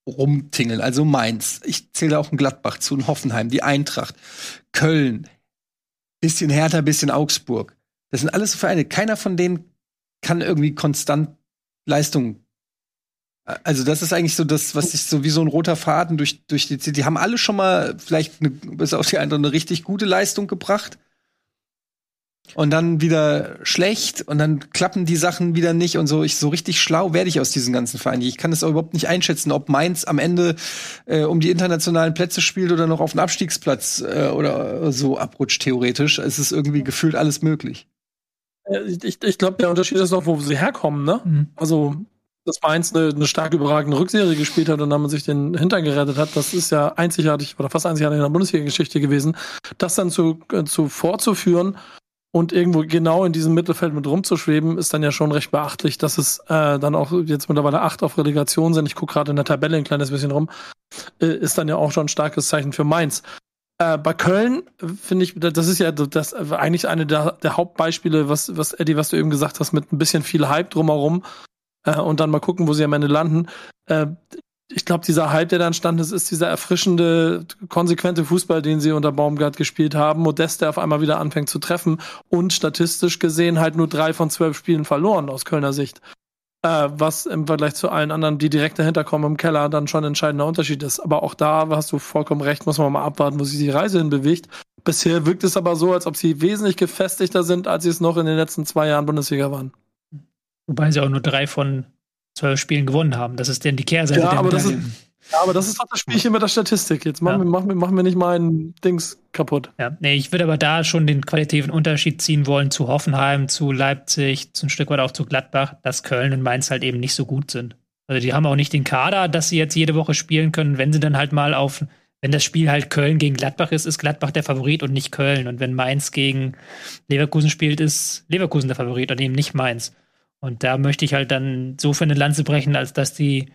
rumtingeln, also Mainz, ich zähle auch einen Gladbach zu, einen Hoffenheim, die Eintracht, Köln, bisschen Hertha, bisschen Augsburg. Das sind alles so Vereine. Keiner von denen kann irgendwie konstant Leistung Also das ist eigentlich so das, was sich so wie so ein roter Faden durch, durch die, die haben alle schon mal vielleicht eine, bis auf die andere eine richtig gute Leistung gebracht. Und dann wieder schlecht und dann klappen die Sachen wieder nicht und so. Ich so richtig schlau werde ich aus diesen ganzen Vereinen. Ich kann das auch überhaupt nicht einschätzen, ob Mainz am Ende äh, um die internationalen Plätze spielt oder noch auf einen Abstiegsplatz äh, oder so abrutscht theoretisch. Es ist irgendwie gefühlt alles möglich. Äh, Ich, ich glaube, der Unterschied ist auch, wo sie herkommen, ne? Mhm. Also, dass Mainz eine, eine stark überragende Rückserie gespielt hat und dann man sich den Hintern gerettet hat, das ist ja einzigartig oder fast einzigartig in der Bundesliga-Geschichte gewesen. Das dann zu, äh, zu fortzuführen und irgendwo genau in diesem Mittelfeld mit rumzuschweben, ist dann ja schon recht beachtlich, dass es äh, dann auch jetzt mittlerweile acht auf Relegation sind. Ich gucke gerade in der Tabelle ein kleines bisschen rum. Äh, ist dann ja auch schon ein starkes Zeichen für Mainz. Äh, bei Köln finde ich, das ist ja das eigentlich eine der, der Hauptbeispiele, was, was Eddie, was du eben gesagt hast, mit ein bisschen viel Hype drumherum äh, und dann mal gucken, wo sie am Ende landen. Äh, ich glaube, dieser Hype, der da entstanden ist, ist dieser erfrischende, konsequente Fußball, den sie unter Baumgart gespielt haben. Modest, der auf einmal wieder anfängt zu treffen und statistisch gesehen halt nur drei von zwölf Spielen verloren aus Kölner Sicht. Äh, was im Vergleich zu allen anderen, die direkt dahinter kommen im Keller, dann schon ein entscheidender Unterschied ist. Aber auch da hast du vollkommen recht, muss man mal abwarten, wo sich die Reise hin bewegt. Bisher wirkt es aber so, als ob sie wesentlich gefestigter sind, als sie es noch in den letzten zwei Jahren Bundesliga waren. Wobei sie auch nur drei von zwölf Spielen gewonnen haben. Das ist denn die Kehrseite Ja, der aber das Medaille. Ja, aber das ist doch das Spielchen mit der Statistik. Jetzt machen, Ja. wir, machen, wir, machen wir nicht meinen Dings kaputt. Ja, nee, ich würde aber da schon den qualitativen Unterschied ziehen wollen zu Hoffenheim, zu Leipzig, zu ein Stück weit auch zu Gladbach, dass Köln und Mainz halt eben nicht so gut sind. Also die haben auch nicht den Kader, dass sie jetzt jede Woche spielen können, wenn sie dann halt mal auf, wenn das Spiel halt Köln gegen Gladbach ist, ist Gladbach der Favorit und nicht Köln. Und wenn Mainz gegen Leverkusen spielt, ist Leverkusen der Favorit und eben nicht Mainz. Und da möchte ich halt dann so für eine Lanze brechen, als dass die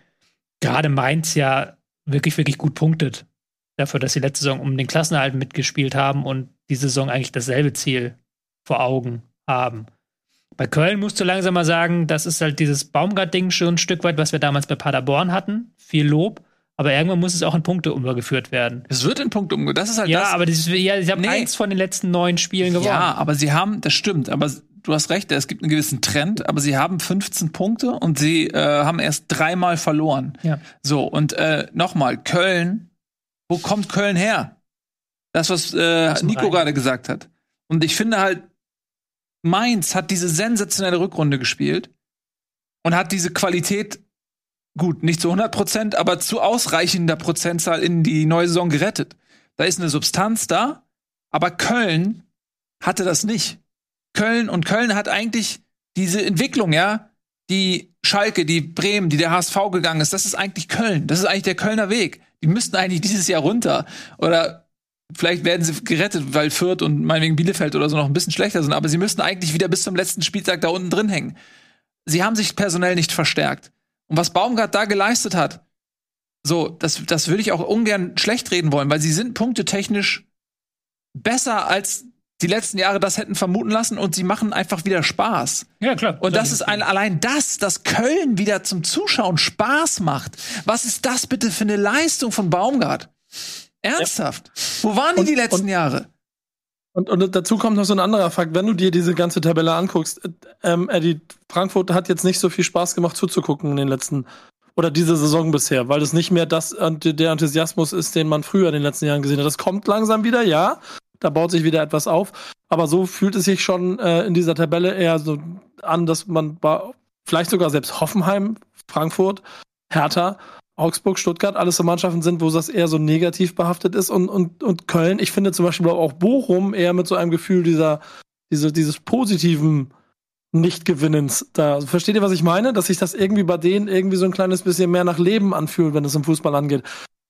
gerade Mainz ja wirklich, wirklich gut punktet dafür, dass sie letzte Saison um den Klassenerhalt mitgespielt haben und diese Saison eigentlich dasselbe Ziel vor Augen haben. Bei Köln musst du langsam mal sagen, das ist halt dieses Baumgart-Ding schon ein Stück weit, was wir damals bei Paderborn hatten. Viel Lob. Aber irgendwann muss es auch in Punkte übergeführt werden. Es wird in Punkte umgegangen. Das ist halt Ja, das. aber dieses, ja, sie haben Nee. eins von den letzten neun Spielen gewonnen. Ja, aber sie haben, das stimmt, aber du hast recht, es gibt einen gewissen Trend, aber sie haben 15 Punkte und sie äh, haben erst dreimal verloren. Ja. So, und äh, nochmal, Köln, wo kommt Köln her? Das, was äh, Nico gerade gesagt hat. Und ich finde halt, Mainz hat diese sensationelle Rückrunde gespielt und hat diese Qualität, gut, nicht zu 100 Prozent, aber zu ausreichender Prozentzahl in die neue Saison gerettet. Da ist eine Substanz da, aber Köln hatte das nicht. Köln und Köln hat eigentlich diese Entwicklung, ja, die Schalke, die Bremen, die der HSV gegangen ist, das ist eigentlich Köln. Das ist eigentlich der Kölner Weg. Die müssten eigentlich dieses Jahr runter. Oder vielleicht werden sie gerettet, weil Fürth und meinetwegen Bielefeld oder so noch ein bisschen schlechter sind. Aber sie müssten eigentlich wieder bis zum letzten Spieltag da unten drin hängen. Sie haben sich personell nicht verstärkt. Und was Baumgart da geleistet hat, so, das, das würde ich auch ungern schlecht reden wollen, weil sie sind punktetechnisch besser als die letzten Jahre das hätten vermuten lassen und sie machen einfach wieder Spaß. Ja, klar. Und das ist ein, allein das, dass Köln wieder zum Zuschauen Spaß macht. Was ist das bitte für eine Leistung von Baumgart? Ernsthaft? Wo waren die Und- die letzten und- Jahre? Und, und dazu kommt noch so ein anderer Fakt. Wenn du dir diese ganze Tabelle anguckst, äh, ähm, Eddie, Frankfurt hat jetzt nicht so viel Spaß gemacht zuzugucken in den letzten oder diese Saison bisher, weil es nicht mehr das der Enthusiasmus ist, den man früher in den letzten Jahren gesehen hat. Das kommt langsam wieder, ja. Da baut sich wieder etwas auf. Aber so fühlt es sich schon äh, in dieser Tabelle eher so an, dass man bei, vielleicht sogar selbst Hoffenheim, Frankfurt, Hertha, Augsburg, Stuttgart, alles so Mannschaften sind, wo das eher so negativ behaftet ist und, und, und Köln, ich finde zum Beispiel auch Bochum eher mit so einem Gefühl dieser, diese, dieses positiven Nicht-Gewinnens da. Also versteht ihr, was ich meine? Dass sich das irgendwie bei denen irgendwie so ein kleines bisschen mehr nach Leben anfühlt, wenn es im Fußball angeht.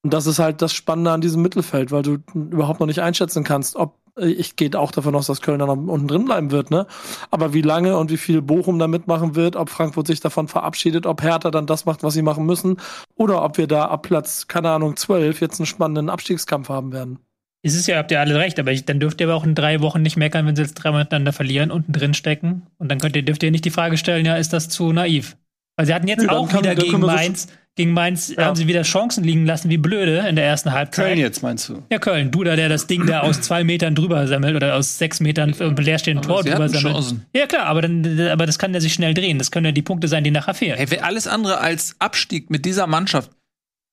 Und das ist halt das Spannende an diesem Mittelfeld, weil du überhaupt noch nicht einschätzen kannst, ob ich gehe auch davon aus, dass Köln dann noch unten drin bleiben wird, ne? Aber wie lange und wie viel Bochum da mitmachen wird, ob Frankfurt sich davon verabschiedet, ob Hertha dann das macht, was sie machen müssen, oder ob wir da ab Platz, keine Ahnung, 12 jetzt einen spannenden Abstiegskampf haben werden. Es ist ja, habt ihr alle recht, aber ich, dann dürft ihr aber auch in drei Wochen nicht meckern, wenn sie jetzt dreimal miteinander verlieren, unten drin stecken. Und dann könnt ihr, dürft ihr nicht die Frage stellen, ja, ist das zu naiv? Weil sie hatten jetzt dann auch wieder gegen wir so- Mainz, Gegen Mainz haben sie wieder Chancen liegen lassen, wie blöde in der ersten Halbzeit. Köln jetzt, meinst du? Ja, Köln. Duda, der das Ding da aus zwei Metern drüber sammelt oder aus sechs Metern im leerstehenden Tor drüber sammelt. Chancen. Ja, klar, aber, dann, aber das kann ja sich schnell drehen. Das können ja die Punkte sein, die nachher fehlen. Hey, alles andere als Abstieg mit dieser Mannschaft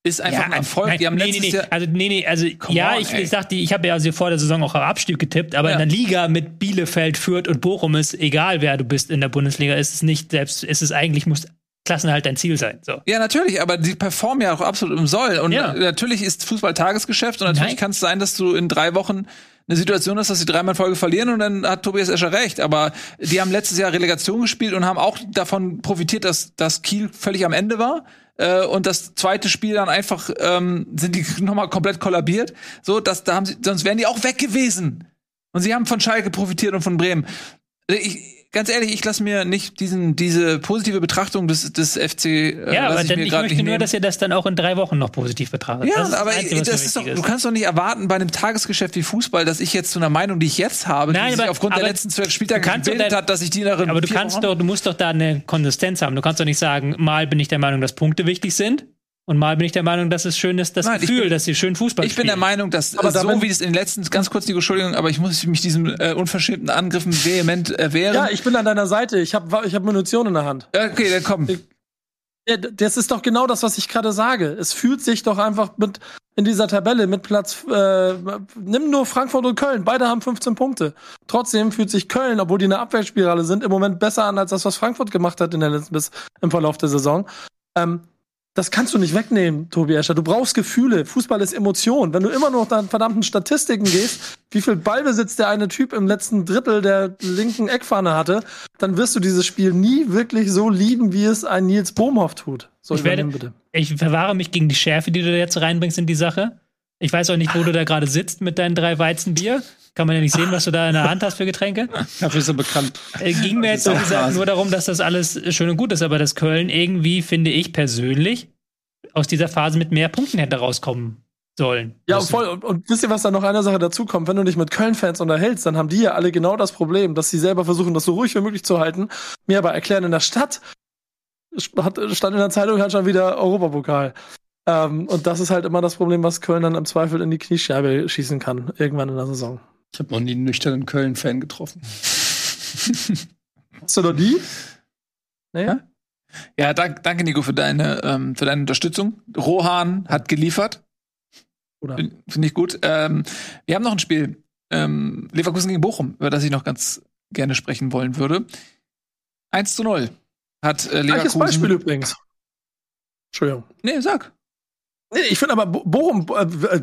ist einfach ein Erfolg. nein, die haben nee, letztes nee, nee. Jahr Also, nee, nee, also, Come ja, on, ich, ey. ich sagte, ich habe ja also vor der Saison auch auf Abstieg getippt, aber Ja. in der Liga mit Bielefeld, Fürth und Bochum ist egal, wer du bist in der Bundesliga, ist es nicht selbst, ist es eigentlich, muss Klassenhalt dein Ziel sein. So. Ja, natürlich, aber die performen ja auch absolut im Soll. Und Ja. natürlich ist Fußball Tagesgeschäft und natürlich kann es sein, dass du in drei Wochen eine Situation hast, dass sie dreimal in Folge verlieren und dann hat Tobias Escher recht. Aber die haben letztes Jahr Relegation gespielt und haben auch davon profitiert, dass, dass Kiel völlig am Ende war. Äh, und das zweite Spiel dann einfach ähm, sind die nochmal komplett kollabiert. So, dass da haben sie, sonst wären die auch weg gewesen. Und sie haben von Schalke profitiert und von Bremen. Ich, ganz ehrlich, ich lasse mir nicht diesen, diese positive Betrachtung des, des FC. Äh, Ja, aber ich dann, ich möchte nur, nehmen. dass ihr das dann auch in drei Wochen noch positiv betrachtet. Ja, das ist aber Einzige, was das ist doch, wichtig du kannst doch nicht erwarten bei einem Tagesgeschäft wie Fußball, dass ich jetzt zu einer Meinung, die ich jetzt habe, Nein, die sich aber- aufgrund der aber letzten zwölf Spieltage gebildet dein- hat, dass ich die darin Aber du kannst Wochen- doch, du musst doch da eine Konsistenz haben. Du kannst doch nicht sagen, mal bin ich der Meinung, dass Punkte wichtig sind und mal bin ich der Meinung, dass es schön ist, das Nein, ich Gefühl, bin- dass sie schön Fußball Ich bin der spielen. Meinung, dass Aber so wie es in den letzten, ganz kurz die Entschuldigung, aber ich muss mich diesen äh, unverschämten Angriffen vehement erwehren. Ja, ich bin an deiner Seite. Ich habe ich hab Munition in der Hand. okay, dann komm. Ja, d- das ist doch genau das, was ich gerade sage. Es fühlt sich doch einfach mit in dieser Tabelle mit Platz. Äh, nimm nur Frankfurt und Köln. Beide haben 15 Punkte. Trotzdem fühlt sich Köln, obwohl die eine Abwärtsspirale sind, im Moment besser an als das, was Frankfurt gemacht hat in der letzten bis im Verlauf der Saison. Ähm, das kannst du nicht wegnehmen, Tobi Escher. Du brauchst Gefühle. Fußball ist Emotion. Wenn du immer nur nach deinen verdammten Statistiken gehst, wie viel Ballbesitz der eine Typ im letzten Drittel der linken Eckpfanne hatte, dann wirst du dieses Spiel nie wirklich so lieben, wie es ein Nils Bohmhoff tut. So, Ich werde- bitte. Ich verwahre mich gegen die Schärfe, die du da jetzt reinbringst in die Sache. Ich weiß auch nicht, wo du da gerade sitzt mit deinen drei Weizenbier. Kann man ja nicht sehen, was du da in der Hand hast für Getränke. Dafür ist er bekannt. Äh, ging mir jetzt gesagt, nur darum, dass das alles schön und gut ist, aber dass Köln irgendwie, finde ich persönlich, aus dieser Phase mit mehr Punkten hätte rauskommen sollen. Ja, müssen. voll. Und, und wisst ihr, was da noch eine Sache dazu kommt? Wenn du dich mit Köln-Fans unterhältst, dann haben die ja alle genau das Problem, dass sie selber versuchen, das so ruhig wie möglich zu halten. Mir aber erklären, in der Stadt hat, stand in der Zeitung halt schon wieder Europapokal. Ähm, und das ist halt immer das Problem, was Köln dann im Zweifel in die Kniescheibe schießen kann, irgendwann in der Saison. Ich habe noch nie einen nüchternen Köln-Fan getroffen. Hast du noch die? Nee? Ja? Ja, dank, danke, Nico, für deine, ähm, für deine Unterstützung. Rohan hat geliefert. Oder? Fin- Finde ich gut. Ähm, wir haben noch ein Spiel. Ähm, Leverkusen gegen Bochum, über das ich noch ganz gerne sprechen wollen würde. 1 zu 0 hat äh, Gleiches Leverkusen. Beispiel übrigens. Entschuldigung. Nee, sag. Nee, ich finde aber Bo- Bochum, äh,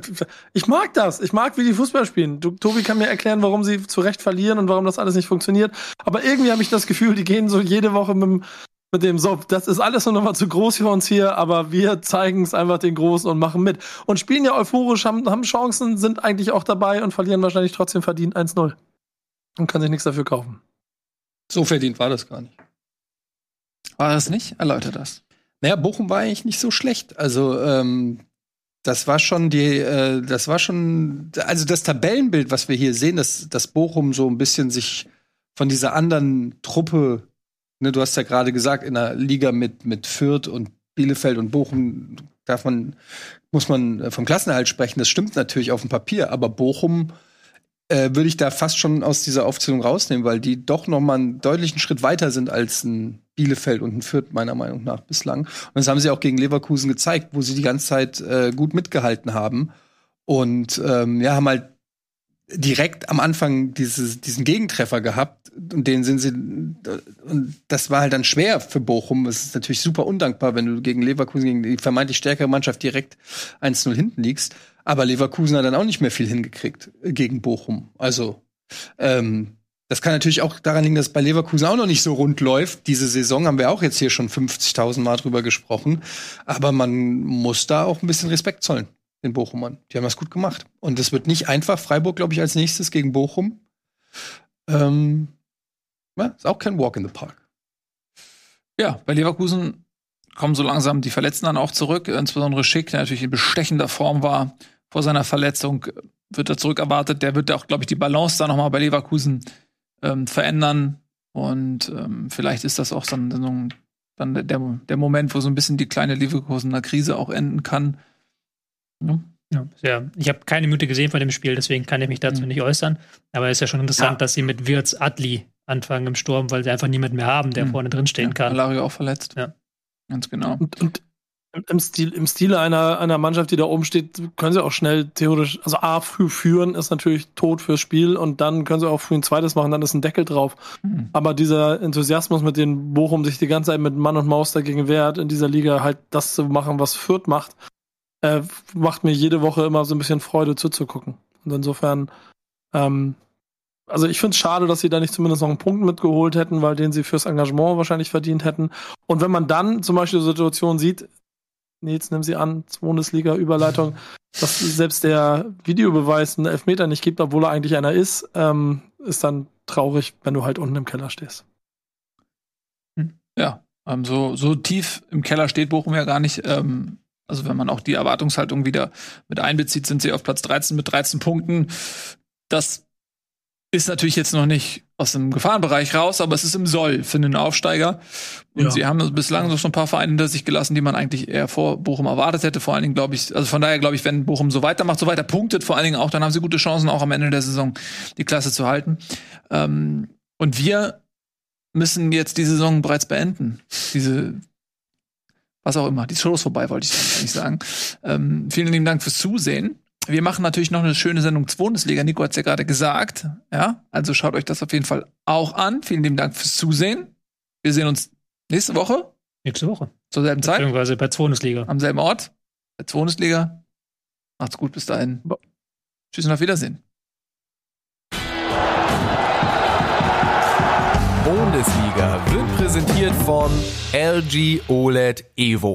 ich mag das. Ich mag, wie die Fußball spielen. Tobi kann mir erklären, warum sie zu Recht verlieren und warum das alles nicht funktioniert. Aber irgendwie habe ich das Gefühl, die gehen so jede Woche mit, dem- mit dem, so, das ist alles nur noch mal zu groß für uns hier, aber wir zeigen es einfach den Großen und machen mit. Und spielen ja euphorisch, haben, haben Chancen, sind eigentlich auch dabei und verlieren wahrscheinlich trotzdem verdient 1-0. Und kann sich nichts dafür kaufen. So verdient war das gar nicht. War das nicht? Erläuter das. Naja, Bochum war eigentlich nicht so schlecht. Also, ähm, das war schon die, äh, das war schon, also das Tabellenbild, was wir hier sehen, dass, dass Bochum so ein bisschen sich von dieser anderen Truppe, ne, du hast ja gerade gesagt, in der Liga mit, mit Fürth und Bielefeld und Bochum darf man, muss man äh, vom Klassenerhalt sprechen. Das stimmt natürlich auf dem Papier, aber Bochum äh, würde ich da fast schon aus dieser Aufzählung rausnehmen, weil die doch noch mal einen deutlichen Schritt weiter sind als ein Bielefeld und ein Fürth meiner Meinung nach bislang. Und das haben sie auch gegen Leverkusen gezeigt, wo sie die ganze Zeit äh, gut mitgehalten haben und ähm, ja haben halt direkt am Anfang dieses, diesen Gegentreffer gehabt und den sind sie und das war halt dann schwer für Bochum. Es ist natürlich super undankbar, wenn du gegen Leverkusen gegen die vermeintlich stärkere Mannschaft direkt 1-0 hinten liegst. Aber Leverkusen hat dann auch nicht mehr viel hingekriegt äh, gegen Bochum. Also ähm, das kann natürlich auch daran liegen, dass bei Leverkusen auch noch nicht so rund läuft. Diese Saison haben wir auch jetzt hier schon 50.000 Mal drüber gesprochen. Aber man muss da auch ein bisschen Respekt zollen, den Bochumern. Die haben das gut gemacht. Und es wird nicht einfach. Freiburg, glaube ich, als nächstes gegen Bochum. Ähm, ja, ist auch kein Walk in the Park. Ja, bei Leverkusen kommen so langsam die Verletzten dann auch zurück. Insbesondere Schick, der natürlich in bestechender Form war vor seiner Verletzung, wird er zurückerwartet. Der wird auch, glaube ich, die Balance da nochmal bei Leverkusen ähm, verändern. Und ähm, vielleicht ist das auch so ein, so ein dann der, der Moment, wo so ein bisschen die kleine Leverkusener Krise auch enden kann. Ja. Ja, ja. Ich habe keine Minute gesehen von dem Spiel, deswegen kann ich mich dazu mhm. nicht äußern. Aber es ist ja schon interessant, ja. dass sie mit Wirtz Adli anfangen im Sturm, weil sie einfach niemanden mehr haben, der mhm. vorne drin stehen kann. Alario auch verletzt. Ja. Ganz genau. Und, und im, Stil, im Stile einer, einer Mannschaft, die da oben steht, können sie auch schnell theoretisch, also A, früh führen ist natürlich tot fürs Spiel und dann können sie auch früh ein zweites machen, dann ist ein Deckel drauf. Mhm. Aber dieser Enthusiasmus, mit dem Bochum sich die ganze Zeit mit Mann und Maus dagegen wehrt, in dieser Liga halt das zu machen, was Fürth macht, äh, macht mir jede Woche immer so ein bisschen Freude zuzugucken. Und insofern, ähm, also ich finde es schade, dass sie da nicht zumindest noch einen Punkt mitgeholt hätten, weil den sie fürs Engagement wahrscheinlich verdient hätten. Und wenn man dann zum Beispiel die Situation sieht, Nils, nimm sie an, Bundesliga-Überleitung, dass selbst der Videobeweis einen Elfmeter nicht gibt, obwohl er eigentlich einer ist, ähm, ist dann traurig, wenn du halt unten im Keller stehst. Hm. Ja, ähm, so, so tief im Keller steht Bochum ja gar nicht. Ähm, also wenn man auch die Erwartungshaltung wieder mit einbezieht, sind sie auf Platz 13 mit 13 Punkten. Das ist natürlich jetzt noch nicht aus dem Gefahrenbereich raus, aber es ist im Soll für einen Aufsteiger. Und ja. sie haben bislang so schon ein paar Vereine hinter sich gelassen, die man eigentlich eher vor Bochum erwartet hätte. Vor allen Dingen glaube ich, also von daher glaube ich, wenn Bochum so weitermacht, so weiter punktet, vor allen Dingen auch, dann haben sie gute Chancen, auch am Ende der Saison die Klasse zu halten. Ähm, und wir müssen jetzt die Saison bereits beenden. Diese was auch immer. Die Show ist vorbei, wollte ich eigentlich sagen. Ähm, vielen lieben Dank fürs Zusehen. Wir machen natürlich noch eine schöne Sendung zur Bundesliga. Nico hat es ja gerade gesagt. Ja, also schaut euch das auf jeden Fall auch an. Vielen lieben Dank fürs Zusehen. Wir sehen uns nächste Woche. Nächste Woche. Zur selben Zeit. Beziehungsweise bei Bundesliga. Am selben Ort. Bei Bundesliga. Macht's gut bis dahin. Bo Tschüss und auf Wiedersehen. Bundesliga wird präsentiert von LG OLED Evo.